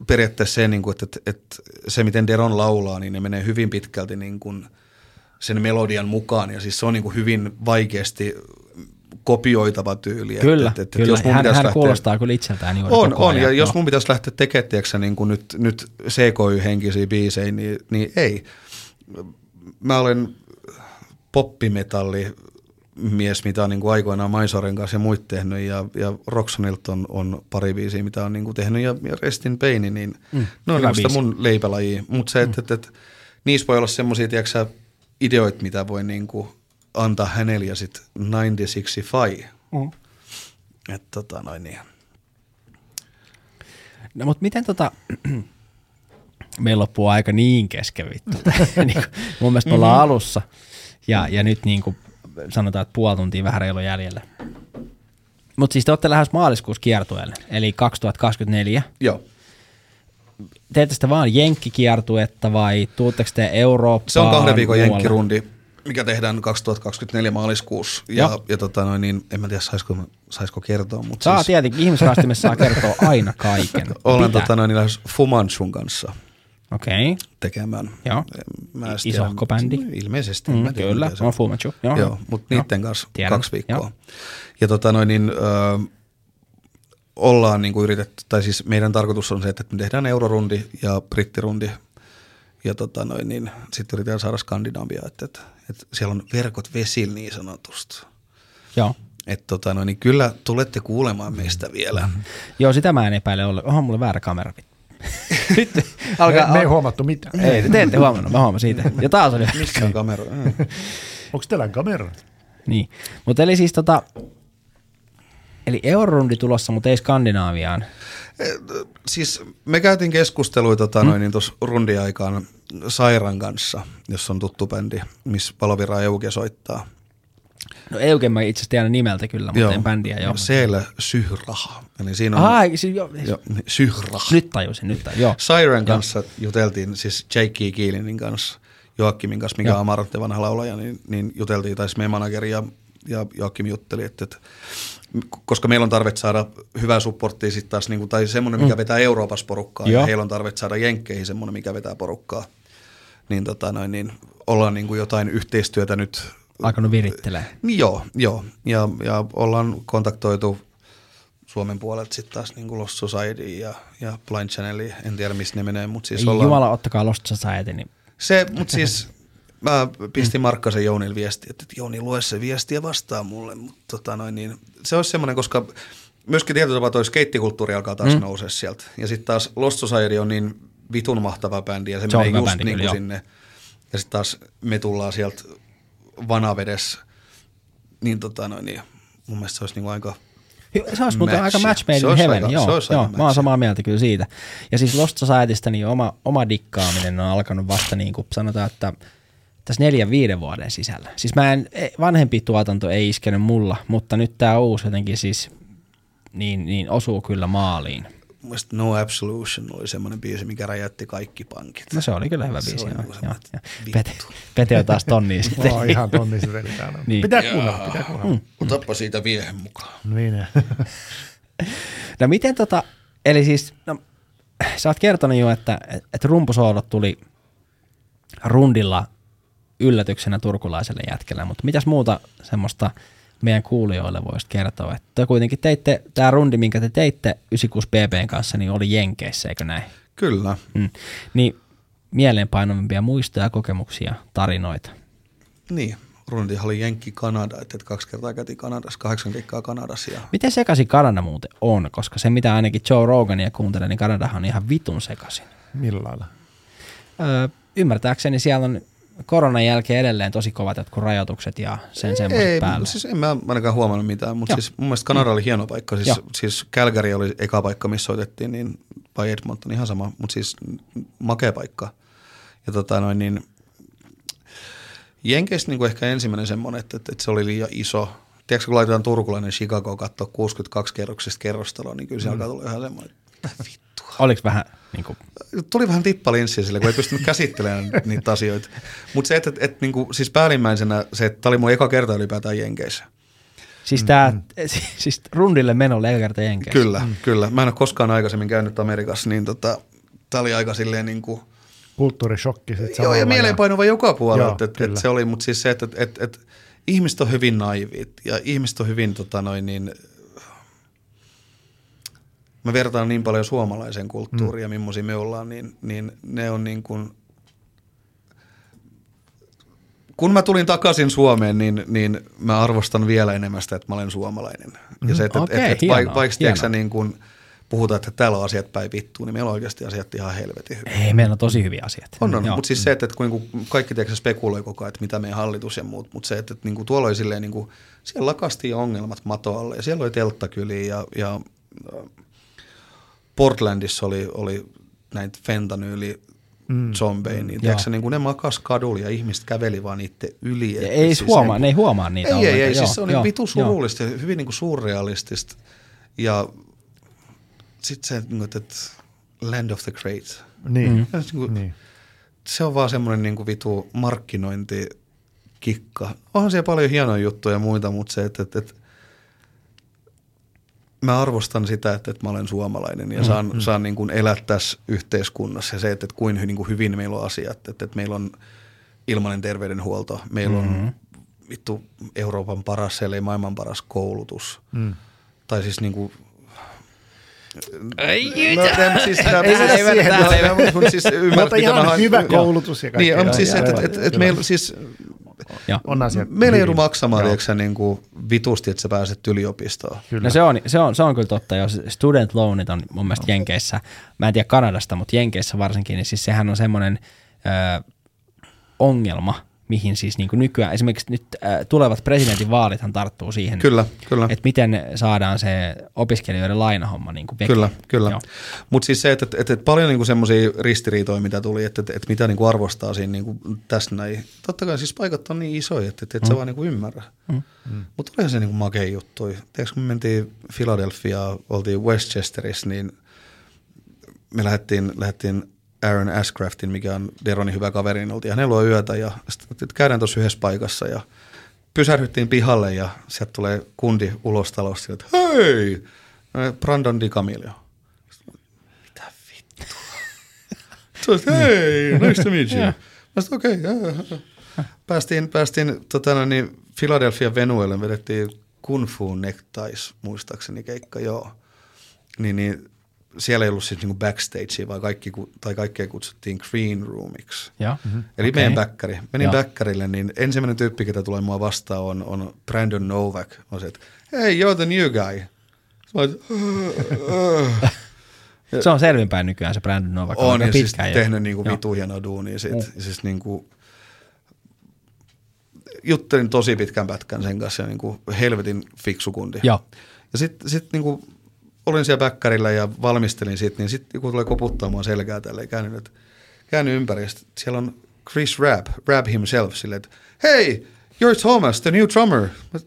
Speaker 3: periaatteessa se, niinku, että, että, että se, miten Deron laulaa, niin ne menee hyvin pitkälti niinku sen melodian mukaan. Ja siis se on niinku hyvin vaikeasti kopioitava tyyli.
Speaker 1: Kyllä,
Speaker 3: että, että,
Speaker 1: kyllä.
Speaker 3: Jos mun
Speaker 1: hän, hän
Speaker 3: lähteä-
Speaker 1: kuulostaa kyllä itseltään juuri
Speaker 3: on, on. Ja jos mun pitäisi lähteä tekemään tiedätkö, niin kuin nyt, nyt CKY-henkisiä biisejä, niin, niin ei. Mä olen poppimetalli mies, mitä on niin kuin aikoinaan Maisoren kanssa ja muut tehnyt, ja, ja Roxonilta on, on pari biisiä, mitä on niin kuin tehnyt, ja, ja Rest in Pain, niin mm, ne on niin sitä mun leipälajia. Mutta se, että, että, että niissä voi olla semmoisia, tiedätkö, ideoita, mitä voi niin kuin antaa hänelle, ja sitten 965.
Speaker 1: Mm.
Speaker 3: Että tota noin niin.
Speaker 1: No mutta miten tota, meillä loppuu aika niin kesken vittu. niin kuin, mun mielestä me ollaan
Speaker 3: Mm-hmm.
Speaker 1: alussa ja, ja nyt niin kuin sanotaan, että puoli tuntia vähän reilu jäljellä. Mutta siis te olette lähes maaliskuussa kiertueelle, eli 2024.
Speaker 3: Joo.
Speaker 1: Teette sitä vaan jenkkikiertuetta vai tuutteko te Eurooppaan?
Speaker 3: Se on kahden viikon
Speaker 1: muualle?
Speaker 3: jenkkirundi. Mikä tehdään 2024 maaliskuussa. Ja, ja tota noin, niin, en mä tiedä, saisiko, saisiko kertoa, mutta
Speaker 1: Saa
Speaker 3: siis
Speaker 1: tietenkin, ihmisraastimessa saa kertoa aina kaiken.
Speaker 3: olen
Speaker 1: Pitää.
Speaker 3: tota noin, niin lähes Fumanchun kanssa
Speaker 1: Okei, okay.
Speaker 3: tekemään.
Speaker 1: Joo.
Speaker 3: Mä
Speaker 1: Isohko bändi?
Speaker 3: Ilmeisesti.
Speaker 1: mm,
Speaker 3: mä tiedä,
Speaker 1: kyllä, on Fu Manchu. Joo,
Speaker 3: Joo, mutta niiden kanssa
Speaker 1: Tiedän,
Speaker 3: kaksi viikkoa.
Speaker 1: joo.
Speaker 3: Ja tota noin, niin, ö, ollaan niin kuin yritetty, tai siis meidän tarkoitus on se, että me tehdään eurorundi ja brittirundi, ja tota noin, niin sitten yritetään saada Skandinavia, että, että, että siellä on verkot vesillä niin sanotusti.
Speaker 1: Joo.
Speaker 3: Että tota noin, niin kyllä tulette kuulemaan meistä vielä.
Speaker 1: Joo, sitä mä en epäile ole. Onhan mulla väärä kamera. Nyt
Speaker 2: Me,
Speaker 1: alkaa,
Speaker 2: me ei huomattu mitään.
Speaker 1: Ei, te ette huomannut, mä huomasin siitä. Ja taas oli
Speaker 3: Missä on kamera? Mm.
Speaker 2: Onko teillä kamera?
Speaker 1: Niin, mutta eli siis tota, eli eurorundi tulossa, mutta ei Skandinaaviaan.
Speaker 3: Siis me käytiin keskusteluita tota, noin, niin tuossa rundiaikaan Sairan kanssa, jos on tuttu bändi, missä Palovira Euke soittaa.
Speaker 1: No Euken mä itse asiassa tiedän nimeltä kyllä, mutta en bändiä joo.
Speaker 3: Siellä Syhraha. Eli siinä on
Speaker 1: Aha, siis jo,
Speaker 3: jo, Syhraha.
Speaker 1: nyt tajusin, nyt tajusin, joo.
Speaker 3: Siren kanssa juteltiin, siis Jake Kielinin kanssa, Joakimin kanssa, mikä
Speaker 1: Joo.
Speaker 3: on Amarantte vanha laulaja, niin, niin juteltiin, tai meidän manageri ja, ja Joakim jutteli, että, että koska meillä on tarve saada hyvää supporttia sitten taas, niin kuin, tai semmoinen, mikä vetää Euroopassa porukkaa,
Speaker 1: Joo.
Speaker 3: ja heillä on tarve saada Jenkkeihin semmoinen, mikä vetää porukkaa, niin, tota, noin, niin ollaan niin kuin jotain yhteistyötä nyt
Speaker 1: Alkanut virittelee.
Speaker 3: niin joo, joo. Ja, ja ollaan kontaktoitu Suomen puolelta sitten taas niin kuin Lost Society ja, ja Blind Channel, en tiedä missä ne menee, mutta siis
Speaker 1: Ei
Speaker 3: ollaan...
Speaker 1: Jumala, ottakaa Lost Society, niin
Speaker 3: Se, mutta siis mä pistin Markkasen Jounille viestiä, että Jouni lue se viesti ja vastaa mulle, mutta tota noin, niin, se olisi semmoinen, koska myöskin tietyllä tapaa toi skeittikulttuuri alkaa taas mm. nousea sieltä. Ja sitten taas Lost Society on niin vitun mahtava bändi ja se,
Speaker 1: Se
Speaker 3: menee just
Speaker 1: bändi
Speaker 3: niin kuin
Speaker 1: joo.
Speaker 3: sinne. Ja sitten taas me tullaan sieltä vanavedessä, niin tota noin, niin mun mielestä se olisi niin aika
Speaker 1: Se olisi muuten aika match made in heaven.
Speaker 3: aika-
Speaker 1: joo, joo
Speaker 3: aika
Speaker 1: mä oon samaa mieltä kyllä siitä. Ja siis Lost Societystä niin oma, oma dikkaaminen on alkanut vasta niin kuin sanotaan, että tässä neljän viiden vuoden sisällä. Siis mä en, e- vanhempi tuotanto ei iskenyt mulla, mutta nyt tämä uusi jotenkin siis niin, niin osuu kyllä maaliin.
Speaker 3: Mielestä No Absolution oli semmoinen biisi, mikä räjäytti kaikki pankit.
Speaker 1: No se oli kyllä hyvä
Speaker 3: Se
Speaker 1: biisi.
Speaker 3: oli
Speaker 1: Joo,
Speaker 3: niinku
Speaker 1: joo, joo. Pete, Pete on taas tonniin sitten.
Speaker 2: Mä oon ihan tonni täällä.
Speaker 1: Niin.
Speaker 2: Pitää kuunnella, pitää kuunnella. Mm.
Speaker 3: Otappa siitä viehen mukaan.
Speaker 2: Niin.
Speaker 1: No miten tota, eli siis, no, sä oot kertonut jo, että, että rumpusoolot tuli rundilla yllätyksenä turkulaiselle jätkelle, mutta mitäs muuta semmoista meidän kuulijoille voisit kertoa? Että te kuitenkin teitte, tämä rundi, minkä te teitte 96 BBn kanssa, niin oli Jenkeissä, eikö näin?
Speaker 3: Kyllä.
Speaker 1: Mm. Niin mieleenpainovimpia muistoja, kokemuksia, tarinoita.
Speaker 3: Niin. Rundihan oli Jenkki Kanada, että kaksi kertaa käytiin Kanadassa, kahdeksan keikkaa Kanadassa. Ja
Speaker 1: Miten sekaisin Kanada muuten on? Koska se, mitä ainakin Joe Rogania kuuntelee, niin Kanadahan on ihan vitun sekaisin.
Speaker 2: Millä lailla?
Speaker 1: Öö, ymmärtääkseni siellä on koronan jälkeen edelleen tosi kovat jotkut rajoitukset ja sen semmoiset
Speaker 3: ei,
Speaker 1: päällä.
Speaker 3: siis en mä ainakaan huomannut mitään, mutta
Speaker 1: Joo.
Speaker 3: siis mun mielestä Kanada oli hieno paikka. Siis,
Speaker 1: Joo.
Speaker 3: siis Calgary oli eka paikka, missä soitettiin, niin, vai Edmonton, ihan sama, mutta siis makea paikka. Ja tota noin, niin Jenkeissä niin ehkä ensimmäinen semmoinen, että, että, että se oli liian iso. Tiedätkö, kun laitetaan turkulainen Chicago katsoa 62 kerroksista kerrostaloa, niin kyllä se mm. alkaa tulla ihan semmoinen, että vittua.
Speaker 1: Oliko vähän niin kuin,
Speaker 3: Tuli vähän tippalinssiä sille, kun ei pystynyt käsittelemään niitä asioita. Mutta se, että, että, että niin kuin, siis päällimmäisenä se, että tämä oli mun eka kerta ylipäätään Jenkeissä.
Speaker 1: siis tää, siis rundille menolle eka kerta Jenkeissä.
Speaker 3: Kyllä, mm. kyllä. Mä en ole koskaan aikaisemmin käynyt Amerikassa, niin tota, tämä oli aika silleen niin kuin,
Speaker 2: Kulttuurishokki. sit
Speaker 3: joo, ja mieleenpainuva joka puolella,
Speaker 2: Joo,
Speaker 3: että et,
Speaker 2: kyllä.
Speaker 3: et se oli, mutta siis se, että et, et, et, ihmiset on hyvin naivit ja ihmiset on hyvin tota noin niin, mä vertaan niin paljon suomalaisen kulttuuriin ja millaisia me ollaan, niin, niin ne on niin kuin, kun mä tulin takaisin Suomeen, niin, niin mä arvostan vielä enemmän sitä, että mä olen suomalainen. Ja se, että
Speaker 1: Okei,
Speaker 3: et, et,
Speaker 1: hienoa,
Speaker 3: vaik, vaikka tiedätkö, niin kun puhutaan, että täällä on asiat päin vittuun, niin meillä on oikeasti asiat ihan helvetin hyvin.
Speaker 1: Ei, meillä on tosi hyviä asiat.
Speaker 3: On, on. Mutta siis se, että, että kun niinku kaikki tiedätkö, spekuloi koko ajan, että mitä meidän hallitus ja muut, mutta se, että, että niinku tuolla oli silleen, niinku, siellä lakastiin ongelmat matoalle ja siellä oli telttakyliä ja, ja Portlandissa oli, oli näitä fentanyyli mm. zombeja, niin tiedätkö, niin kuin ne makas kadulla ja ihmiset käveli vaan niiden yli.
Speaker 1: Ja ei
Speaker 3: siis
Speaker 1: huomaa,
Speaker 3: niinku-
Speaker 1: ne ei huomaa niitä
Speaker 3: ei, ei,
Speaker 1: ollenkaan.
Speaker 3: ei,
Speaker 1: Joo,
Speaker 3: siis se on
Speaker 1: joo,
Speaker 3: niin vitu
Speaker 1: joo.
Speaker 3: surullista ja hyvin niin kuin surrealistista. Ja sitten se, niin kuin, että Land of the Great.
Speaker 2: Niin.
Speaker 1: Mm.
Speaker 3: Ja niin kuin,
Speaker 2: niin.
Speaker 3: se on vaan semmoinen niin kuin vitu markkinointi kikka. Onhan siellä paljon hienoja juttuja ja muita, mutta se, että, että, että mä arvostan sitä, että, että mä olen suomalainen ja saan, mm, saan niin kuin elää tässä yhteiskunnassa ja se, että, että kuin, niin kuin hyvin meillä on asiat, että, että meillä on ilmainen terveydenhuolto, meillä on mm-hmm. vittu Euroopan paras, ellei maailman paras koulutus. Mm. Tai siis niin kuin
Speaker 1: Ei,
Speaker 3: No, en, siis, mä,
Speaker 2: Ei
Speaker 3: siis,
Speaker 2: siihen,
Speaker 3: mä-
Speaker 2: että-
Speaker 3: mä- mutta siis ymmärrät,
Speaker 2: Mutta ihan hyvä koulutus ja kaikkea.
Speaker 3: Niin, on siis, että
Speaker 2: joo,
Speaker 3: et, et, et
Speaker 2: kyllä.
Speaker 3: meillä siis,
Speaker 2: On asiat
Speaker 3: meillä ei joudu maksamaan,
Speaker 2: Joo.
Speaker 3: tiedätkö, niin kuin vitusti, että sä pääset yliopistoon.
Speaker 2: Kyllä.
Speaker 1: No se on, se, on, se on kyllä totta, jos student loanit on mun mielestä Jenkeissä, mä en tiedä Kanadasta, mutta Jenkeissä varsinkin, niin siis sehän on semmoinen ö, ongelma, mihin siis niin kuin nykyään, esimerkiksi nyt ö, tulevat presidentin vaalithan tarttuu siihen,
Speaker 3: Kyllä, kyllä.
Speaker 1: että miten saadaan se opiskelijoiden lainahomma niin kuin.
Speaker 3: Kyllä, kyllä. Mutta siis se, että, että, että paljon niinku semmoisia ristiriitoja, mitä tuli, että, että, että mitä niinku arvostaa siinä niinku tässä näin. Totta kai siis paikat on niin isoja, että, että et mm. sä vaan niinku ymmärrä. Mm. Mutta olihan se niinku makea juttu. Tiedätkö, kun me mentiin Philadelphiaan, oltiin Westchesterissa, niin me lähdettiin, lähdettiin Aaron Ashcraftin, mikä on Deronin hyvä kaveri, niin oltiin hänellä yötä ja sit, että käydään tuossa yhdessä paikassa ja pysähdyttiin pihalle ja sieltä tulee kundi ulos talosta, että hei, Brandon DiCamillo. Mitä vittua? Se oli, hei, nice to meet you. Mä sanoin, okei, okay, Päästiin, päästiin tota, no niin, Philadelphia Venuelle, vedettiin Kung Fu Neckties, muistaakseni keikka, joo. Niin, niin siellä ei ollut siis niinku backstagea, vaan kaikki, tai kaikkea kutsuttiin green roomiksi.
Speaker 1: Joo.
Speaker 3: Mm-hmm. Eli okay. meidän bäkkäri. Menin
Speaker 1: Joo.
Speaker 3: bäkkärille, niin ensimmäinen tyyppi, ketä tulee mua vastaan, on, on Brandon Novak. On se, että hey, you're the new guy. Mä oon, että,
Speaker 1: Se on selvinpäin nykyään se Brandon Novak.
Speaker 3: on
Speaker 1: aika
Speaker 3: ja siis
Speaker 1: jo.
Speaker 3: tehnyt niinku vitu hienoa duunia. Sit,
Speaker 1: Mm.
Speaker 3: siis niinku, juttelin tosi pitkän pätkän sen kanssa ja niinku helvetin fiksu kundi.
Speaker 1: Joo.
Speaker 3: Ja sitten sit niinku, olin siellä bäkkärillä ja valmistelin siitä, niin sitten joku tulee koputtaa mua selkää tälleen, käännin, että käännin ympäri siellä on Chris Rabb, Rabb himself, silleen, että hey, you're Thomas, the new drummer.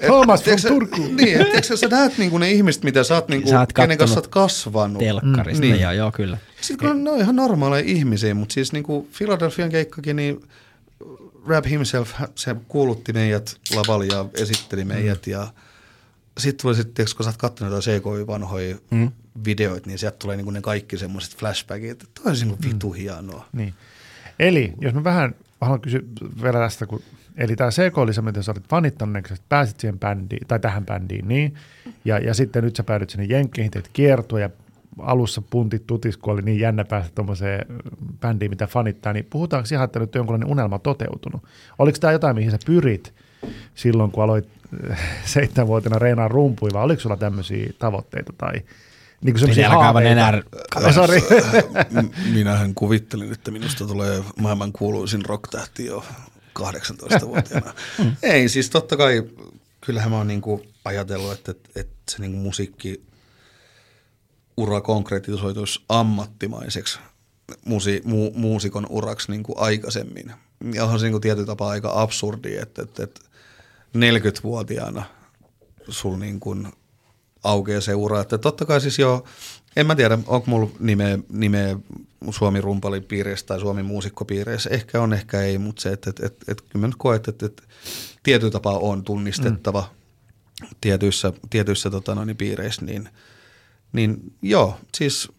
Speaker 3: Et,
Speaker 2: Thomas from
Speaker 3: sä-
Speaker 2: Turku.
Speaker 3: Niin, et, tiedätkö, sä näet niinku ne ihmiset, mitä sä oot, niinku,
Speaker 1: Sä oot
Speaker 3: kenen kanssa sä oot kasvanut.
Speaker 1: Telkkarista,
Speaker 3: Mm,
Speaker 1: mm,
Speaker 3: niin.
Speaker 1: ja joo, kyllä.
Speaker 3: Sitten kun ne on ihan normaaleja ihmisiä, mutta siis niinku Philadelphian keikkakin, niin Rab himself, se kuulutti meidät lavalla ja esitteli meidät ja sitten tuli sitten, kun sä oot katsonut jotain CKY-vanhoja mm. videoita, niin sieltä tulee niinku ne kaikki semmoiset flashbackit, että toi on niinku vitu hienoa.
Speaker 2: Niin. Eli jos mä vähän haluan kysyä vielä tästä, kun, eli tämä CK oli se, miten sä olit fanittanut, että pääsit siihen bändiin, tai tähän bändiin, niin, ja, ja sitten nyt sä päädyt sinne Jenkkeihin, teet kiertoa, ja alussa puntit tutis, kun oli niin jännä päästä tuommoiseen bändiin, mitä fanittaa, niin puhutaanko ihan, että nyt on jonkunlainen unelma toteutunut? Oliko tämä jotain, mihin sä pyrit silloin, kun aloit seitsemänvuotiaana reenaa rumpuja, vai oliko sulla tämmöisiä tavoitteita, tai niin kuin semmoisia haaveita?
Speaker 1: enää-
Speaker 2: Oh, sorry.
Speaker 3: Minähän kuvittelin, että minusta tulee maailman kuuluisin rocktähti jo 18-vuotiaana. Ei, siis totta kai, kyllähän mä oon niinku ajatellut, että, että, että se niinku musiikki ura konkretisoituisi ammattimaiseksi musi, mu, muusikon uraksi niinku aikaisemmin. Ja onhan se niinku tietyllä tapaa aika absurdi, että, että, että 40-vuotiaana sul niin kuin aukeaa se ura. Että totta kai siis jo, en mä tiedä, onko mulla nimeä, nimeä Suomi rumpalipiireissä tai Suomi muusikkopiireissä. Ehkä on, ehkä ei, mutta se, että et, et, et, kyllä mä nyt koen, että et, et, tietyllä tapaa on tunnistettava mm. tietyissä, tietyissä tota, noin, piireissä, niin, niin joo, siis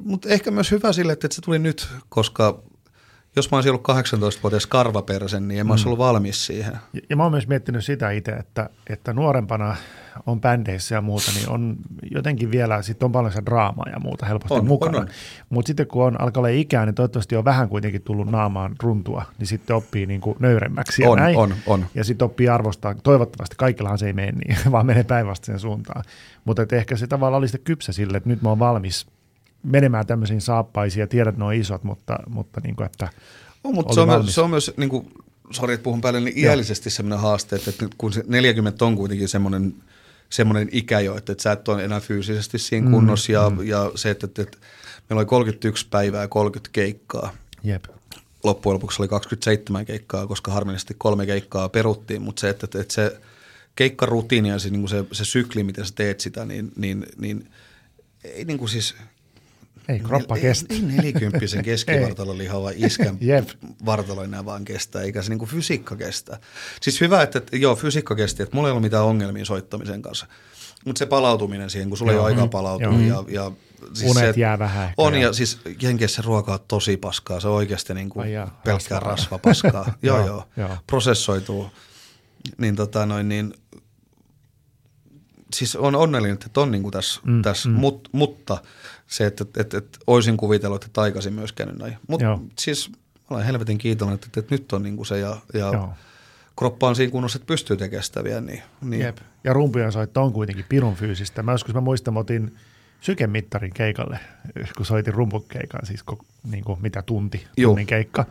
Speaker 3: mutta ehkä myös hyvä sille, että se tuli nyt, koska jos mä olisin ollut 18-vuotias karvapersen, niin en mä olisi ollut valmis siihen.
Speaker 2: Ja- Ja mä oon myös miettinyt sitä itse, että, että nuorempana on bändeissä ja muuta, niin on jotenkin vielä, sitten on paljon se draamaa ja muuta helposti
Speaker 3: On,
Speaker 2: mukana.
Speaker 3: on, on.
Speaker 2: Mutta sitten kun on, alkaa olla ikää, niin toivottavasti on vähän kuitenkin tullut naamaan runtua, niin sitten oppii niin kuin nöyremmäksi ja
Speaker 3: On,
Speaker 2: näin.
Speaker 3: on, on.
Speaker 2: Ja sitten oppii arvostaa, toivottavasti kaikillahan se ei mene niin, vaan menee päinvastaiseen suuntaan. Mutta ehkä se tavallaan oli sitten kypsä sille, että nyt mä oon valmis menemään tämmöisiin saappaisiin ja tiedät, että ne on isot, mutta, mutta niin kuin, että
Speaker 3: On, mutta se on, myös,
Speaker 2: valmis.
Speaker 3: se on myös, niin kuin, sori, että puhun päälle, niin iällisesti semmoinen haaste, että, kun se 40 on kuitenkin semmoinen, semmoinen ikä jo, että, että sä et ole enää fyysisesti siinä kunnossa ja, mm. ja se, että, että, että meillä oli 31 päivää ja 30 keikkaa.
Speaker 2: jep.
Speaker 3: Loppujen lopuksi oli 27 keikkaa, koska harmillisesti kolme keikkaa peruttiin, mutta se, että, että, että se keikkarutiini ja se, niin kuin se, se sykli, miten sä teet sitä, niin, niin, niin ei niin kuin siis,
Speaker 2: Ei kroppa
Speaker 3: ei,
Speaker 2: kestä.
Speaker 3: Ei nelikymppisen keskivartalon lihava iskän
Speaker 2: Jep.
Speaker 3: vartalo enää vaan kestä, eikä se niinku fysiikka kestä. Siis hyvä, että, joo, fysiikka kesti, että mulla ei ollut mitään ongelmia soittamisen kanssa. Mutta se palautuminen siihen, kun sulla ei
Speaker 2: Joo.
Speaker 3: ole aikaa
Speaker 2: Mm.
Speaker 3: palautua.
Speaker 2: Joo.
Speaker 3: Ja, ja siis
Speaker 2: Unet
Speaker 3: se,
Speaker 2: jää vähän
Speaker 3: On, ja siis Jenkeissä ruoka on tosi paskaa. Se on oikeasti niinku
Speaker 2: Ai jaa,
Speaker 3: pelkkää rasvapaskaa. joo,
Speaker 2: Joo,
Speaker 3: joo,
Speaker 2: joo.
Speaker 3: Prosessoituu. Niin tota noin, niin siis on onnellinen, että on niinku tässä, mm, tässä mm. Mut, mutta se, että, että, että, että olisin kuvitellut, että aikaisin myös käynyt näin. Mutta siis olen helvetin kiitollinen, että, että nyt on niinku se ja, ja
Speaker 2: Joo.
Speaker 3: kroppa on siinä kunnossa, että pystyy tekemään sitä vielä. Niin, niin
Speaker 2: Jep. Ja rumpujen soitto on kuitenkin pirun fyysistä. Mä joskus mä muistan, mä otin sykemittarin keikalle, kun soitin rumpukeikan, siis ko, niin kuin mitä tunti,
Speaker 3: Juu.
Speaker 2: tunnin keikka.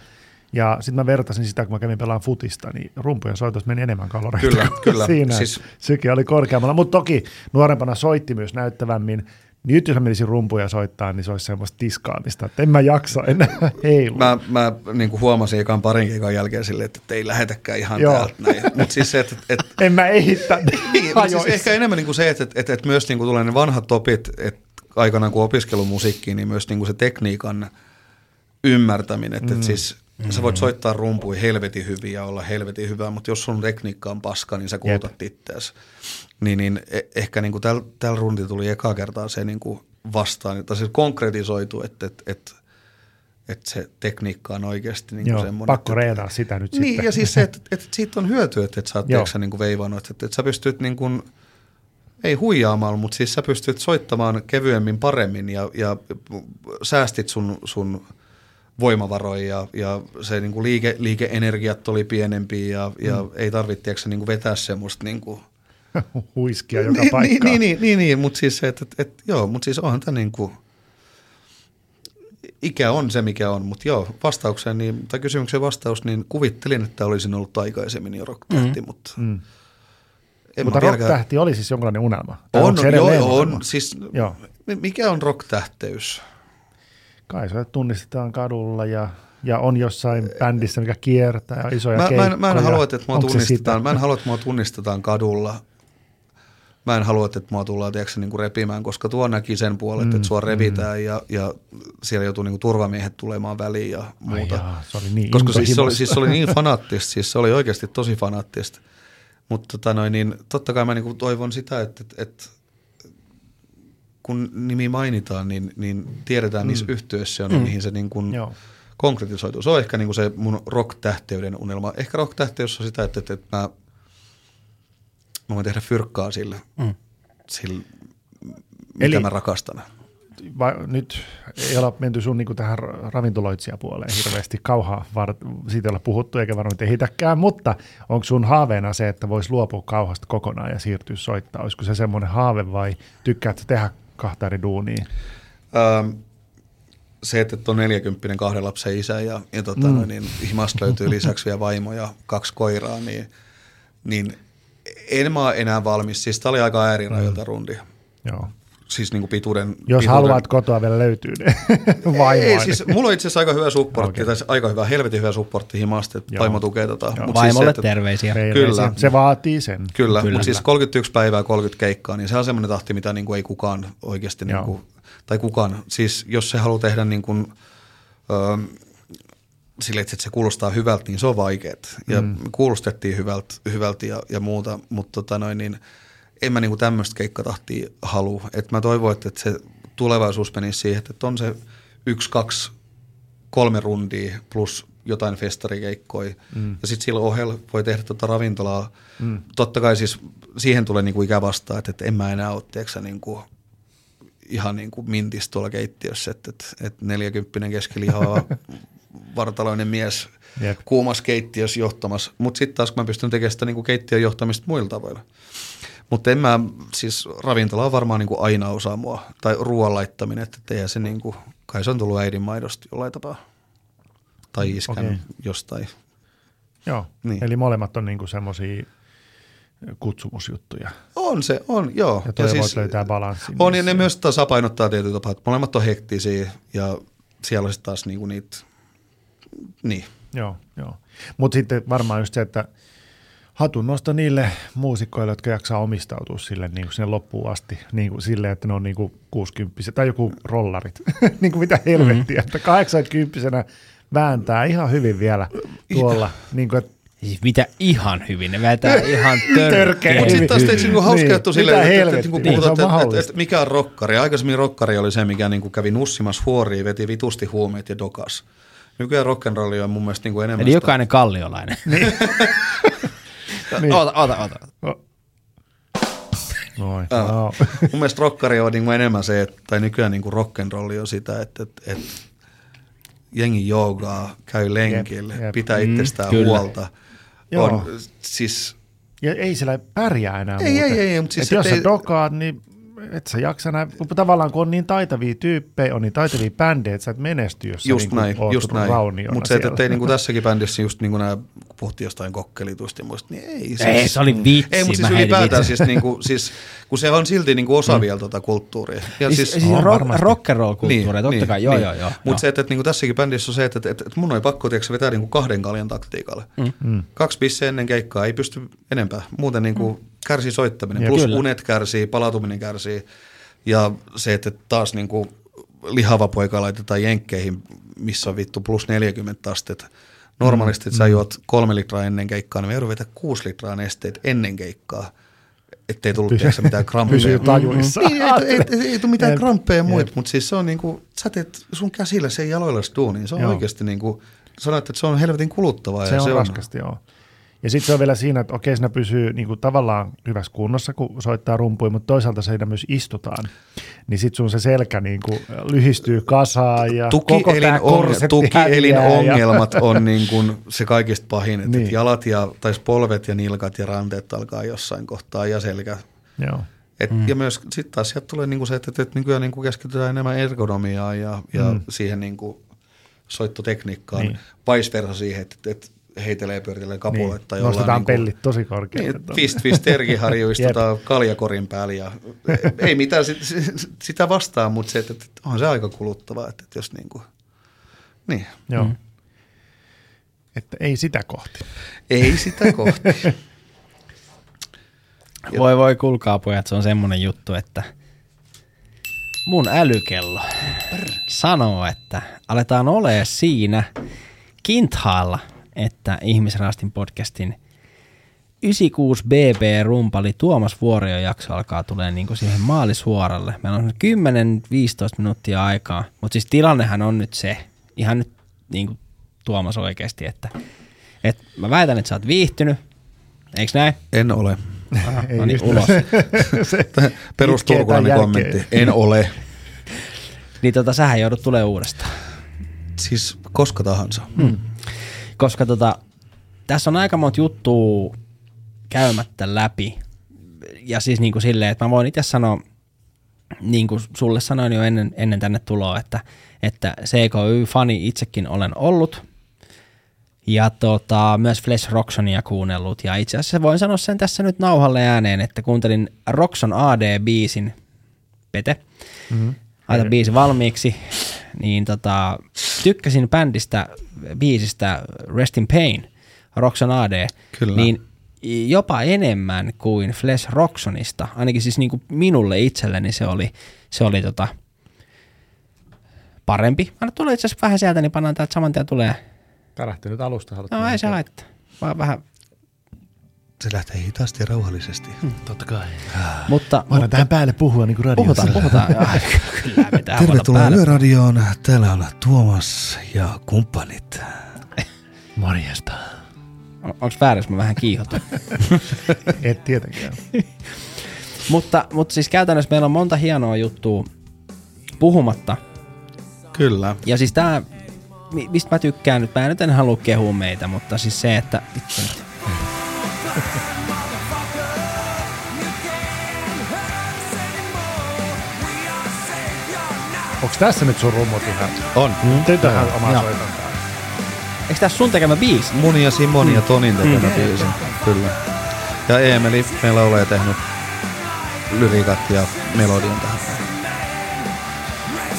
Speaker 2: Ja sitten mä vertasin sitä, kun mä kävin pelaamaan futista, niin rumpujen soitossa meni enemmän kaloreita
Speaker 3: Kyllä,
Speaker 2: kuin
Speaker 3: kyllä.
Speaker 2: siinä.
Speaker 3: Siis-
Speaker 2: Siis... Syke oli korkeammalla, mutta toki nuorempana soitti myös näyttävämmin. Niin nyt jos mä menisin rumpuja soittaa, niin se olisi semmoista tiskaamista, että en mä jaksa enää heilua.
Speaker 3: Mä, mä niin kuin huomasin ekan parin keikan jälkeen silleen, että, että ei lähetäkään ihan
Speaker 2: Joo.
Speaker 3: täältä näin. Mutta siis se, että, että
Speaker 2: En mä ehitä
Speaker 3: Niin, mutta siis ehkä enemmän niin kuin se, että, että, että, että myös niin kuin tulee ne vanhat opit, että aikanaan kun opiskelu musiikkiin, niin myös niin kuin se tekniikan ymmärtäminen, että, mm. että siis sä voit soittaa rumpuja helvetin hyvin ja olla helvetin hyvä, mutta jos sun tekniikka on paska, niin sä kulutat itseäsi. Niin, niin e- ehkä niin kuin tällä täl rundilla tuli eka kertaa se niin kuin vastaan, tai se konkretisoitu, että, että, että, että se tekniikka on oikeasti niin kuin
Speaker 2: Joo,
Speaker 3: semmoinen.
Speaker 2: pakko
Speaker 3: että-
Speaker 2: reenaa sitä nyt
Speaker 3: niin,
Speaker 2: sitten.
Speaker 3: ja siis se, että, että siitä on hyötyä, että, että sä oot tiedätkö, niin kuin veivannut, että, että, että sä pystyt niin kuin, ei huijaamalla, mutta siis sä pystyt soittamaan kevyemmin, paremmin ja, ja säästit sun, sun voimavaroja ja, ja se niin kuin liike, liikeenergiat oli pienempiä ja, ja ei tarvitse niin kuin vetää semmoista niin kuin,
Speaker 2: Huiskia joka
Speaker 3: niin,
Speaker 2: paikkaan.
Speaker 3: niin, niin, niin, niin, mutta siis se, että, että, että joo, mutta siis onhan tämä niin kuin, ikä on se, mikä on, mutta joo, vastaukseen, niin, tai kysymyksen vastaus, niin kuvittelin, että olisin ollut aikaisemmin jo rock-tähti, mm. mutta
Speaker 2: Mm.
Speaker 3: en
Speaker 2: Mutta
Speaker 3: mä
Speaker 2: rock-tähti oli siis jonkinlainen unelma. Tai
Speaker 3: On,
Speaker 2: se
Speaker 3: joo,
Speaker 2: edelleen
Speaker 3: on,
Speaker 2: unelma?
Speaker 3: siis
Speaker 2: Joo.
Speaker 3: mi- mikä on rock-tähteys?
Speaker 2: Kai se tunnistetaan kadulla ja, ja on jossain bändissä, mikä kiertää ja isoja
Speaker 3: Mä, mä,
Speaker 2: keikkoja.
Speaker 3: en, mä en halua, että mua tunnistetaan, mä en halua, että mua tunnistetaan kadulla. Mä en halua, että mua tullaan tiedätkö, niin kuin repimään, koska tuo näki sen puolen, mm, että sua revitään mm. ja, ja siellä joutuu niin kuin turvamiehet tulemaan väliin ja
Speaker 2: Ai
Speaker 3: muuta.
Speaker 2: jaa, se oli niin
Speaker 3: koska siis se, oli, siis se oli niin fanaattista, siis se oli oikeasti tosi fanaattista. Mutta tota noin, niin totta kai mä niin kuin toivon sitä, että, että, että kun nimi mainitaan, niin, niin tiedetään mm. niissä yhtiöissä on, mm. mihin se niin kuin
Speaker 2: Joo.
Speaker 3: konkretisoituu. Se on ehkä niin kuin se mun rock-tähteyden unelma. Ehkä rock-tähteys on sitä, että, että, että mä, mä voin tehdä fyrkkaa sille, mm. sille mitä
Speaker 2: Eli-
Speaker 3: mä rakastan.
Speaker 2: Va, nyt ei olla menty sun niin tähän ra- ravintoloitsijapuoleen hirveästi kauhaa, var, siitä ei olla puhuttu eikä varmaan tehitäkään, mutta onko sun haaveena se, että voisi luopua kauhasta kokonaan ja siirtyä soittaa? Olisiko se semmoinen haave vai tykkäätkö sä tehdä kahta eri duunia?
Speaker 3: Ähm, se, että et on 40 kahden lapsen isä ja, ja tota, mm. niin, himasta löytyy lisäksi vielä vaimo ja kaksi koiraa, niin, niin en mä ole enää valmis. Siis tää oli aika äärirajoilta mm. rundi.
Speaker 2: Joo.
Speaker 3: Siis niin kuin pituuden.
Speaker 2: Jos
Speaker 3: pituuden.
Speaker 2: haluat kotoa vielä löytyy ne vaimoa.
Speaker 3: Ei, siis mulla on itse asiassa aika hyvä supportti, okay. tai aika hyvä, helvetin hyvä supportti himasta, että vaimo tukee tota. Mut
Speaker 1: Vaimolle
Speaker 3: siis se, että,
Speaker 1: terveisiä.
Speaker 2: Terveisiä.
Speaker 3: Kyllä.
Speaker 2: Se vaatii sen.
Speaker 3: Kyllä,
Speaker 1: Kyllä.
Speaker 3: Kyllä. mutta siis 31 päivää 30 keikkaa, niin se on semmoinen tahti, mitä niin kuin ei kukaan oikeasti, niin kuin, tai kukaan, siis jos se haluaa tehdä niin kuin, öö, sille, että se kuulostaa hyvältä, niin se on vaikeaa. Ja mm. kuulostettiin hyvältä, hyvältä ja, ja muuta, mutta tota noin, niin en mä niinku tämmöistä keikkatahtia halua. Et mä toivon, että, että se tulevaisuus menisi siihen, että on se yksi, kaksi, kolme rundia plus jotain festarikeikkoja. Mm. Ja sitten sillä ohella voi tehdä tuota ravintolaa. Mm. Totta kai siis siihen tulee niinku ikä vastaan, että, että en mä enää ole, tiedätkö, niinku, ihan niin kuin mintis tuolla keittiössä, että, että, että 40 keskilihava vartaloinen mies
Speaker 2: Jep.
Speaker 3: kuumassa keittiössä johtamassa. Mutta sitten taas kun mä pystyn tekemään sitä niin kuin keittiön johtamista muilla tavoilla. Mutta en mä, siis ravintola on varmaan niin kuin aina osa mua, tai ruoan laittaminen, että eihän se niin kuin, kai se on tullut äidin maidosta jollain tapaa. Tai iskän okay. jostain.
Speaker 2: Joo,
Speaker 3: Niin.
Speaker 2: eli molemmat on niinku semmoisia kutsumusjuttuja.
Speaker 3: On se, on, joo.
Speaker 2: Ja toivot siis, löytää balanssin.
Speaker 3: On, ja
Speaker 2: niissä.
Speaker 3: ne myös tasapainottaa tietyllä tapaa, että molemmat on hektisiä, ja siellä on sitten taas niinku niitä, niin.
Speaker 2: Joo, joo. Mutta sitten varmaan just se, että hatun nosto niille muusikkoille, jotka jaksaa omistautua sille niin kuin sinne loppuun asti, niin kuin sille, että ne on niin kuin 60 tai joku rollarit. niin kuin mitä helvettiä, mm-hmm. että 80 vääntää ihan hyvin vielä tuolla. niin kuin, että
Speaker 1: Siis mitä ihan hyvin, ne vetää ihan törkeä.
Speaker 3: Mutta sitten taas teiksi niinku hauska
Speaker 2: Niin,
Speaker 3: juttu silleen,
Speaker 2: mitä
Speaker 3: että, että,
Speaker 2: helvettiä,
Speaker 3: että, kun
Speaker 2: niin,
Speaker 3: puhutaan,
Speaker 2: on
Speaker 3: että, että,
Speaker 2: mahdollista.
Speaker 3: että, mikä on rokkari. Aikaisemmin rokkari oli se, mikä niinku kävi nussimassa huoriin, veti vitusti huumeet ja dokas. Nykyään rock'n'rolli on mun mielestä niinku enemmän
Speaker 1: Eli
Speaker 3: sitä-
Speaker 1: jokainen kalliolainen.
Speaker 2: Niin.
Speaker 1: Oota, oota, oota.
Speaker 2: Noin.
Speaker 3: Aa.
Speaker 2: No.
Speaker 3: Mun mielestä rokkari on niinku enemmän se, että, tai nykyään niinku rock'n'rolli on sitä, että, että, että jengi joogaa, käy lenkille,
Speaker 2: Jep, jep.
Speaker 3: pitää
Speaker 1: Mm,
Speaker 3: itsestään
Speaker 1: kyllä.
Speaker 3: huolta.
Speaker 2: Joo.
Speaker 3: On, siis
Speaker 2: Ja ei siellä pärjää enää
Speaker 3: Ei,
Speaker 2: muuten.
Speaker 3: ei, ei, mutta siis
Speaker 2: et jos
Speaker 3: et
Speaker 2: sä
Speaker 3: ei-
Speaker 2: dokaat, niin et sä jaksa näin, kun tavallaan kun on niin taitavia tyyppejä, on niin taitavia bändejä, että sä et menesty, jos
Speaker 3: just
Speaker 2: sä
Speaker 3: näin,
Speaker 2: niin
Speaker 3: just näin.
Speaker 2: rauniona
Speaker 3: Mutta se, että ei niinku tässäkin bändissä just niinku nää, kun puhuttiin jostain kokkelituista ja muista, niin ei. Siis,
Speaker 1: Ei, se oli vitsi.
Speaker 3: Ei, mutta siis ylipäätään siis, niinku, siis, kun se on silti niinku osa vielä tota kulttuuria. Ja
Speaker 1: Siis,
Speaker 3: siis,
Speaker 1: siis
Speaker 2: on
Speaker 1: rock,
Speaker 2: varmasti.
Speaker 1: rock and roll kulttuuri, totta
Speaker 3: niin,
Speaker 1: kai, joo,
Speaker 3: niin.
Speaker 1: joo, joo.
Speaker 3: Mutta se, että, että niinku tässäkin bändissä on se, että, että, että, että mun oli pakko tiedätkö, vetää niinku kahden kaljan taktiikalle. Mm.
Speaker 2: Mm.
Speaker 3: Kaksi pisseä ennen keikkaa, ei pysty enempää. Muuten niinku mm. Kärsii soittaminen,
Speaker 2: Jep.
Speaker 3: plus
Speaker 1: Kyllä.
Speaker 3: unet kärsii, palautuminen kärsii. Ja se, että taas niinku lihava poika laitetaan jenkkeihin, missä on vittu plus 40 astetta. Normaalisti, että sä juot kolme litraa ennen keikkaa, niin me joudun vetää kuusi litraa nesteet ennen keikkaa, ettei tullut tiedätkö, mitään kramppeja.
Speaker 2: Pysyy tajuissa.
Speaker 3: Niin, ei, ei, ei, ei tule mitään kramppeja ja muita,
Speaker 2: Jep.
Speaker 3: mutta siis se on niinku, sä teet sun käsillä sen jaloilla duuniin. Se on
Speaker 2: Joo.
Speaker 3: oikeasti niinku, sanoit, että se on helvetin kuluttavaa.
Speaker 2: Se
Speaker 3: ja
Speaker 2: on raskasti, joo. Ja sitten se on vielä siinä, että okei, siinä pysyy niin kuin tavallaan hyvässä kunnossa, kun soittaa rumpuja, mutta toisaalta siinä myös istutaan. Niin sitten sun se selkä niin kuin lyhistyy kasaan ja koko
Speaker 3: Tukielin,
Speaker 2: tämä
Speaker 3: on,
Speaker 2: häviää ja-
Speaker 3: ongelmat on niin kuin se kaikista pahin, että
Speaker 2: Niin.
Speaker 3: niin. jalat ja, tai polvet ja nilkat ja ranteet alkaa jossain kohtaa ja selkä.
Speaker 2: Joo.
Speaker 3: Et, mm. Ja myös sitten taas sieltä tulee niinku se, että, että, että nykyään niinku keskitytään enemmän ergonomiaan ja, ja
Speaker 2: Mm.
Speaker 3: siihen niinku soittotekniikkaan,
Speaker 2: Niin.
Speaker 3: niin. vice versa siihen, että, että heitelee pyöritelee kapuloita.
Speaker 2: Niin. Nostetaan
Speaker 3: niinku-
Speaker 2: pellit tosi korkealle.
Speaker 3: Niin, fist fist terkiharju istutaan kaljakorin päällä ja ei mitään sit, sitä vastaan, mutta se, että, että on se aika kuluttavaa, että, että jos niinku, niin,
Speaker 2: Joo.
Speaker 1: Mm.
Speaker 2: Että ei sitä kohti.
Speaker 3: ei sitä kohti.
Speaker 1: Voi voi kuulkaa pojat, se on semmonen juttu, että mun älykello sanoo, että aletaan olemaan siinä kinthaalla, että Ihmisraastin podcastin 96BB-rumpali Tuomas Vuorio jakso alkaa tulee niin siihen maalisuoralle. Meillä on 10-15 minuuttia aikaa, mutta siis tilannehan on nyt se, ihan nyt niin kuin Tuomas oikeasti, että, että mä väitän, että sä oot viihtynyt, eikö näin?
Speaker 3: En ole.
Speaker 1: Aha,
Speaker 2: Ei
Speaker 1: no niin, ulos.
Speaker 2: Itkee
Speaker 3: kommentti. En ole.
Speaker 1: Niin tota, sähän joudut tulee uudestaan.
Speaker 3: Siis koska tahansa.
Speaker 1: Hmm. Koska tota, tässä on aika monta juttua käymättä läpi. Ja siis niin kuin silleen, että mä voin itse sanoa, niin kuin sulle sanoin jo ennen, ennen tänne tuloa, että, että CKY-fani itsekin olen ollut. Ja tota, myös Flesh Roxonia kuunnellut. Ja itse asiassa voin sanoa sen tässä nyt nauhalle ääneen, että kuuntelin Roxon AD-biisin, Pete,
Speaker 2: mm-hmm.
Speaker 1: laita biisi valmiiksi, niin tota, tykkäsin bändistä, biisistä Rest in Pain, Roxon AD,
Speaker 3: Kyllä.
Speaker 1: niin jopa enemmän kuin Flesh Roxonista, ainakin siis niin kuin minulle itselleni se oli, se oli tota, parempi. Anna tulee itse asiassa vähän sieltä, niin pannaan täältä saman tien tulee.
Speaker 2: Pärähti nyt alusta.
Speaker 1: No ei se haittaa, vaan vähän,
Speaker 3: Se lähtee hitaasti ja rauhallisesti.
Speaker 2: Totta kai.
Speaker 1: mutta,
Speaker 2: Voidaan
Speaker 1: mutta
Speaker 2: tähän päälle puhua niin kuin radiossa.
Speaker 1: puhutaan, puhutaan. Kyllä me
Speaker 3: Tervetuloa. Yöradioon. Täällä on Tuomas ja kumppanit.
Speaker 2: Morjesta.
Speaker 1: On, onko väärin, jos mä vähän kiihotun?
Speaker 2: Et tietenkään.
Speaker 1: mutta, mutta siis käytännössä meillä on monta hienoa juttua puhumatta.
Speaker 3: Kyllä.
Speaker 1: Ja siis tää, mi- mistä mä tykkään nyt, mä nyt en halua kehua meitä, mutta siis se, että vittu.
Speaker 2: Onko tässä nyt sun rummut ihan?
Speaker 3: On.
Speaker 2: Tytöhän
Speaker 3: Joo.
Speaker 2: omaa
Speaker 1: Joo.
Speaker 2: soitontaa.
Speaker 1: Eikö tässä sun tekemä biisi?
Speaker 3: Mun ja Simon ja Tonin tekemä
Speaker 1: Mm.
Speaker 3: biisi. Kyllä. Ja Eemeli meillä ole tehnyt lyriikat ja melodian tähän.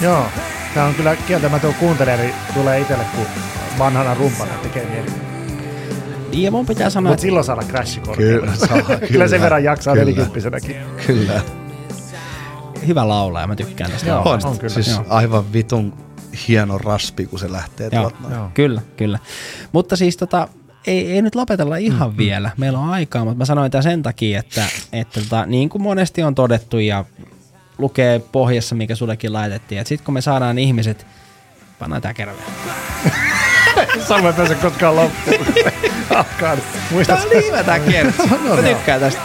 Speaker 2: Joo. Tää on kyllä kieltämätön kuuntelija, niin tulee itselle kun vanhana rumpana tekee mieli.
Speaker 1: Ja mun pitää sanoa,
Speaker 2: Mutta
Speaker 1: että
Speaker 2: silloin saada crashi
Speaker 3: Kyllä, saa,
Speaker 2: kyllä,
Speaker 3: kyllä,
Speaker 2: sen verran jaksaa
Speaker 3: kyllä.
Speaker 2: nelikymppisenäkin.
Speaker 3: Kyllä.
Speaker 1: hyvä laulaja, mä tykkään tästä
Speaker 2: Joo.
Speaker 3: On,
Speaker 2: on kyllä.
Speaker 3: Siis
Speaker 1: Joo.
Speaker 3: aivan vitun hieno raspi, kun se lähtee
Speaker 1: Joo.
Speaker 3: tuolta.
Speaker 2: Joo.
Speaker 1: Kyllä, kyllä. Mutta siis tota, ei, ei nyt lopetella ihan mm, vielä. Meillä on aikaa, mutta mä sanoin tämän sen takia, että, että tota, niin kuin monesti on todettu ja lukee pohjassa, mikä sullekin laitettiin, että sitten kun me saadaan ihmiset, pannaan tää kerran
Speaker 2: Samoin ei pääse koskaan loppuun. Alkaa. Muistat,
Speaker 1: Tää on niin hyvä tää kertsi. Mä tykkään tästä.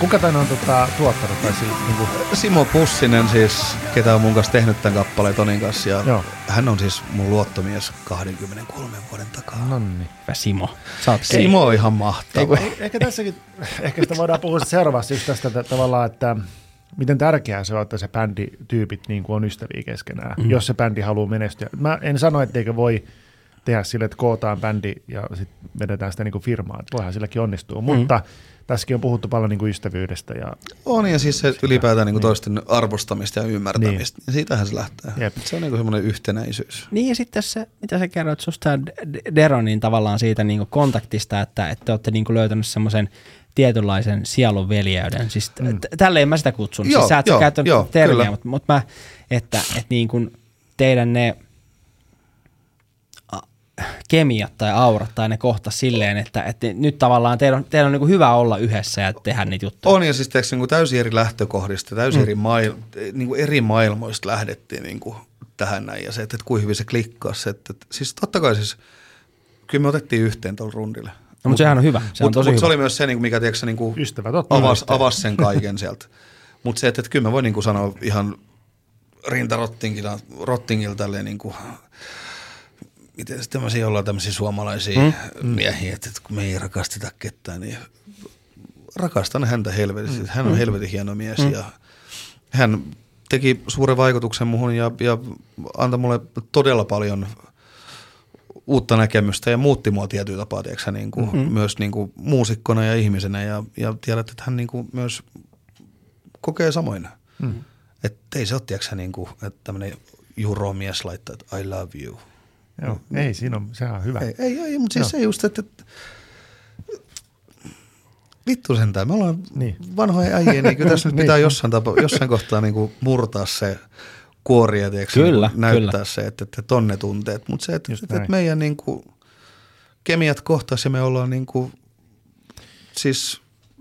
Speaker 2: kuka tän on tota, tuottanut? Tai siis, niin kuin,
Speaker 3: Simo Pussinen siis, ketä on mun kanssa tehnyt tämän kappaleen Tonin kanssa. Ja
Speaker 2: Joo.
Speaker 3: hän on siis mun luottomies 23 vuoden takaa.
Speaker 2: no niin.
Speaker 1: Hyvä Simo. Oot
Speaker 3: Simo on ihan mahtava.
Speaker 2: Ehkä tässäkin, ehkä sitä voidaan puhua sitten seuraavassa just tästä että tavallaan, että miten tärkeää se on, että se bändityypit niin kuin on ystäviä keskenään, mm. jos se bändi haluaa menestyä. Mä en sano, etteikö voi tehdä sille, että kootaan bändi ja sitten vedetään sitä niin kuin firmaa. Että voihan silläkin onnistua, mm. mutta tässäkin on puhuttu paljon niin kuin ystävyydestä ja
Speaker 3: On ja siis se ylipäätään niin toisten arvostamista ja ymmärtämistä. Niin. Ja siitähän se lähtee.
Speaker 2: Jep.
Speaker 3: Se on niin semmoinen yhtenäisyys.
Speaker 1: Niin ja sitten se, mitä sä kerroit susta Deronin tavallaan siitä niin kontaktista, että, että te olette niin löytänyt semmoisen tietynlaisen sielun veljeyden. Siis mm. tälleen mä sitä kutsun.
Speaker 3: Joo,
Speaker 1: siis sä et
Speaker 3: joo,
Speaker 1: käyttänyt
Speaker 3: joo,
Speaker 1: termiä,
Speaker 3: kyllä.
Speaker 1: mutta, mutta mä, että, että niin kuin teidän ne kemiat tai aurat tai ne kohta silleen, että, että nyt tavallaan teillä on, teillä on niin hyvä olla yhdessä ja tehdä niitä juttuja.
Speaker 3: On ja siis teeksi, niin kuin täysin eri lähtökohdista, täysin mm. eri, mail, niin kuin eri maailmoista lähdettiin niin kuin tähän näin. Ja se, että, että kuinka hyvin se klikkasi. Että, että, siis totta kai siis, kyllä me otettiin yhteen tuolla rundille.
Speaker 1: No, mutta sehän on hyvä. Se on
Speaker 3: Mut,
Speaker 1: tosi
Speaker 3: mut
Speaker 1: hyvä.
Speaker 3: se oli myös se, niin mikä tiedätkö, niin kuin
Speaker 2: Ystävät ottaa
Speaker 3: avasi, avasi sen kaiken sieltä. Mutta se, että, että kyllä mä voin niin kuin sanoa ihan rintarottingilta rottingilta tälleen niin kuin, miten sitten tämmöisiä ollaan tämmöisiä suomalaisia mm. miehiä, että kun me ei rakasteta ketään, niin rakastan häntä helvetisti. Hän on helvetin hieno mies mm. ja hän teki suuren vaikutuksen muhun ja, ja antoi mulle todella paljon uutta näkemystä ja muutti mua tietyllä tapaa, tiedätkö, niin kuin, mm-hmm. myös niin kuin muusikkona ja ihmisenä ja, ja tiedät, että hän niin kuin myös kokee samoin. Mm. Että ei se ole, tiedätkö, niin kuin, että tämmöinen juromies laittaa, että I love you.
Speaker 2: Joo, ei, siinä on, sehän on hyvä.
Speaker 3: Ei, ei, ei mutta siis
Speaker 2: Joo.
Speaker 3: se just, että, että vittu sentään, me ollaan
Speaker 2: Niin.
Speaker 3: niin. vanhoja äijä, niin kyllä tässä nyt
Speaker 2: Niin.
Speaker 3: pitää jossain, tapa, jossain kohtaa niin kuin murtaa se kuori ja tiedätkö,
Speaker 1: Kyllä,
Speaker 3: niin kuin näyttää
Speaker 1: kyllä.
Speaker 3: se, että, että tonne tunteet, mutta se, että, että, että meidän niin kuin, kemiat kohtaisi ja me ollaan niin kuin, siis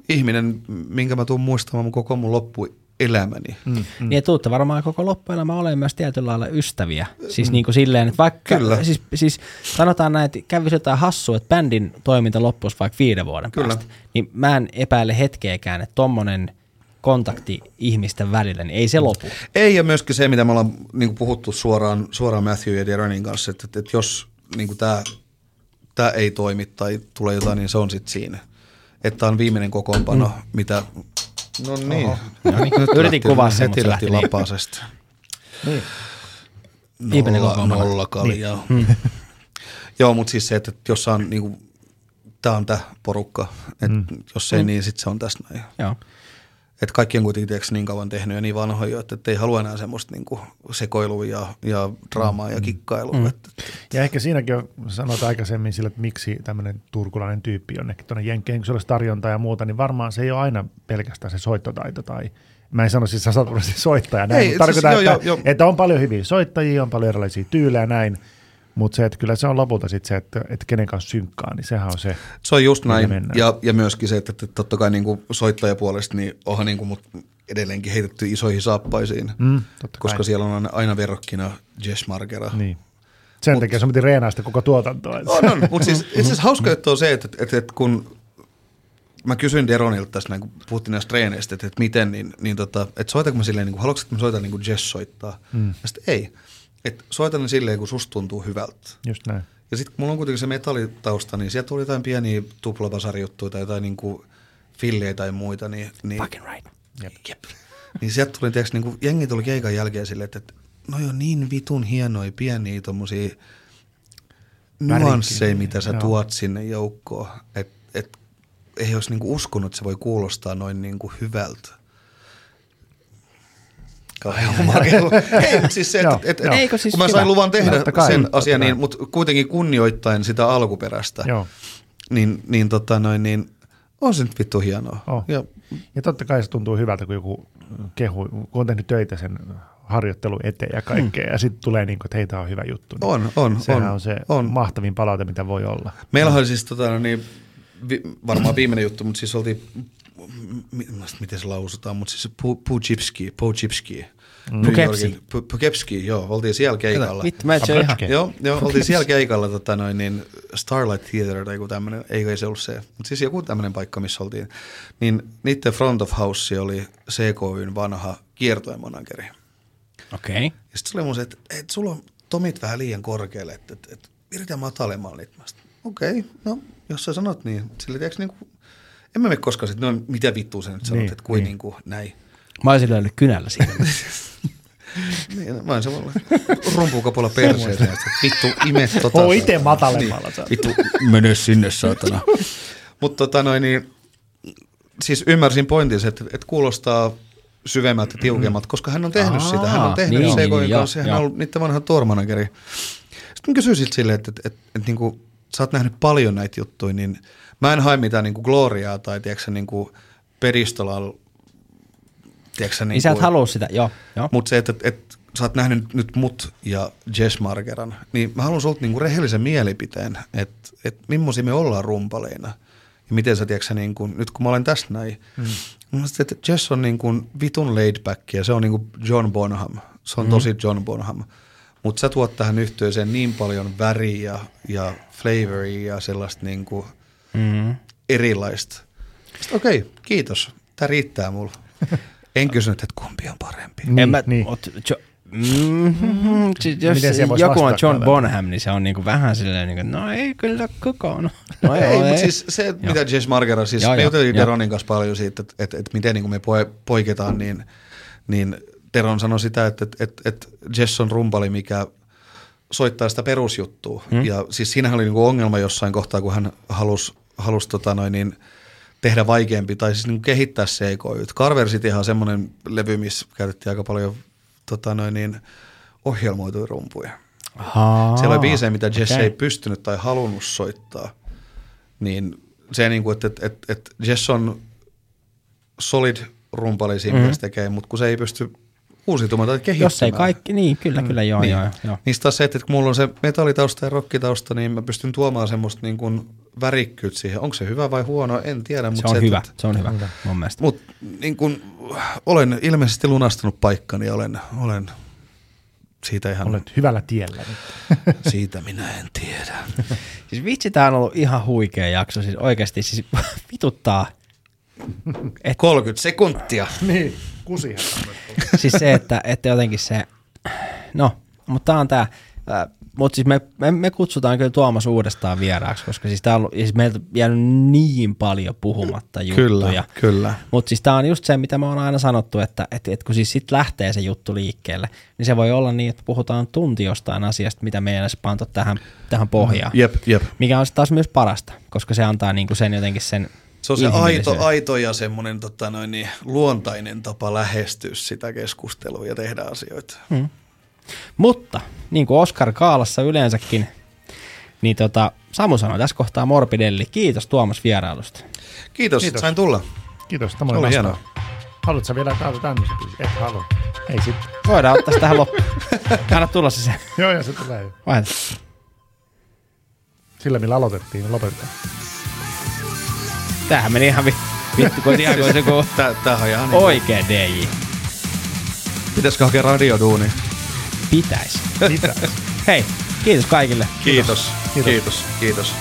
Speaker 3: ihminen, minkä mä tuun muistamaan mun koko mun loppuelämäni.
Speaker 2: Mm,
Speaker 1: Mm. Niin ja tuutte varmaan koko loppuelämä olemaan myös tietyllä lailla ystäviä. Siis niin kuin silleen, että vaikka,
Speaker 3: Kyllä.
Speaker 1: siis, siis sanotaan näin, että kävisi jotain hassua, että bändin toiminta loppuisi vaikka viiden vuoden
Speaker 3: Kyllä.
Speaker 1: päästä, niin mä en epäile hetkeäkään, että tommonen kontakti ihmisten välillä, niin ei se lopu.
Speaker 3: Ei, ja myöskin se, mitä me ollaan niin puhuttu suoraan, suoraan Matthew ja Deronin kanssa, että, että, että jos niin tämä tää ei toimi tai tulee jotain, niin se on sitten siinä. Että on viimeinen kokoonpano, mm. mitä... No niin.
Speaker 1: No niin.
Speaker 3: Nyt
Speaker 1: Yritin kuvaa sen, mutta se
Speaker 3: lähti
Speaker 1: lähti niin.
Speaker 2: Niin.
Speaker 1: Viimeinen
Speaker 3: Nolla,
Speaker 1: kokoonpano.
Speaker 3: nolla kaljaa. Niin. Joo, mutta siis se, että jos on niin kuin, tämä on tämä porukka, että mm. jos ei, niin sitten se on tässä näin.
Speaker 1: Joo.
Speaker 3: Että kaikki on kuitenkin tiedätkö, niin kauan tehnyt ja niin vanhoja, että, että ei halua enää semmoista niin kuin sekoilua ja, ja draamaa ja kikkailua. Mm. Että,
Speaker 2: Ja ehkä siinäkin on sanottu aikaisemmin sille, että miksi tämmöinen turkulainen tyyppi jonnekin tuonne Jenkkeihin, kun se olisi tarjontaa ja muuta, niin varmaan se ei ole aina pelkästään se soittotaito tai Mä en sano siis sataprosenttisesti soittaja näin,
Speaker 3: Ei,
Speaker 2: mutta
Speaker 3: siis
Speaker 2: tarkoitan,
Speaker 3: joo,
Speaker 2: että,
Speaker 3: joo, joo.
Speaker 2: että, on paljon hyviä soittajia, on paljon erilaisia tyylejä näin, mutta se, että kyllä se on lopulta sitten se, että, että kenen kanssa synkkaa, niin sehän on se.
Speaker 3: Se on just näin.
Speaker 2: mennään.
Speaker 3: Ja, ja myöskin se, että, että totta kai niin kuin soittajapuolesta, niin onhan niin kuin mut edelleenkin heitetty isoihin saappaisiin,
Speaker 2: Mm, totta
Speaker 3: koska
Speaker 2: kai.
Speaker 3: siellä on aina, aina verrokkina Jess Margera.
Speaker 2: Niin. Sen
Speaker 3: Mut-
Speaker 2: takia se piti reenaa sitä koko tuotantoa.
Speaker 3: On, on. Mutta siis itse asiassa hauska juttu on se, että, että, että kun mä kysyin Deronilta tässä, näin, kun puhuttiin näistä treeneistä, että, että miten, niin, niin tota, että soitanko mä silleen, niin kuin, haluatko, että mä soitan niin kuin Jess soittaa? Mm. Ja sitten ei. Että soitan ne silleen, kun susta tuntuu hyvältä.
Speaker 2: Just näin.
Speaker 3: Ja sitten kun mulla on kuitenkin se metallitausta, niin sieltä tuli jotain pieniä tuplabasarjuttuja tai jotain niin kuin fillejä tai muita, niin, niin,
Speaker 1: Fucking right.
Speaker 3: jep. Jep. niin sieltä tuli, tiiäks, niin kuin, jengi tuli keikan jälkeen silleen, että, että no on niin vitun hienoja pieniä tommosia nuansseja, mitä sä
Speaker 2: Joo.
Speaker 3: tuot sinne joukkoon, että et, ei olisi niinku uskonut, että se voi kuulostaa noin niinku hyvältä. Kauhean omaa kehua. Ei, siis se, että et,
Speaker 2: joo.
Speaker 3: et,
Speaker 1: Eikö siis
Speaker 3: kun mä
Speaker 1: hyvä?
Speaker 3: sain luvan tehdä
Speaker 2: kai,
Speaker 3: sen asian, niin, mutta kuitenkin kunnioittaen sitä alkuperäistä,
Speaker 2: Joo.
Speaker 3: niin, niin, tota noin, niin on se nyt vittu hienoa.
Speaker 2: Oh.
Speaker 3: Ja
Speaker 2: Ja totta kai se tuntuu hyvältä, kun joku kehu, kun on tehnyt töitä sen harjoittelun eteen ja kaikkea, mm. ja sitten tulee niin kuin, että hei, tämä on hyvä juttu. Niin
Speaker 3: on, on,
Speaker 2: Sehän
Speaker 3: on.
Speaker 2: on, se
Speaker 3: on.
Speaker 2: mahtavin palaute, mitä voi olla.
Speaker 3: Meillä oli siis tota, no niin, vi, varmaan viimeinen juttu, mutta siis oltiin, miten se lausutaan, mutta siis Pu- Pujipski, Pujipski. New
Speaker 1: Poughkeepsie.
Speaker 3: Yorkin- Pu- Poughkeepsie, joo, oltiin siellä keikalla.
Speaker 1: Vittu, mä et ihan...
Speaker 3: Joo, joo oltiin siellä keikalla tota noin, niin Starlight Theater tai joku tämmöinen, ei se ollut se, mutta siis joku tämmöinen paikka, missä oltiin. Niin niiden front of house oli CKYn vanha kiertoemanageri.
Speaker 1: Okei. Okay.
Speaker 3: Ja sitten se oli mun se, että, että sulla on tomit vähän liian korkealle, että, että, että yritä matalemalla niitä. Okei, okay, no jos sä sanot niin. Sillä tiedätkö, niin kuin, en mä mene koskaan sitten, no mitä vittua sä nyt sanot,
Speaker 2: Niin,
Speaker 3: että kuin
Speaker 2: niin.
Speaker 3: niin kuin näin.
Speaker 1: Mä olisin löynyt kynällä siinä.
Speaker 3: Niin, mä en se rumpukapuolella perseeseen, että vittu ime tota.
Speaker 2: Oo itse matalemmalla. Niin.
Speaker 3: Vittu mene sinne saatana. Mutta tota noin, niin, siis ymmärsin pointin, että, että kuulostaa syvemmältä ja tiukemmalta, koska hän on tehnyt
Speaker 1: Aa,
Speaker 3: sitä. Hän on tehnyt
Speaker 1: niin,
Speaker 3: niin,
Speaker 1: niin,
Speaker 3: kanssa ja hän on ollut niiden vanha tourmanageri. Sitten mä kysyin siltä silleen, että, että, että, että niin kuin, sä oot nähnyt paljon näitä juttuja, niin mä en hae mitään niin kuin gloriaa tai tiedätkö, niin kuin pedistolal, tiedätkö,
Speaker 1: Niin sä et halua sitä, joo. joo.
Speaker 3: mutta se, että, että, että sä oot nähnyt nyt mut ja Jess Margeran, niin mä haluan sulta niinku rehellisen mielipiteen, että, että millaisia me ollaan rumpaleina. Ja miten sä, tiedätkö, niin kun, nyt kun mä olen tässä näin, mm. mä että Jess on niin kuin vitun laid back ja se on niin kuin John Bonham. Se on mm. tosi John Bonham. Mutta sä tuot tähän yhteyteen niin paljon väriä ja flavoria ja sellaista niin kuin
Speaker 1: Mm-hmm.
Speaker 3: erilaista. Okei, okay, kiitos. Tämä riittää mulla. En kysynyt, että kumpi on parempi.
Speaker 2: Niin,
Speaker 1: en mä,
Speaker 2: niin.
Speaker 1: Ot, jo, mm, siis jos
Speaker 2: Miten
Speaker 1: joku on John
Speaker 2: tälle?
Speaker 1: Bonham, niin se on niinku vähän silleen, niinku, no ei kyllä kukaan. No,
Speaker 3: ei,
Speaker 1: joo,
Speaker 3: mutta siis se, mitä Jess Margera, siis
Speaker 1: Joo,
Speaker 3: me
Speaker 1: joo,
Speaker 3: juteltiin
Speaker 1: joo.
Speaker 3: Deronin kanssa paljon siitä, että, että, että miten niin kuin me poi- poiketaan, niin, niin Deron sanoi sitä, että, että, että, että Jess on rumpali, mikä soittaa sitä perusjuttua. Hmm. Ja siis siinähän oli niin kuin ongelma jossain kohtaa, kun hän halusi, halusi tota noin, niin, tehdä vaikeampi tai siis niin kuin kehittää CKY. Carver Cityhan on semmoinen levy, missä käytettiin aika paljon tota noin, niin, ohjelmoituja rumpuja.
Speaker 1: Ahaa,
Speaker 3: Siellä oli biisejä, mitä Jess
Speaker 1: okei.
Speaker 3: ei pystynyt tai halunnut soittaa. Niin se, niin kuin, että, että, että, että Jess on solid rumpali siinä, mm-hmm. se tekee, mutta kun se ei pysty uusiutumaan tai kehittymään.
Speaker 1: Jos ei kaikki, niin kyllä, kyllä, joo,
Speaker 3: niin.
Speaker 1: joo, joo.
Speaker 3: Niin sit taas se, että kun mulla on se metallitausta ja rockitausta, niin mä pystyn tuomaan semmoista niin kuin värikkyyttä siihen. Onko se hyvä vai huono, en tiedä.
Speaker 1: Se
Speaker 3: Mutta
Speaker 1: on
Speaker 3: se,
Speaker 1: hyvä,
Speaker 3: Että,
Speaker 1: se on hyvä mun mielestä.
Speaker 3: mutta niin kuin, olen ilmeisesti lunastanut paikkani ja olen, olen siitä ihan,
Speaker 2: Olet hyvällä tiellä nyt.
Speaker 3: siitä minä en tiedä.
Speaker 1: Siis vitsi, tää on ollut ihan huikea jakso, siis oikeasti siis vituttaa.
Speaker 3: 30 sekuntia.
Speaker 2: niin, kusihan.
Speaker 1: siis se, että, että jotenkin se, no, mutta tää on tää, mutta siis me, me, me, kutsutaan kyllä Tuomas uudestaan vieraaksi, koska siis, tää on ollut, siis meiltä on jäänyt niin paljon puhumatta juttuja.
Speaker 3: Kyllä, kyllä.
Speaker 1: Mutta siis tämä on just se, mitä me on aina sanottu, että, että, että kun siis sit lähtee se juttu liikkeelle, niin se voi olla niin, että puhutaan tunti jostain asiasta, mitä meidän olisi pantu tähän, tähän pohjaan.
Speaker 3: Jep, jep.
Speaker 1: Mikä on taas myös parasta, koska se antaa niinku sen jotenkin sen
Speaker 3: Se on se aito, aito ja semmoinen tota noin, niin, luontainen tapa lähestyä sitä keskustelua ja tehdä asioita.
Speaker 1: Hmm. Mutta niin kuin Oscar Kaalassa yleensäkin, niin tota, Samu sanoi tässä kohtaa Morbidelli. Kiitos Tuomas vierailusta.
Speaker 3: Kiitos,
Speaker 2: Kiitos.
Speaker 3: Sain tulla.
Speaker 2: Kiitos, tämä
Speaker 3: oli
Speaker 2: oli
Speaker 3: hienoa.
Speaker 2: Haluatko vielä täältä tämmöisen? Et halua. Ei sitten.
Speaker 1: Voidaan ottaa tähän loppuun. Anna tulla se.
Speaker 2: Joo, ja se tulee. jo.
Speaker 1: Vaihdetaan.
Speaker 2: Sillä millä aloitettiin, niin lopetetaan.
Speaker 1: Tämähän meni ihan vi- vittu, kun ihan kuin se
Speaker 3: Tää, tämähän on ihan
Speaker 1: oikea DJ.
Speaker 3: Pitäisikö hakea radioduuni?
Speaker 1: Pitäisi.
Speaker 2: Mitä?
Speaker 1: Hei, kiitos kaikille.
Speaker 3: Kiitos.
Speaker 2: Kiitos.
Speaker 3: Kiitos. Kiitos.